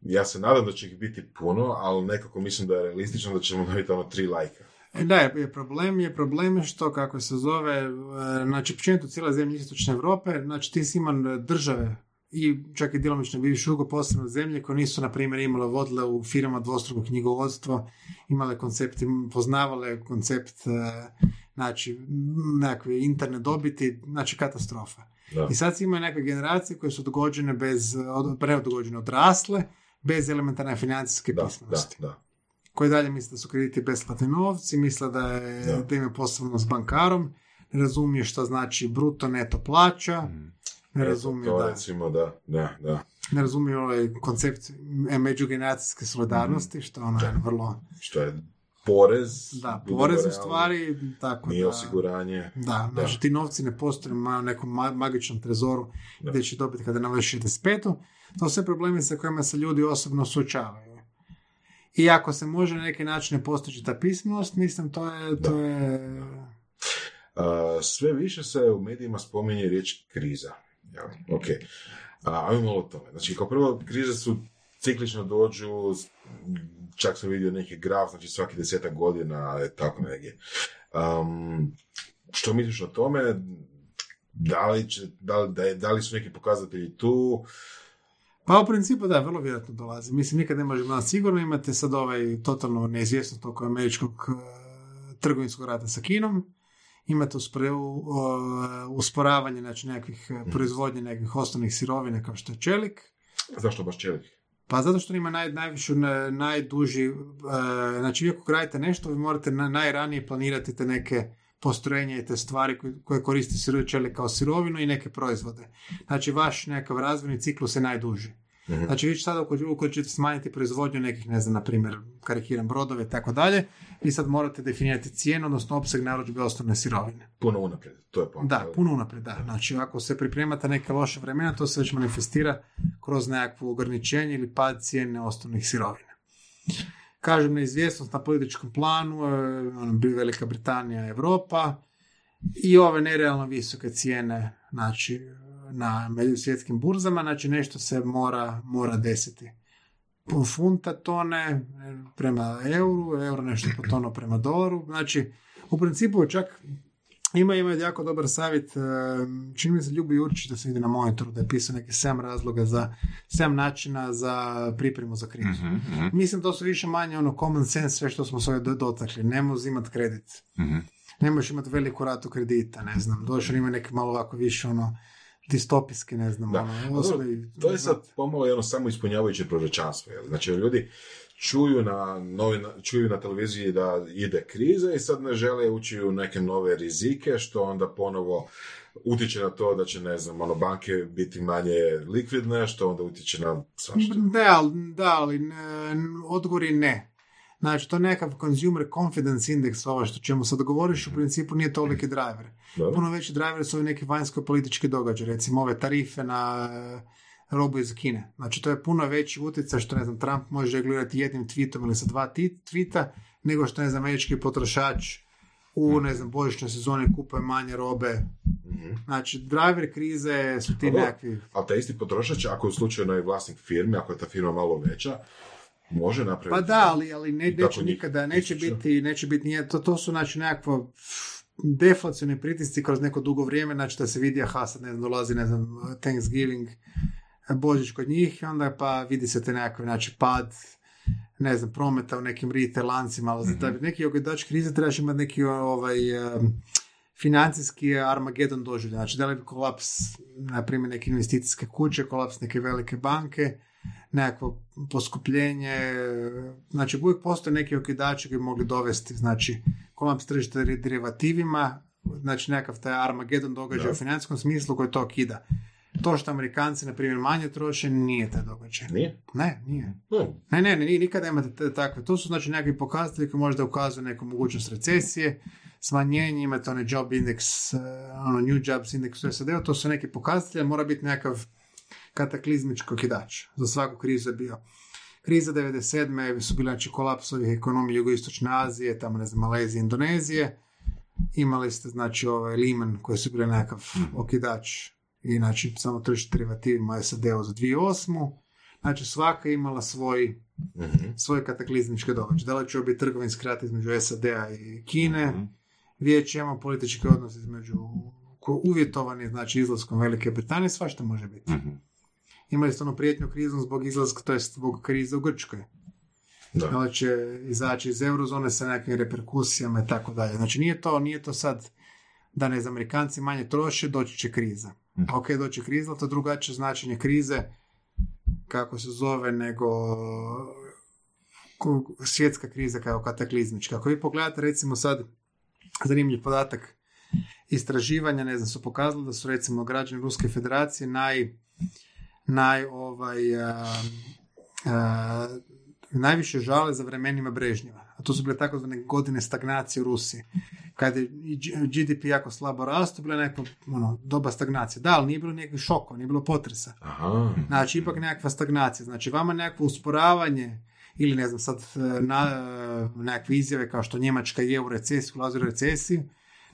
Ja se nadam da će ih biti puno, ali nekako mislim da je realistično da ćemo dobiti ono tri lajka. E, Da, je problem je problem što, kako se zove, e, znači, općenito cijela zemlja istočne Europe, znači ti si ima države i čak i djelomično bivši jugo posebno zemlje koje nisu, na primjer, imale vodile u firmama dvostruko knjigovodstvo, imale koncept, poznavale koncept, e, znači, nekakve interne dobiti, znači katastrofa. Da. I sad si imaju neke generacije koje su dogođene bez, od- predogođene odrasle, bez elementarne financijske Da, da, pismenosti da. koji dalje misle da su krediti besplatni novci, misle da, je, Da. da imaju posebno s bankarom, ne razumije što znači bruto neto plaća, ne Eto, razumije, to da, recimo da, da, da. ne razumije ovaj koncept međugeneracijske solidarnosti, što je ono Da. vrlo, Što je porez. da, porez u stvari, tako Nije da, osiguranje. da, znači ti novci ne postoje u nekom ma- magičnom trezoru Da. gdje će dobiti kada navrši 65. To su sve problemi sa kojima se ljudi osobno suočavaju. I ako se može na neki način postići ta pismenost, mislim to je, to je A, sve više se u medijima spominje riječ kriza. Jel? Ok. A, ajmo malo o tome. Znači, kao prvo, krize su ciklično dođu, čak sam vidio neki graf, znači svaki desetak godina je tako negdje. Um, što misliš o tome? Da li, će, da, da, da li su neki pokazatelji tu? Pa u principu da, vrlo vjerojatno dolazi. Mislim, nikad ne možemo znati sigurno. Imate sad ovaj totalno neizvjesnost oko američkog e, trgovinskog rata sa Kinom. Imate uspre, u- o, usporavanje znači, nekakvih e, proizvodnje nekakvih osnovnih sirovina kao što je čelik. Zašto baš čelik? Pa zato što ima naj, najvišu, na- najduži, e, znači ako gradite nešto, vi morate na, najranije planirati te neke postrojenja i te stvari koje, koristi sirovi kao sirovinu i neke proizvode. Znači vaš nekakav razvojni ciklus je najduži. Mhm. Znači vi sada ukoliko ćete smanjiti proizvodnju nekih, ne znam, na primjer, karikiram brodove i tako dalje, vi sad morate definirati cijenu, odnosno opseg narudžbe osnovne sirovine. Puno unaprijed, to je poanta. Da, puno unaprijed, da. Znači, ako se pripremate neke loše vremena, to se već manifestira kroz nekakvo ograničenje ili pad cijene osnovnih sirovina. Kažem, neizvjesnost na političkom planu, e, ono, bi Velika Britanija, Europa i ove nerealno visoke cijene, znači, na među svjetskim burzama, znači nešto se mora, mora desiti. Funta tone prema euru, euro nešto po tono prema dolaru, znači, u principu čak ima, ima jako dobar savjet, e, čini mi se Ljubi Jurčić da se vidi na monitoru, da je pisao neke 7 razloga za, 7 načina za pripremu za krizu. Mhm, mhm, Mislim, to su više manje ono common sense, sve što smo se ovdje dotakli. Nemo uzimati kredit. mhm. Ne možeš imati veliku ratu kredita, ne znam. Došao ima neke malo ovako više ono distopijske, ne znam, Da. ono, To je sad pomalo jedno samo ispunjavajuće proročanstvo. Jel? Znači, ljudi čuju na, novina, čuju na televiziji da ide kriza i sad ne žele ući u neke nove rizike, što onda ponovo utječe na to da će, ne znam, ono, banke biti manje likvidne, što onda utječe na svašta. Da, ali- da, ali ne, odgovor je ne. Znači, to je nekakav consumer confidence index, ovo što čemu sad govoriš, u principu nije toliki driver. Dobro? Puno veći driver su ovi neki vanjsko-politički događaj, recimo ove tarife na e, robu iz Kine. Znači, to je puno veći utjecaj što, ne znam, Trump može regulirati jednim tweetom ili sa dva tweeta, nego što, ne znam, američki potrošač u, ne znam, božićnoj sezoni kupuje manje robe. Mhm. Znači, driver krize su ti Pa nekakvi... Ali taj isti potrošač, ako je slučajno je vlasnik firme, ako je ta firma malo veća, može napraviti... Pa da, ali, ali ne, neće njih nikada, neće tisuća. biti, neće biti, nije, to, to su znači nekakvo deflacioni pritisci kroz neko dugo vrijeme, znači da se vidi, aha, sad ne znam, dolazi, ne znam, Thanksgiving, Božić kod njih, onda pa vidi se te nekakve, znači, pad, ne znam, prometa u nekim retail lancima, ali za da bi neki ogledač krize trebaš imati neki ovaj, um, financijski Armagedon doživlja. Znači, da li bi kolaps, na primjer, neke investicijske kuće, kolaps neke velike banke, nekakvo poskupljenje, znači uvijek postoje neki okidači koji bi mogli dovesti, znači kolaps tržišta derivativima, znači nekakav taj Armagedon događaj Da. u financijskom smislu koji to kida. To što Amerikanci, na primjer, manje troše, nije taj događaj. Nije? Ne, nije. Ne, ne, ne, ni- nikada nemate te- takve. To su znači nekakvi pokazatelji koji možda ukazuju neku mogućnost recesije, smanjenje, imate onaj job index, eh, ono new jobs index u SAD-u, to su neki pokazatelji, mora biti nekakav kataklizmički okidač. Za svaku krizu je bio. Kriza 97. su bili znači kolaps ovih ekonomija jugoistočne Azije, tamo ne znam, Malezije, Indonezije. Imali ste znači ovaj Lehman koji su bili nekakav okidač i znači samo tržište derivativima SAD-u za 2008. Znači svaka je imala svoj, mhm. svoj kataklizmički događaj. Da li će biti trgovinski rat između SAD-a i Kine, Mhm. vijeće ima politički odnos između uvjetovani znači izlaskom Velike Britanije, svašta može biti. Mhm. Imali ste ono prijetnju krizu zbog izlaska, to jest zbog krize u Grčkoj. Da. Li će izaći iz eurozone sa nekim reperkusijama i tako dalje. Znači nije to, nije to sad da ne znam, Amerikanci manje troše, doći će kriza. Mhm. Ok, doći će kriza, ali to je drugačije značenje krize, kako se zove, nego svjetska kriza kao kataklizmička. Ako vi pogledate recimo sad zanimljiv podatak istraživanja, ne znam, su pokazali da su recimo građani Ruske federacije naj, naj ovaj, a, a, najviše žale za vremenima Brežnjeva. A to su bile takozvane godine stagnacije u Rusiji. Kada je GDP jako slabo rastu, bila je neka ono, doba stagnacije. Da, ali nije bilo nikakvih šokova, nije bilo potresa. Aha. Znači, ipak nekakva stagnacija. Znači, vama nekakvo usporavanje ili ne znam sad na, nekakve izjave kao što Njemačka je u recesiji, ulazi u recesiju,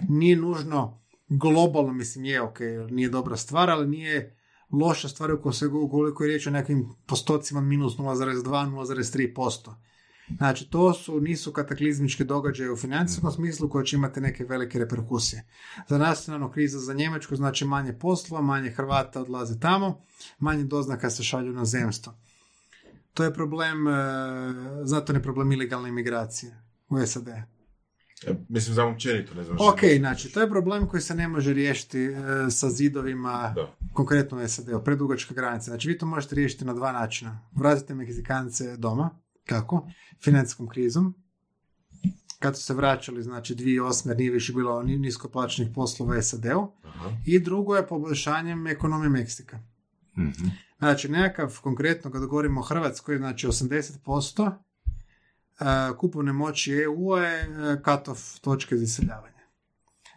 nije nužno globalno, mislim je ok, nije dobra stvar, ali nije loša stvar ukoliko, je riječ o nekim postocima minus 0,2, 0,3%. Znači, to su, nisu kataklizmički događaje u financijskom smislu koji će imati neke velike reperkusije. Za nacionalnu krizu za Njemačku znači manje poslova, manje Hrvata odlaze tamo, manje doznaka se šalju na zemstvo. To je problem, e, zato ne problem ilegalne imigracije u SAD. E, Mislim, za općenito, ne znam Ok, znači, to je problem koji se ne može riješiti e, sa zidovima, Da. konkretno u SAD-u, predugačka granica. Znači, vi to možete riješiti na dva načina. Vratite Meksikance doma, kako? Financijskom krizom. Kad su se vraćali, znači, 2008. jer nije više bilo ni- niskoplaćenih poslova u SAD-u. Aha. I drugo je poboljšanjem ekonomije Meksika. Mhm. Znači, nekakav, konkretno kad govorimo o Hrvatskoj, znači 80% uh, kupovne moći EU je uh, cut-off točke za iseljavanje.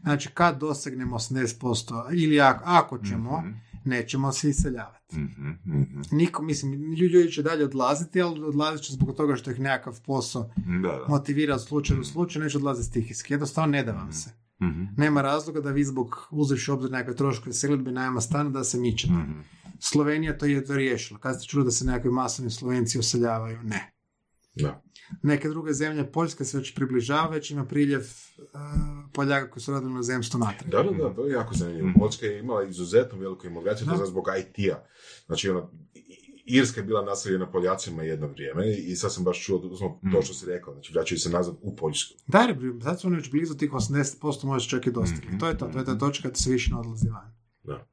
Znači, kad dosegnemo 80% ili ako, ako ćemo, Mhm. nećemo se iseljavati. Mhm, mhm. Niko, mislim, ljudi će dalje odlaziti, ali odlazit će zbog toga što ih nekakav posao Da, da. motivira od slučaja do slučaja, neće odlaziti stihijski. Jednostavno ne da vam se. Mhm, Nema razloga da vi zbog uzevši u obzir nekakve troškove selitbe najma stana da se mičete. mhm. Slovenija to je to riješila. Kad ste čuli da se nekakvi masovni Slovenci oseljavaju? Ne. Da. Neke druge zemlje, Poljska se već približava, već ima priljev uh, Poljaka koji su radili na zemstvu natrag. Da, da, da, to je jako zanimljivo. Mhm. Poljska je imala izuzetno veliku imigraciju, to je zbog IT-a. Znači, I- Irska je bila naseljena Poljacima jedno vrijeme i sad sam baš čuo Mhm. to što si rekao, znači vraćaju se nazad u Poljsku. Da, sad su oni već blizu tih 80% možeš čak i dostigli. Mhm. To je to, to je ta točka kad se više ne odlazi van. Da.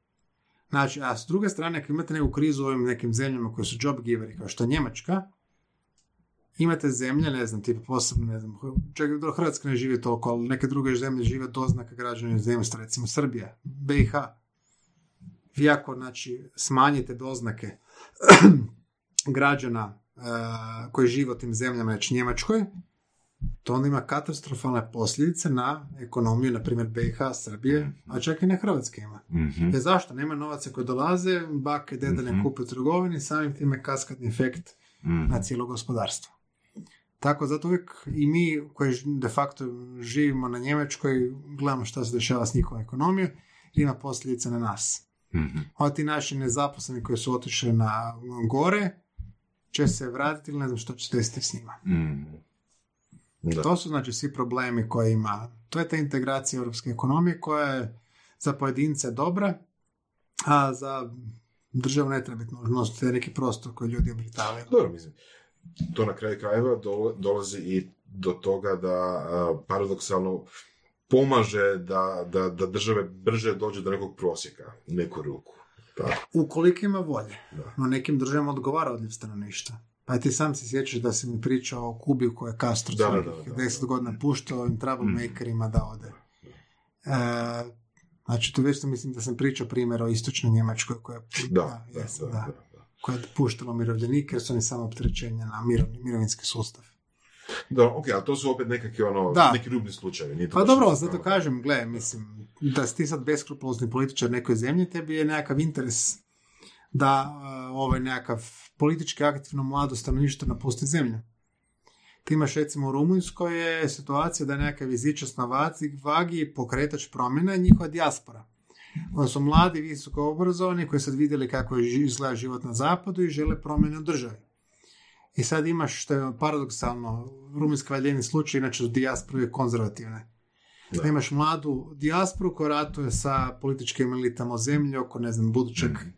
Znači, a s druge strane, ako imate neku krizu u ovim nekim zemljama koji su job giveri, kao što je Njemačka, imate zemlje, ne znam, tipa posebno, ne znam, čak do Hrvatska ne živi toliko, ali neke druge zemlje žive od doznaka građana inozemstva, recimo Srbija, BiH. Vi ako, znači, smanjite doznake <clears throat> građana eh, koji žive u tim zemljama, znači Njemačkoj, to onda ima katastrofalne posljedice na ekonomiju, na primjer BiH, Srbije, a čak i na Hrvatske ima. Mhm. Jer zašto? Nema novaca koji dolaze, bake, dede ne Mhm. kupe u trgovini, samim time kaskadni efekt Mhm. na cijelo gospodarstvo. Tako zato uvijek i mi koji de facto živimo na Njemačkoj, gledamo šta se dešava s njihovom ekonomijom, ima posljedice na nas. Mhm. A ti naši nezaposleni koji su otišli na gore, će se vratiti ili ne znam što će desiti s njima. Mhm. Da. To su znači svi problemi koje ima. To je ta integracija europske ekonomije koja je za pojedince dobra, a za državu ne treba biti nužno. To je neki prostor koji ljudi obritavaju. Dobro, mislim, to na kraju krajeva dol- dolazi i do toga da paradoksalno pomaže da, da, da države brže dođe do nekog prosjeka, neku ruku. Tako, Ukoliko ima volje. da. No nekim državama odgovara odljev stanovništva. Pa ti sam se sjećaš da si mi pričao o Kubi u kojoj je Castro Da, da, da, da, deset da. godina puštao ovim troublemakerima da ode. E, znači, tu već mislim da sam pričao primjer o istočnoj Njemačkoj koja, Da, da, da, da. Koja je puštala umirovljenike jer su oni samo opterećenja na mirovinski sustav. Da, ok, ali to su opet nekakvi ono, Da. neki rubni slučajevi. nije to Pa dobro, zato kao- kažem, gle, mislim, da si ti sad beskrupulozni političar nekoj zemlji, tebi je nekakav interes da uh, ovaj nekakav politički aktivno mlado stanovništvo napusti zemlju. Ti imaš recimo u Rumunjskoj je situacija da je nekakav jezičas na vagi, pokretač promjena je njihova dijaspora. Oni su mladi, visoko obrazovani, koji sad vidjeli kako je izgleda život na zapadu i žele promjene u državi. I sad imaš, što je paradoksalno, rumunjska je jedini slučaj, inače su dijaspore konzervativne. Da. Imaš mladu dijasporu koja ratuje sa političkim elitama u zemlji oko, ne znam, budućeg Mhm.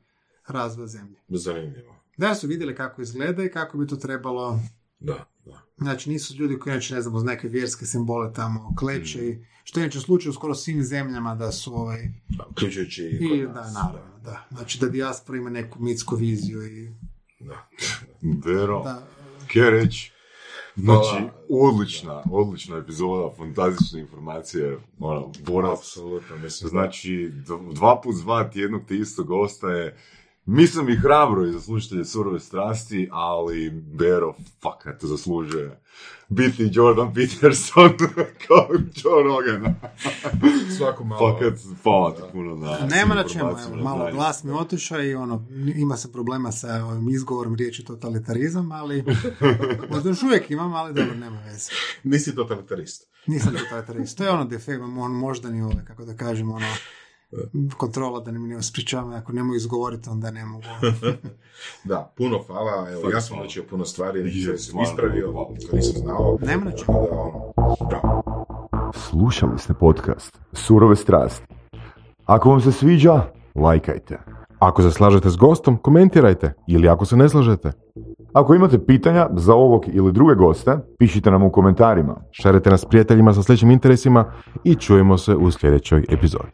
razvoja zemlje. Zanimljivo. Da su vidjeli kako izgleda i kako bi to trebalo da. Znači, nisu ljudi koji inače, ne znam, uz neke vjerske simbole tamo kleče i što je inače slučaj u skoro svim zemljama da su ovaj... Uključujući i I, kod da, naravno, da. Znači, da dijaspora ima neku mitsku viziju i Da. Vero, da... kaj reći? Znači, odlična, odlična epizoda, fantastične informacije, ono, borac. Apsolutno, mislim. Znači, dva put dva tjednog te istog ostaje. Mislim i hrabro i za slušatelje surove strasti, ali Bero fakat zaslužuje biti Jordan Peterson <laughs> kao Joe Rogan. <laughs> Svako malo. Fakat hvala ti puno na Nema na čemu, evo, malo glas mi otišao i ono, ima se problema sa ovim izgovorom riječi totalitarizam, ali <laughs> možda još uvijek imam, ali dobro, nema veze. Nisi totalitarist. Nisam totalitarist. To je ono defekt, on možda ni ovaj, kako da kažem, ono, kontrola da mi ne ispričavam, ako ne mogu izgovoriti, onda ne mogu. <laughs> Da, puno hvala, evo, ja sam naučio puno stvari, neki Je, stvari sam stvarno, ispravio, nisam znao. Nema na čemu. Ono. Slušali ste podcast Surove strasti. Ako vam se sviđa, lajkajte. Ako se slažete s gostom, komentirajte. Ili ako se ne slažete, Ako imate pitanja za ovog ili druge goste, pišite nam u komentarima. šerite nas s prijateljima sa sličnim interesima i čujemo se u sljedećoj epizodi.